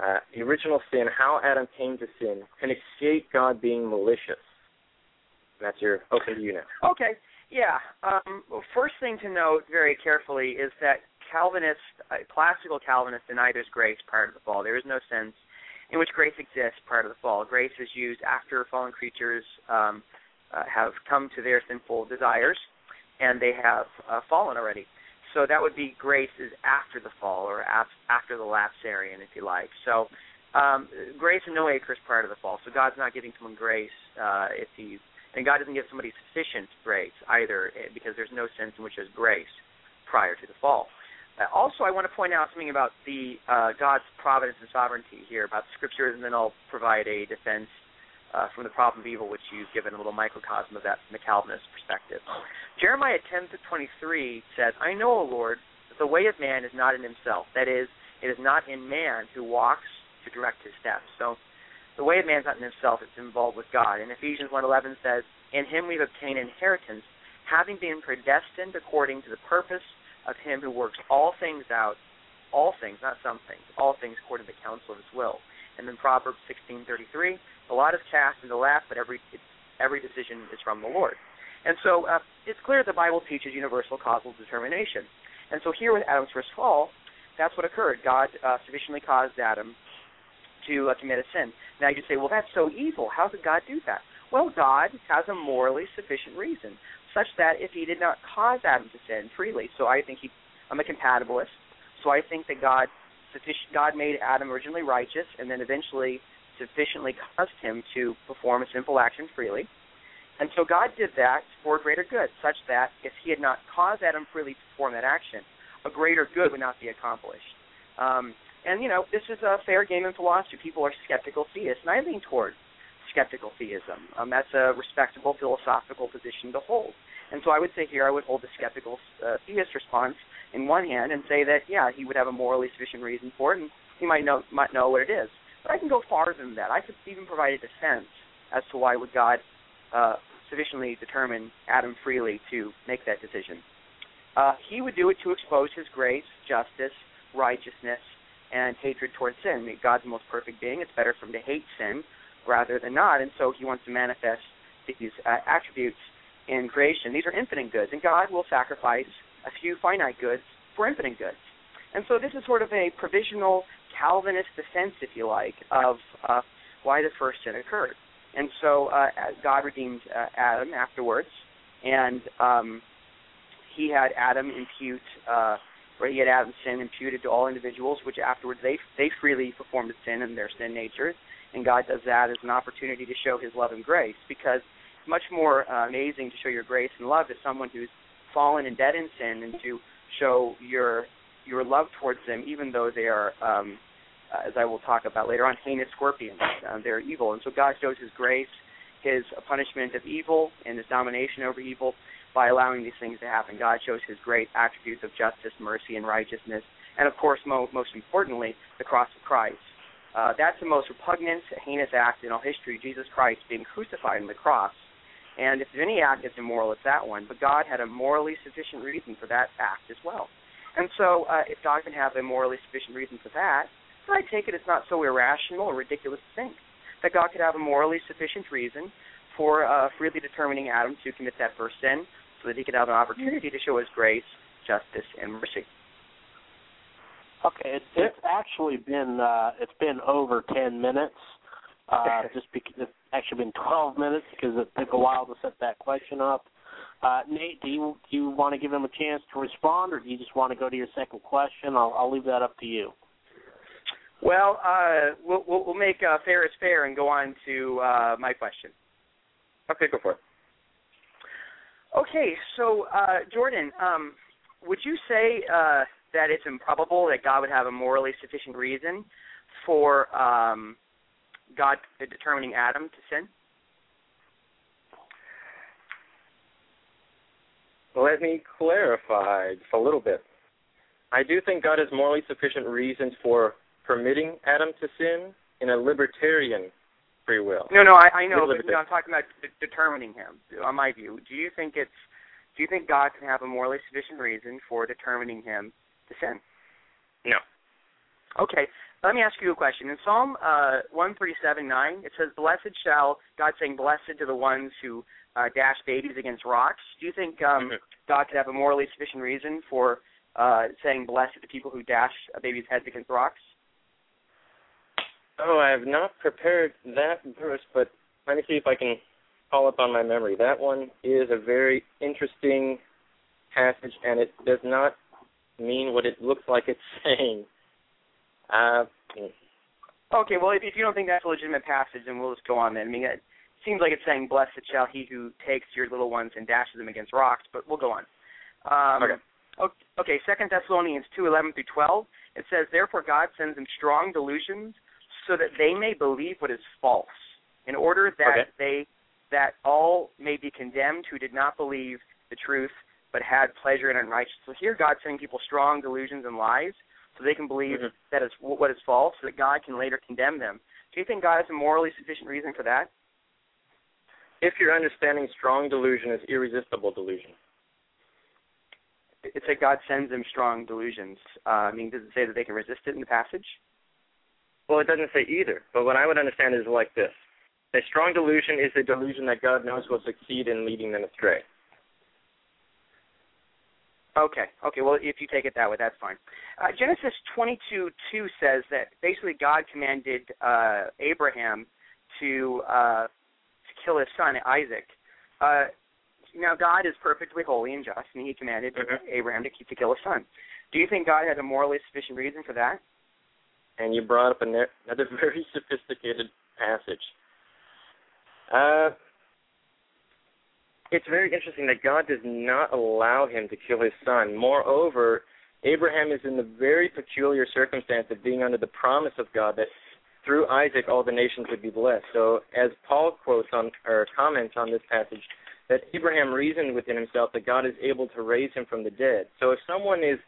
J: uh, the original sin, how Adam came to sin, can escape God being malicious? That's your open to you now.
A: Okay. Yeah. Um, well, first thing to note very carefully is that Calvinist, uh, classical Calvinist deny there's grace prior to the fall. There is no sense in which grace exists prior to the fall. Grace is used after fallen creatures um, uh, have come to their sinful desires and they have uh, fallen already. So that would be grace is after the fall or after the lapsarian, if you like. So um, grace in no way occurs prior to the fall. So God's not giving someone grace uh, if he's and God doesn't give somebody sufficient grace either, eh, because there's no sense in which there's grace prior to the fall. Uh, also, I want to point out something about the uh, God's providence and sovereignty here about scriptures, and then I'll provide a defense uh, from the problem of evil, which you've given a little microcosm of that from the Calvinist perspective. Jeremiah 10 to 23 says, I know, O Lord, that the way of man is not in himself. That is, it is not in man who walks to direct his steps. So the way of man is not in himself, it's involved with God. And Ephesians 1.11 says, In him we've obtained inheritance, having been predestined according to the purpose of him who works all things out, all things, not some things, all things according to the counsel of his will. And then Proverbs 16:33, the lot is cast into the lap, but every every decision is from the Lord. And so uh, it's clear the Bible teaches universal causal determination. And so here with Adam's first fall, that's what occurred. God uh, sufficiently caused Adam to uh, commit a sin. Now you say, well, that's so evil. How could God do that? Well, God has a morally sufficient reason, such that if He did not cause Adam to sin freely, so I think he, I'm a compatibilist, so I think that God, God made Adam originally righteous, and then eventually sufficiently caused him to perform a sinful action freely. And so God did that for greater good, such that if He had not caused Adam freely to perform that action, a greater good would not be accomplished. Um, and you know, this is a fair game in philosophy. People are skeptical theists, and I lean toward skeptical theism. Um, that's a respectable philosophical position to hold. And so I would say here I would hold the skeptical uh, theist response in one hand and say that yeah he would have a morally sufficient reason for it and he might know might know what it is. But I can go farther than that. I could even provide a defense as to why would God uh, sufficiently determine Adam freely to make that decision. Uh, he would do it to expose his grace, justice, righteousness, and hatred towards sin. God's the most perfect being. It's better for him to hate sin rather than not, and so he wants to manifest these uh, attributes in creation. These are infinite goods, and God will sacrifice a few finite goods for infinite goods. And so this is sort of a provisional Calvinist defense, if you like, of uh, why the first sin occurred. And so uh, God redeemed uh, Adam afterwards, and um, he had Adam impute, uh, or he had Adam's sin imputed to all individuals, which afterwards they they freely performed the sin in their sin natures, and God does that as an opportunity to show His love and grace, because it's much more uh, amazing to show your grace and love to someone who's fallen and dead in sin, and to show your your love towards them, even though they are, um, uh, as I will talk about later on, heinous scorpions. Uh, they're evil, and so God shows His grace, His punishment of evil, and His domination over evil by allowing these things to happen. God shows His great attributes of justice, mercy, and righteousness, and of course, mo- most importantly, the cross of Christ. Uh, that's the most repugnant, heinous act in all history. Jesus Christ being crucified on the cross. And if any act is immoral, it's that one. But God had a morally sufficient reason for that act as well. And so, uh, if God can have a morally sufficient reason for that, then I take it it's not so irrational or ridiculous to think that God could have a morally sufficient reason for uh, freely determining Adam to commit that first sin, so that he could have an opportunity to show His grace, justice, and mercy.
C: Okay, it's, it's actually been uh, it's been over ten minutes. Uh, just because it's actually been twelve minutes because it took a while to set that question up. Uh, Nate, do you do you want to give him a chance to respond, or do you just want to go to your second question? I'll, I'll leave that up to you.
A: Well, uh, we'll, we'll make uh, fair is fair and go on to uh, my question.
J: Okay, go for it.
A: Okay, so uh, Jordan, um, would you say uh, that it's improbable that God would have a morally sufficient reason for um, God determining Adam to sin?
J: Let me clarify just a little bit. I do think God has morally sufficient reasons for permitting Adam to sin in a libertarian free will.
A: No, no, I, I know, but no, I'm talking about de- determining him. On my view, do you think it's do you think God can have a morally sufficient reason for determining him to sin?
J: No.
A: Okay, let me ask you a question. In Psalm uh, 137:9, it says, "Blessed shall God saying, blessed to the ones who uh, dash babies against rocks." Do you think um,
J: mm-hmm.
A: God could have a morally sufficient reason for uh, saying blessed to people who dash a baby's heads against rocks?
J: Oh, I have not prepared that verse, but let me see if I can call up on my memory. That one is a very interesting passage, and it does not mean what it looks like it's (laughs) saying. Uh,
A: okay, well, if, if you don't think that's a legitimate passage, then we'll just go on then. I mean, it seems like it's saying, "Blessed shall he who takes your little ones and dashes them against rocks," but we'll go on. Um,
J: okay.
A: Okay. Second Thessalonians two eleven through twelve. It says, "Therefore God sends them strong delusions, so that they may believe what is false, in order that
J: okay.
A: they that all may be condemned who did not believe the truth, but had pleasure in unrighteousness." So here, God's sending people strong delusions and lies so they can believe
J: mm-hmm.
A: that is what is false, so that God can later condemn them. Do you think God has a morally sufficient reason for that?
J: If you're understanding strong delusion as irresistible delusion.
A: It's like God sends them strong delusions. Uh, I mean, does it say that they can resist it in the passage?
J: Well, it doesn't say either. But what I would understand is like this: a strong delusion is a delusion that God knows will succeed in leading them astray.
A: Okay. Okay. Well, if you take it that way, that's fine. Uh, Genesis 22 2 says that basically God commanded uh, Abraham to uh, to kill his son Isaac. Uh, now God is perfectly holy and just, and He commanded
J: mm-hmm.
A: Abraham to, to kill his son. Do you think God had a morally sufficient reason for that?
J: And you brought up another (laughs) very sophisticated passage. Uh, it's very interesting that God does not allow him to kill his son. Moreover, Abraham is in the very peculiar circumstance of being under the promise of God that through Isaac all the nations would be blessed. So as Paul quotes on or comments on this passage, that Abraham reasoned within himself that God is able to raise him from the dead. So if someone is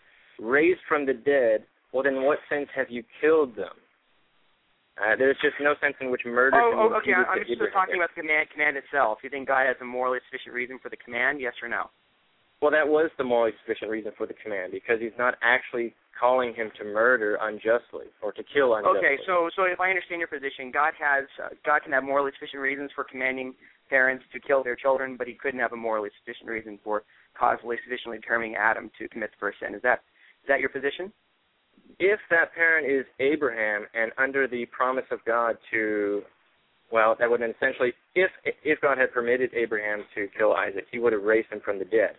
J: raised from the dead, well then in what sense have you killed them? Uh, there's just no sense in which murder.
A: Oh, oh okay. I'm just talking about the command, command itself. You think God has a morally sufficient reason for the command? Yes or no?
J: Well, that was the morally sufficient reason for the command because he's not actually calling him to murder unjustly or to kill unjustly.
A: Okay, so so if I understand your position, God has uh, God can have morally sufficient reasons for commanding parents to kill their children, but He couldn't have a morally sufficient reason for causally sufficiently determining Adam to commit the first sin. Is that is that your position?
J: If that parent is Abraham and under the promise of God to, well, that would essentially, if if God had permitted Abraham to kill Isaac, He would have raised him from the dead.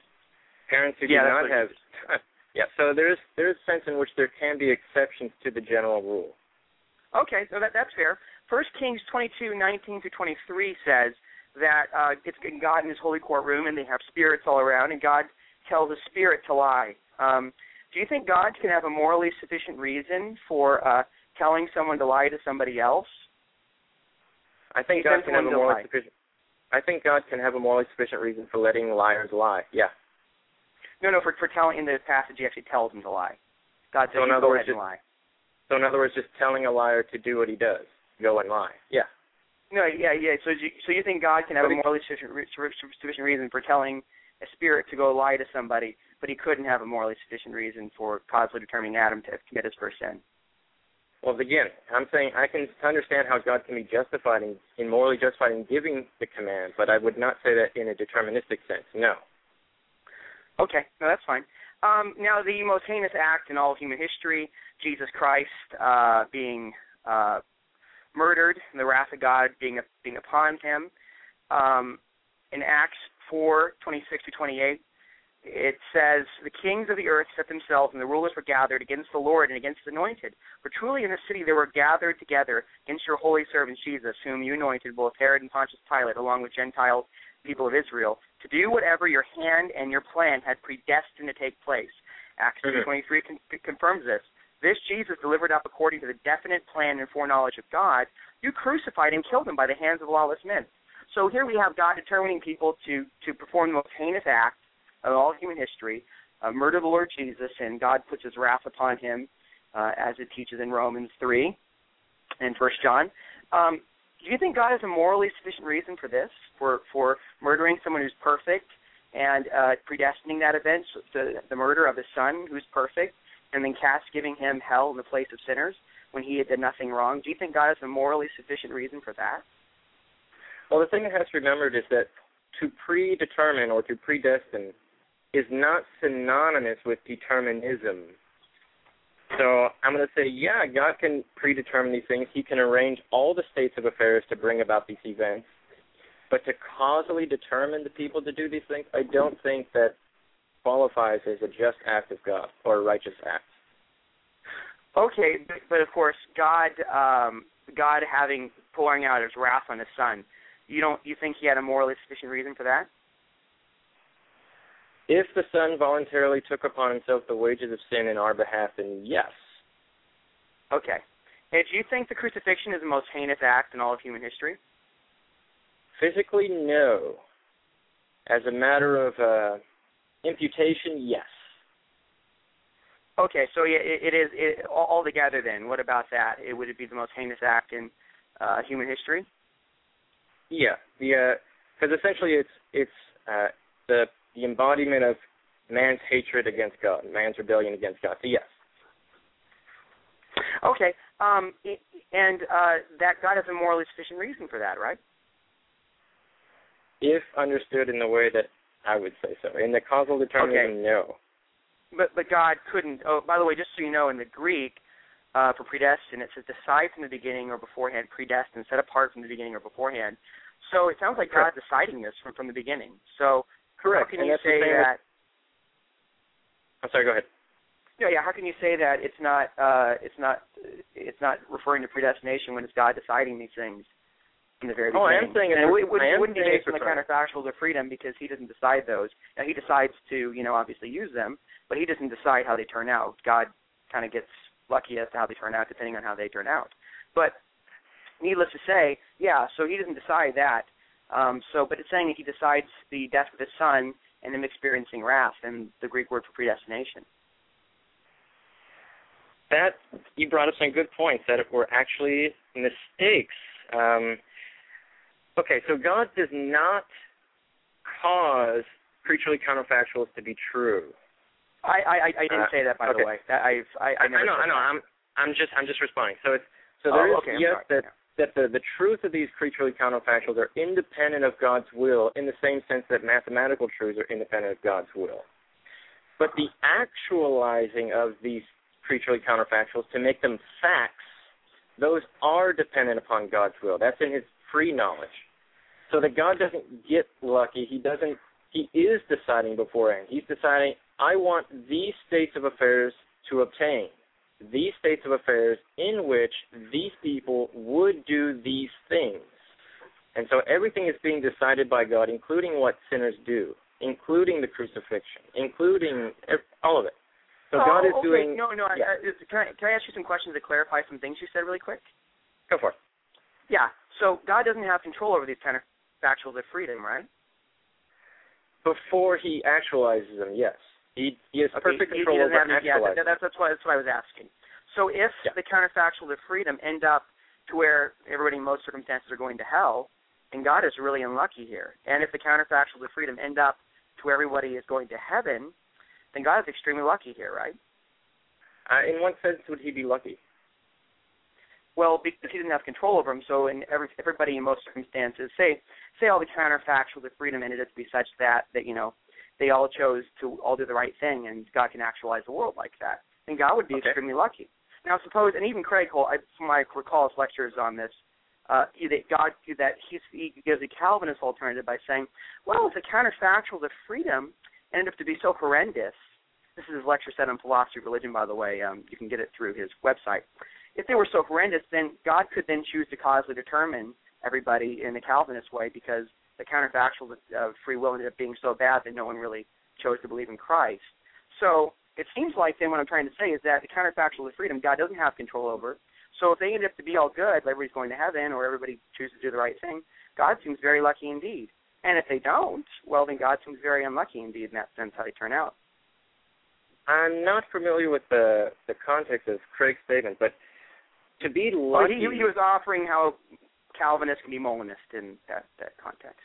J: Parents who
A: Yeah,
J: do not have, (laughs) yeah. So there's there's a sense in which there can be exceptions to the general rule.
A: Okay, so that that's fair. First Kings twenty two nineteen through twenty three says that uh, it's God in His holy courtroom, and they have spirits all around, and God tells a spirit to lie. Um, do you think God can have a morally sufficient reason for uh, telling someone to lie to somebody else?
J: I think God can have a morally sufficient. I think God can have a morally sufficient reason for letting liars lie. Yeah.
A: No, no, for for telling in the passage he actually tells them to lie. God says
J: So in other
A: go
J: words,
A: ahead and lie.
J: So in other words, just telling a liar to do what he does, go and lie. Yeah.
A: No, yeah, yeah. So you so you think God can have
J: But
A: a morally sufficient, re- sufficient reason for telling a spirit to go lie to somebody, but he couldn't have a morally sufficient reason for causally determining Adam to commit his first sin.
J: Well, again, I'm saying I can understand how God can be justified in, in morally justified in giving the command, but I would not say that in a deterministic sense. No.
A: Okay, no, that's fine. Um, now, the most heinous act in all of human history, Jesus Christ uh, being uh, murdered, the wrath of God being being upon him. Um, in Acts 4, 26 to 28, it says, The kings of the earth set themselves, and the rulers were gathered against the Lord and against the anointed. For truly in the city they were gathered together against your holy servant Jesus, whom you anointed, both Herod and Pontius Pilate, along with Gentiles, people of Israel, to do whatever your hand and your plan had predestined to take place. Acts
J: Mhm.
A: 2.23 con- confirms this. This Jesus delivered up according to the definite plan and foreknowledge of God. You crucified and killed him by the hands of lawless men. So here we have God determining people to to perform the most heinous act of all human history, uh, murder the Lord Jesus, and God puts His wrath upon him, uh, as it teaches in Romans three and First John. Um, do you think God has a morally sufficient reason for this, for for murdering someone who's perfect and uh, predestining that event, the, the murder of His Son, who's perfect, and then cast giving him hell in the place of sinners when he had done nothing wrong? Do you think God has a morally sufficient reason for that?
J: Well, the thing that has to be remembered is that to predetermine or to predestine is not synonymous with determinism. So I'm going to say, yeah, God can predetermine these things. He can arrange all the states of affairs to bring about these events. But to causally determine the people to do these things, I don't think that qualifies as a just act of God or a righteous act.
A: Okay, but, but of course, God, um, God having pouring out His wrath on His Son, you don't, you think He had a morally sufficient reason for that?
J: If the Son voluntarily took upon himself the wages of sin in our behalf, then yes.
A: Okay. And do you think the crucifixion is the most heinous act in all of human history?
J: Physically, no. As a matter of uh, imputation, yes.
A: Okay, so yeah, it, it is it, all altogether. Then, what about that? It would it be the most heinous act in uh, human history?
J: Yeah, the because essentially it's it's uh, the the embodiment of man's hatred against God, man's rebellion against God. So yes,
A: Okay, um, and uh, that God has a morally sufficient reason for that, right?
J: if understood in the way that I would say so. In the causal determinism, no.
A: But but God couldn't. Oh, by the way, just so you know, in the Greek, uh, for predestined, it says decide from the beginning or beforehand, predestined, set apart from the beginning or beforehand. So it sounds like. God's deciding this from from the beginning. So
J: Correct.
A: how can
J: and
A: you say
J: same with-
A: that?
J: I'm sorry. Go ahead.
A: Yeah, yeah. How can you say that it's not uh, it's not it's not referring to predestination when it's God deciding these things from the very beginning?
J: Oh, I am saying
A: and
J: it's-
A: it, would, wouldn't be based on the counterfactuals of freedom because he doesn't decide those. Now he decides to you know obviously use them, but he doesn't decide how they turn out. God kind of gets lucky as to how they turn out depending on how they turn out. But needless to say, yeah. So he doesn't decide that. Um, so, but it's saying that he decides the death of his son and him experiencing wrath, and the Greek word for predestination.
J: That you brought up some good points that were actually mistakes. Um, okay, so God does not cause creaturely counterfactuals to be true.
A: I I, I didn't
J: Uh,
A: say that by
J: okay.
A: the way. That I've I, I,
J: I, know, I know.
A: that.
J: I'm I'm just I'm just responding. So it's so
A: Oh,
J: there is
A: okay,
J: yes that that the the truth of these creaturely counterfactuals are independent of God's will in the same sense that mathematical truths are independent of God's will. But the actualizing of these creaturely counterfactuals to make them facts, those are dependent upon God's will. That's in His free knowledge. So that God doesn't get lucky. He doesn't. He is deciding beforehand. He's deciding. I want these states of affairs to obtain these states of affairs in which these people would do these things. And so everything is being decided by God, including what sinners do, including the crucifixion, including all of it. So
A: oh,
J: God is
A: okay.
J: doing.
A: No, no.
J: Yeah.
A: I, I, can I can I ask you some questions to clarify some things you said really quick?
J: Go for it.
A: Yeah. So God doesn't have control over these kind of factuals of freedom, right?
J: Before He actualizes them, yes, He He has
A: Okay,
J: perfect
A: he- he
J: control
A: doesn't
J: over
A: have yeah, that, that's, that's, what, that's what I was asking. So if
J: Yeah.
A: the counterfactuals of freedom end up to where everybody in most circumstances are going to hell, and God is really unlucky here. And if the counterfactuals of freedom end up to where everybody is going to heaven, then God is extremely lucky here, right?
J: Uh, in what sense would He be lucky?
A: Well, because he didn't have control over them, so in every everybody in most circumstances, say say all the counterfactuals of freedom ended up to be such that that you know they all chose to all do the right thing, and God can actualize the world like that, then God would be
J: Okay.
A: extremely lucky. Now, suppose, and even Craig Hole, I, from my recall his lectures on this, uh, that God that he's, he gives a Calvinist alternative by saying, well, if the counterfactuals of freedom ended up to be so horrendous, this is his lecture set on philosophy of religion, by the way. Um, you can get it through his website. If they were so horrendous, then God could then choose to causally determine everybody in the Calvinist way because the counterfactual of free will ended up being so bad that no one really chose to believe in Christ. So it seems like then what I'm trying to say is that the counterfactual of freedom God doesn't have control over. So if they end up to be all good, everybody's going to heaven, or everybody chooses to do the right thing, God seems very lucky indeed. And if they don't, well, then God seems very unlucky indeed in that sense how they turn out.
J: I'm not familiar with the the context of Craig's statement, but to be
A: Well,
J: lucky.
A: he, he was offering how Calvinists can be Molinist in that that context.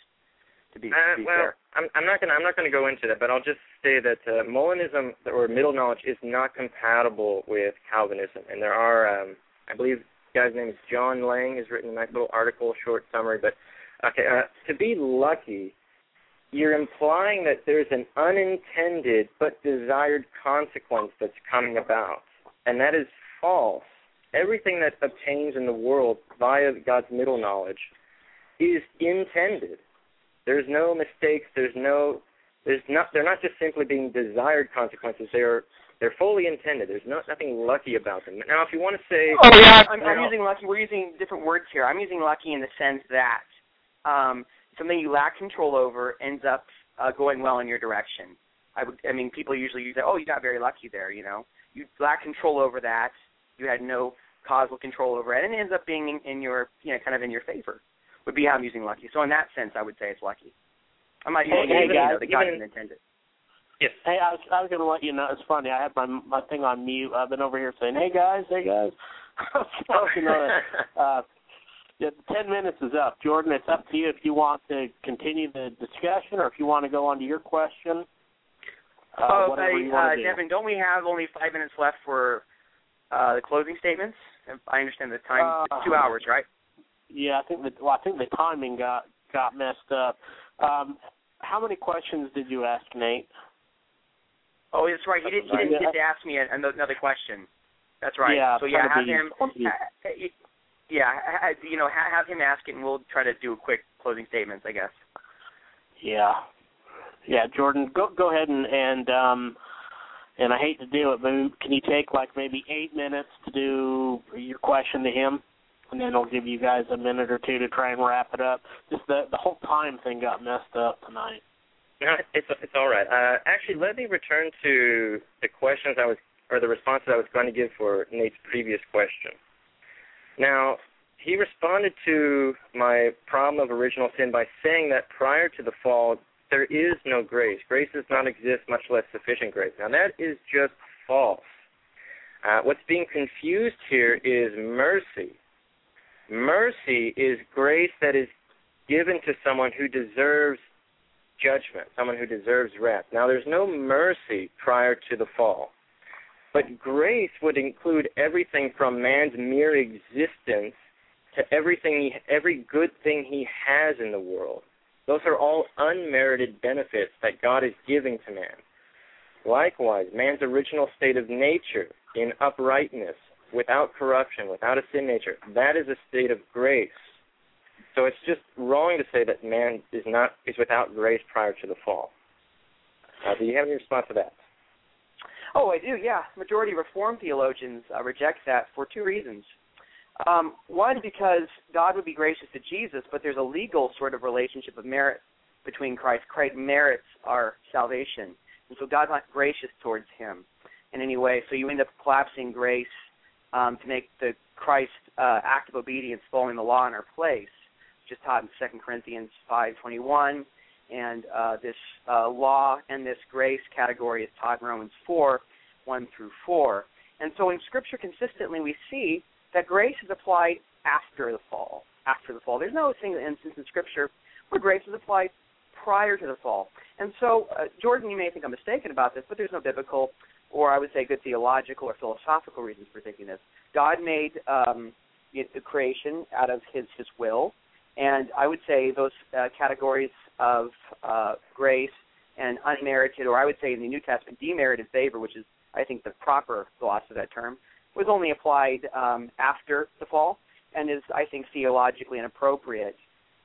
A: To be, to
J: Uh,
A: be
J: well,
A: fair.
J: I'm, I'm not gonna I'm not gonna go into that, but I'll just say that uh, Molinism or middle knowledge is not compatible with Calvinism, and there are um, I believe the guy's name is John Laing has written a nice little article, short summary. But okay, uh, to be lucky, you're implying that there's an unintended but desired consequence that's coming about, and that is false. Everything that obtains in the world via God's middle knowledge is intended. There's no mistakes. There's no. There's not. They're not just simply being desired consequences. They're they're fully intended. There's not nothing lucky about them. Now, if you want to say,
A: Oh yeah, I'm, I'm
J: No.
A: using lucky. We're using different words here. I'm using lucky in the sense that um, something you lack control over ends up uh, going well in your direction. I would. I mean, people usually use that. Oh, you got very lucky there. You know, you lack control over that. You had no causal control over it, and it ends up being in, in your, you know, kind of in your favor. Would be how I'm using lucky. So in that sense, I would say it's lucky. I'm not
C: Hey,
A: using
C: hey,
A: it, you
C: guys,
A: know, that God
J: even-
A: didn't intend it.
J: yes,
C: Hey, I was I was gonna let you know. It's funny. I had my my thing on mute. I've been over here saying, "Hey guys, hey guys." so, you know, uh, yeah, ten minutes is up. Jordan, it's up to you if you want to continue the discussion or if you want to go on to your question. Uh,
A: oh,
C: whatever
A: hey, uh,
C: do.
A: Devin, don't we have only five minutes left for uh, the closing statements? I understand the time.
C: Uh,
A: two hours, right?
C: Yeah, I think the well, I think the timing got got messed up. Um, how many questions did you ask, Nate?
A: Oh, that's right. He didn't. He didn't get to ask me an- another question. That's right.
C: Yeah,
A: so yeah, have him. Yeah, you know, have him ask it, and we'll try to do a quick closing statements, I guess.
C: Yeah, yeah, Jordan, go go ahead and and um, and I hate to do it, but can you take like maybe eight minutes to do your question to him, and then I'll give you guys a minute or two to try and wrap it up. Just the the whole time thing got messed up tonight.
J: no, it's it's all right. Uh, actually, let me return to the questions I was or the responses I was going to give for Nate's previous question. Now, he responded to my problem of original sin by saying that prior to the fall, there is no grace. Grace does not exist, much less sufficient grace. Now, that is just false. Uh, what's being confused here is mercy. Mercy is grace that is given to someone who deserves judgment, someone who deserves wrath. Now, there's no mercy prior to the fall. But grace would include everything from man's mere existence to everything, he, every good thing he has in the world. Those are all unmerited benefits that God is giving to man. Likewise, man's original state of nature in uprightness, without corruption, without a sin nature, that is a state of grace. So it's just wrong to say that man is not is without grace prior to the fall. Uh, do you have any response to that?
A: Oh, I do. Yeah, majority Reformed theologians uh, reject that for two reasons. Um, one, because God would be gracious to Jesus, but there's a legal sort of relationship of merit between Christ. Christ merits our salvation, and so God's not gracious towards him in any way. So you end up collapsing grace um, to make the Christ uh, act of obedience following the law in our place, which is taught in 2 Corinthians 5:21, and uh, this uh, law and this grace category is taught in Romans 4, 1 through 4. And so in Scripture, consistently we see that grace is applied after the fall. After the fall, there's no single instance in Scripture where grace is applied prior to the fall. And so, uh, Jordan, you may think I'm mistaken about this, but there's no biblical, or I would say, good theological or philosophical reasons for thinking this. God made um, the creation out of His His will, and I would say those uh, categories of uh, grace and unmerited, or I would say in the New Testament, demerited favor, which is I think the proper gloss of that term, was only applied um, after the fall and is, I think, theologically inappropriate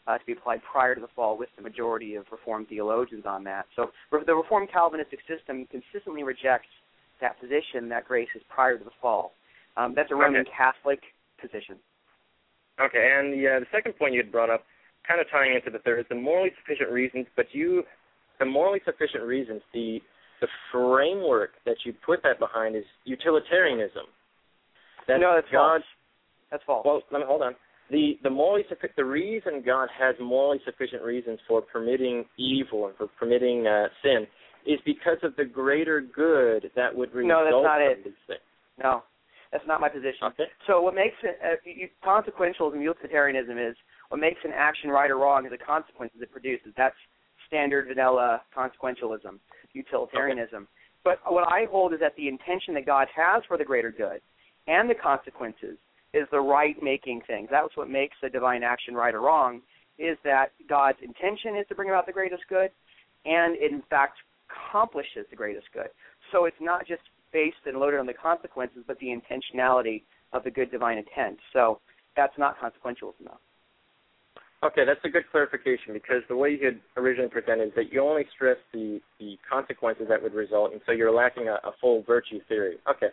A: uh, to be applied prior to the fall with the majority of Reformed theologians on that. So the Reformed Calvinistic system consistently rejects that position that grace is prior to the fall. Um, that's a Roman
J: okay.
A: Catholic position.
J: Okay, and the, uh, the second point you had brought up, kind of tying into the third, is the morally sufficient reasons, but you, the morally sufficient reasons, the the framework that you put that behind is utilitarianism. That
A: no, that's
J: God,
A: false. That's false.
J: Well, let me hold on. The the morally the reason God has morally sufficient reasons for permitting evil and for permitting uh, sin is because of the greater good that would result
A: no, that's not
J: from
A: it.
J: these things.
A: No, that's not my position.
J: Okay.
A: So what makes it uh, you, consequentialism, utilitarianism is what makes an action right or wrong is the consequences it produces. That's standard vanilla consequentialism, utilitarianism.
J: Okay.
A: But what I hold is that the intention that God has for the greater good and the consequences is the right making things. That's what makes a divine action right or wrong, is that God's intention is to bring about the greatest good, and it in fact accomplishes the greatest good. So it's not just based and loaded on the consequences, but the intentionality of the good divine intent. So that's not consequentialism.
J: Okay, that's a good clarification because the way you had originally presented is that you only stress the, the consequences that would result, and so you're lacking a, a full virtue theory. Okay,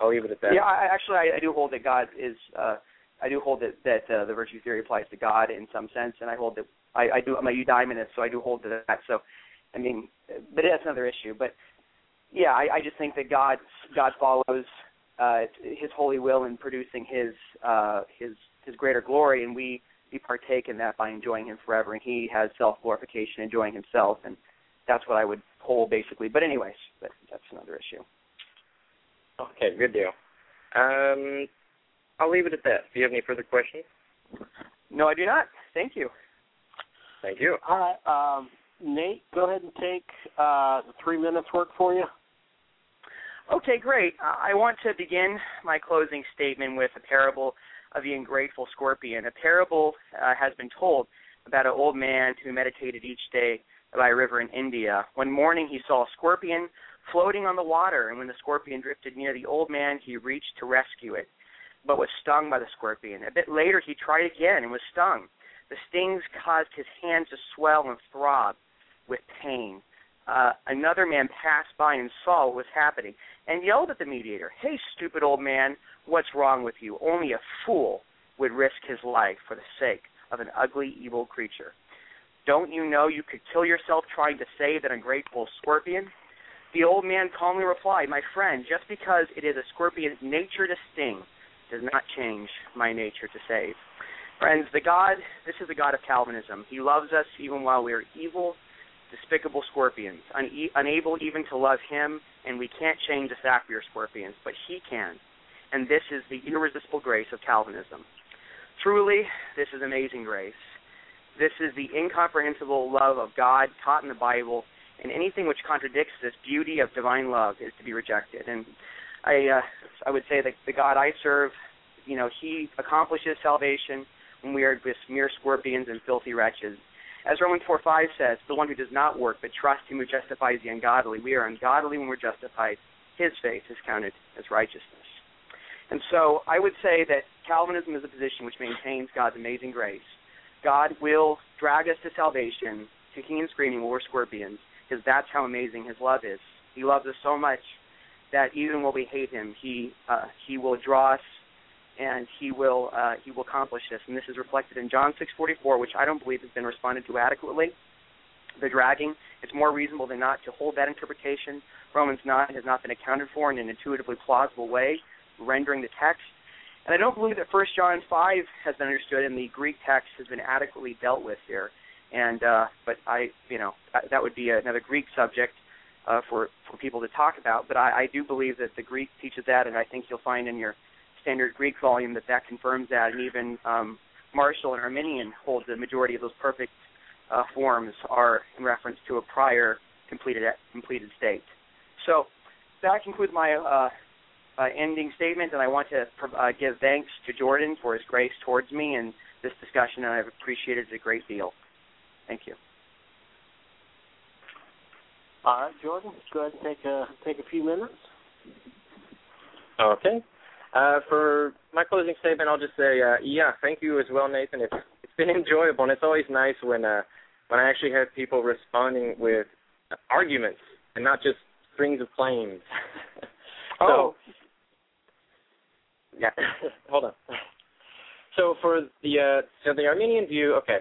J: I'll leave it at that.
A: Yeah, I, actually, I, I do hold that God is. Uh, I do hold that that uh, the virtue theory applies to God in some sense, and I hold that I, I do. I'm a eudaemonist, so I do hold to that. So, I mean, but that's another issue. But yeah, I, I just think that God God follows uh, His holy will in producing His uh, His His greater glory, and we we partake in that by enjoying Him forever. And He has self glorification, enjoying Himself, and that's what I would hold basically. But anyways, but that's another issue.
J: Okay, good deal. Um, I'll leave it at that. Do you have any further questions?
A: No, I do not. Thank you.
J: Thank you.
C: All right, um, Nate, go ahead and take uh, three minutes work for you.
A: Okay, great. Uh, I want to begin my closing statement with a parable of the ungrateful scorpion. A parable uh, has been told about an old man who meditated each day by a river in India. One morning he saw a scorpion floating on the water, and when the scorpion drifted near the old man, he reached to rescue it, but was stung by the scorpion. A bit later he tried again and was stung. The stings caused his hands to swell and throb with pain. Uh, another man passed by and saw what was happening and yelled at the mediator, Hey, stupid old man, what's wrong with you? Only a fool would risk his life for the sake of an ugly, evil creature. Don't you know you could kill yourself trying to save that ungrateful scorpion? The old man calmly replied, My friend, just because it is a scorpion's nature to sting does not change my nature to save. Friends, the God, this is the God of Calvinism. He loves us even while we are evil, despicable scorpions, une- unable even to love Him, and we can't change the fact we are scorpions, but He can. And this is the irresistible grace of Calvinism. Truly, this is amazing grace. This is the incomprehensible love of God taught in the Bible, and anything which contradicts this beauty of divine love is to be rejected. And I, uh, I would say that the God I serve, you know, He accomplishes salvation when we are just mere scorpions and filthy wretches. As Romans 4 5 says, the one who does not work but trusts him who justifies the ungodly, we are ungodly when we're justified. His faith is counted as righteousness. And so I would say that Calvinism is a position which maintains God's amazing grace. God will drag us to salvation, kicking and screaming we're scorpions, because that's how amazing His love is. He loves us so much that even when we hate Him, He uh, He will draw us and he will uh, he will accomplish this. And this is reflected in John 6:44, which I don't believe has been responded to adequately. The dragging, it's more reasonable than not to hold that interpretation. Romans 9 has not been accounted for in an intuitively plausible way, rendering the text. And I don't believe that 1 John 5 has been understood, and the Greek text has been adequately dealt with here. And uh, but I, you know, that would be another Greek subject uh, for for people to talk about. But I, I do believe that the Greek teaches that, and I think you'll find in your standard Greek volume that that confirms that, and even um, Marshall and Arminian hold the majority of those perfect uh, forms are in reference to a prior completed completed state. So that concludes my uh, uh, ending statement, and I want to uh, give thanks to Jordan for his grace towards me in this discussion, and I've appreciated it a great deal. Thank you.
C: All right, Jordan, go ahead and take a take a few minutes.
J: Okay. Uh, for my closing statement, I'll just say, uh, yeah, thank you as well, Nathan. It's it's been (laughs) enjoyable, and it's always nice when uh, when I actually have people responding with arguments and not just strings of claims. (laughs) so,
C: oh,
J: yeah, (laughs) hold on. So for the uh, so the Arminian view, okay.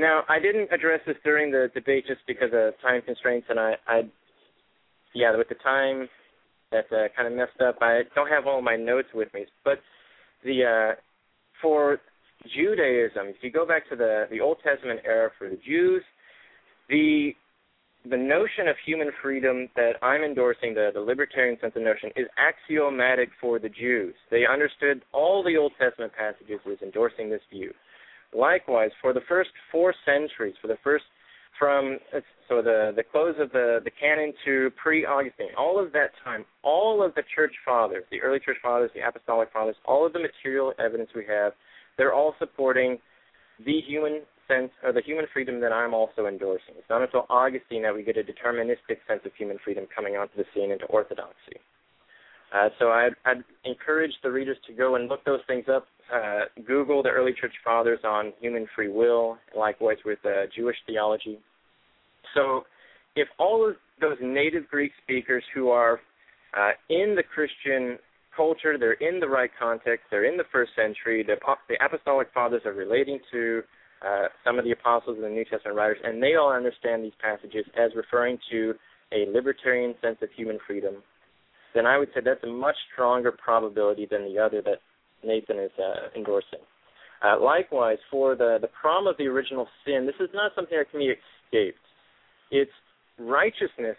J: Now I didn't address this during the debate just because of time constraints, and I, I, yeah, with the time that uh, kind of messed up. I don't have all my notes with me, but the uh, for Judaism, if you go back to the the Old Testament era for the Jews, the the notion of human freedom that I'm endorsing, the, the libertarian sense of notion, is axiomatic for the Jews. They understood all the Old Testament passages as endorsing this view. Likewise, for the first four centuries, for the first from so the the close of the the canon to pre-Augustine, all of that time, all of the church fathers, the early church fathers, the apostolic fathers, all of the material evidence we have, they're all supporting the human sense or the human freedom that I'm also endorsing. It's not until Augustine that we get a deterministic sense of human freedom coming onto the scene into orthodoxy. Uh, so I'd, I'd, encourage the readers to go and look those things up. Uh, Google the early church fathers on human free will, likewise with uh, Jewish theology. So, if all of those native Greek speakers who are uh, in the Christian culture, they're in the right context, they're in the first century, the, the apostolic fathers are relating to uh, some of the apostles and the New Testament writers, and they all understand these passages as referring to a libertarian sense of human freedom, then I would say that's a much stronger probability than the other that Nathan is uh, endorsing. Uh, likewise, for the, the problem of the original sin, this is not something that can be escaped. It's righteousness.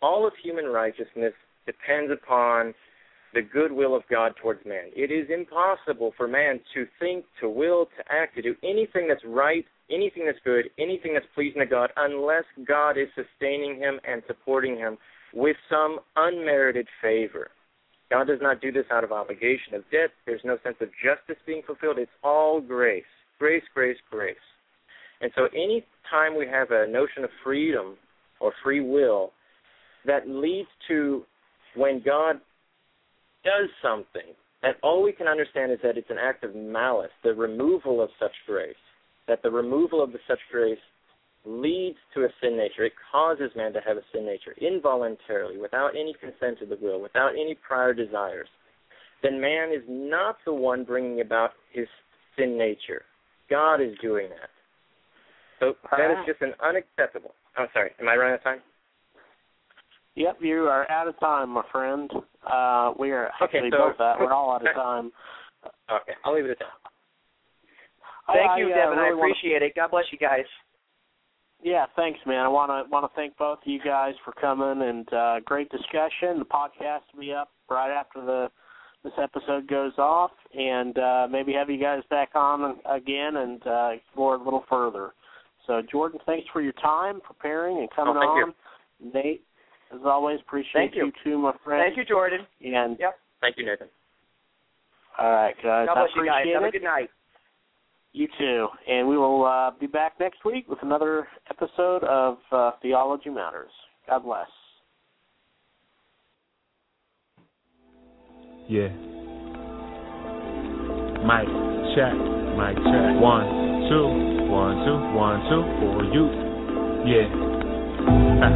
J: All of human righteousness depends upon the goodwill of God towards man. It is impossible for man to think, to will, to act, to do anything that's right, anything that's good, anything that's pleasing to God, unless God is sustaining him and supporting him with some unmerited favor. God does not do this out of obligation of debt. There's no sense of justice being fulfilled. It's all grace. Grace, grace, grace. And so any time we have a notion of freedom or free will that leads to when God does something, that all we can understand is that it's an act of malice, the removal of such grace, that the removal of the such grace leads to a sin nature. It causes man to have a sin nature involuntarily, without any consent of the will, without any prior desires. Then man is not the one bringing about his sin nature. God is doing that. So that is just an unacceptable. I'm sorry. Am I running out of time?
C: Yep, you are out of time, my friend. Uh, we are
J: okay,
C: actually
J: so,
C: both that. We're all out of (laughs) time.
J: Okay, I'll leave it at that.
A: Thank
C: I,
A: you,
C: uh,
A: Devin. I
C: really wanna-
A: appreciate it. God bless you guys.
C: Yeah, thanks, man. I want to want to thank both of you guys for coming and uh, great discussion. The podcast will be up right after the this episode goes off, and uh, maybe have you guys back on again and uh, explore it a little further. So, Jordan, thanks for your time preparing and coming
J: Oh, thank
C: on. Nate, as always, appreciate
A: Thank you.
C: too, my friend.
A: Thank you, Jordan.
C: And
A: Yep.
J: Thank you, Nathan.
C: all right, guys,
A: God
C: I
A: bless you guys.
C: appreciate
A: Have a good night.
C: You too. And we will uh, be back next week with another episode of uh, Theology Matters. God bless.
B: Yeah. Mic check, mic check. One, two, one, two, one, two for you. Yeah. (laughs) you know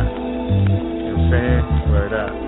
B: what I'm saying? Word up.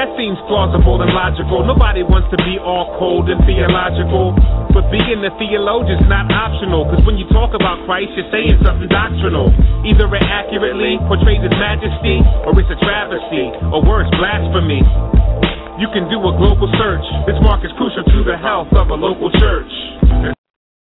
B: That seems plausible and logical. Nobody wants to be all cold and theological. But being a theologian's not optional. Cause when you talk about Christ, you're saying something doctrinal. Either it accurately portrays his majesty, or it's a travesty, or worse, blasphemy. You can do a global search. This mark is crucial to the health of a local church.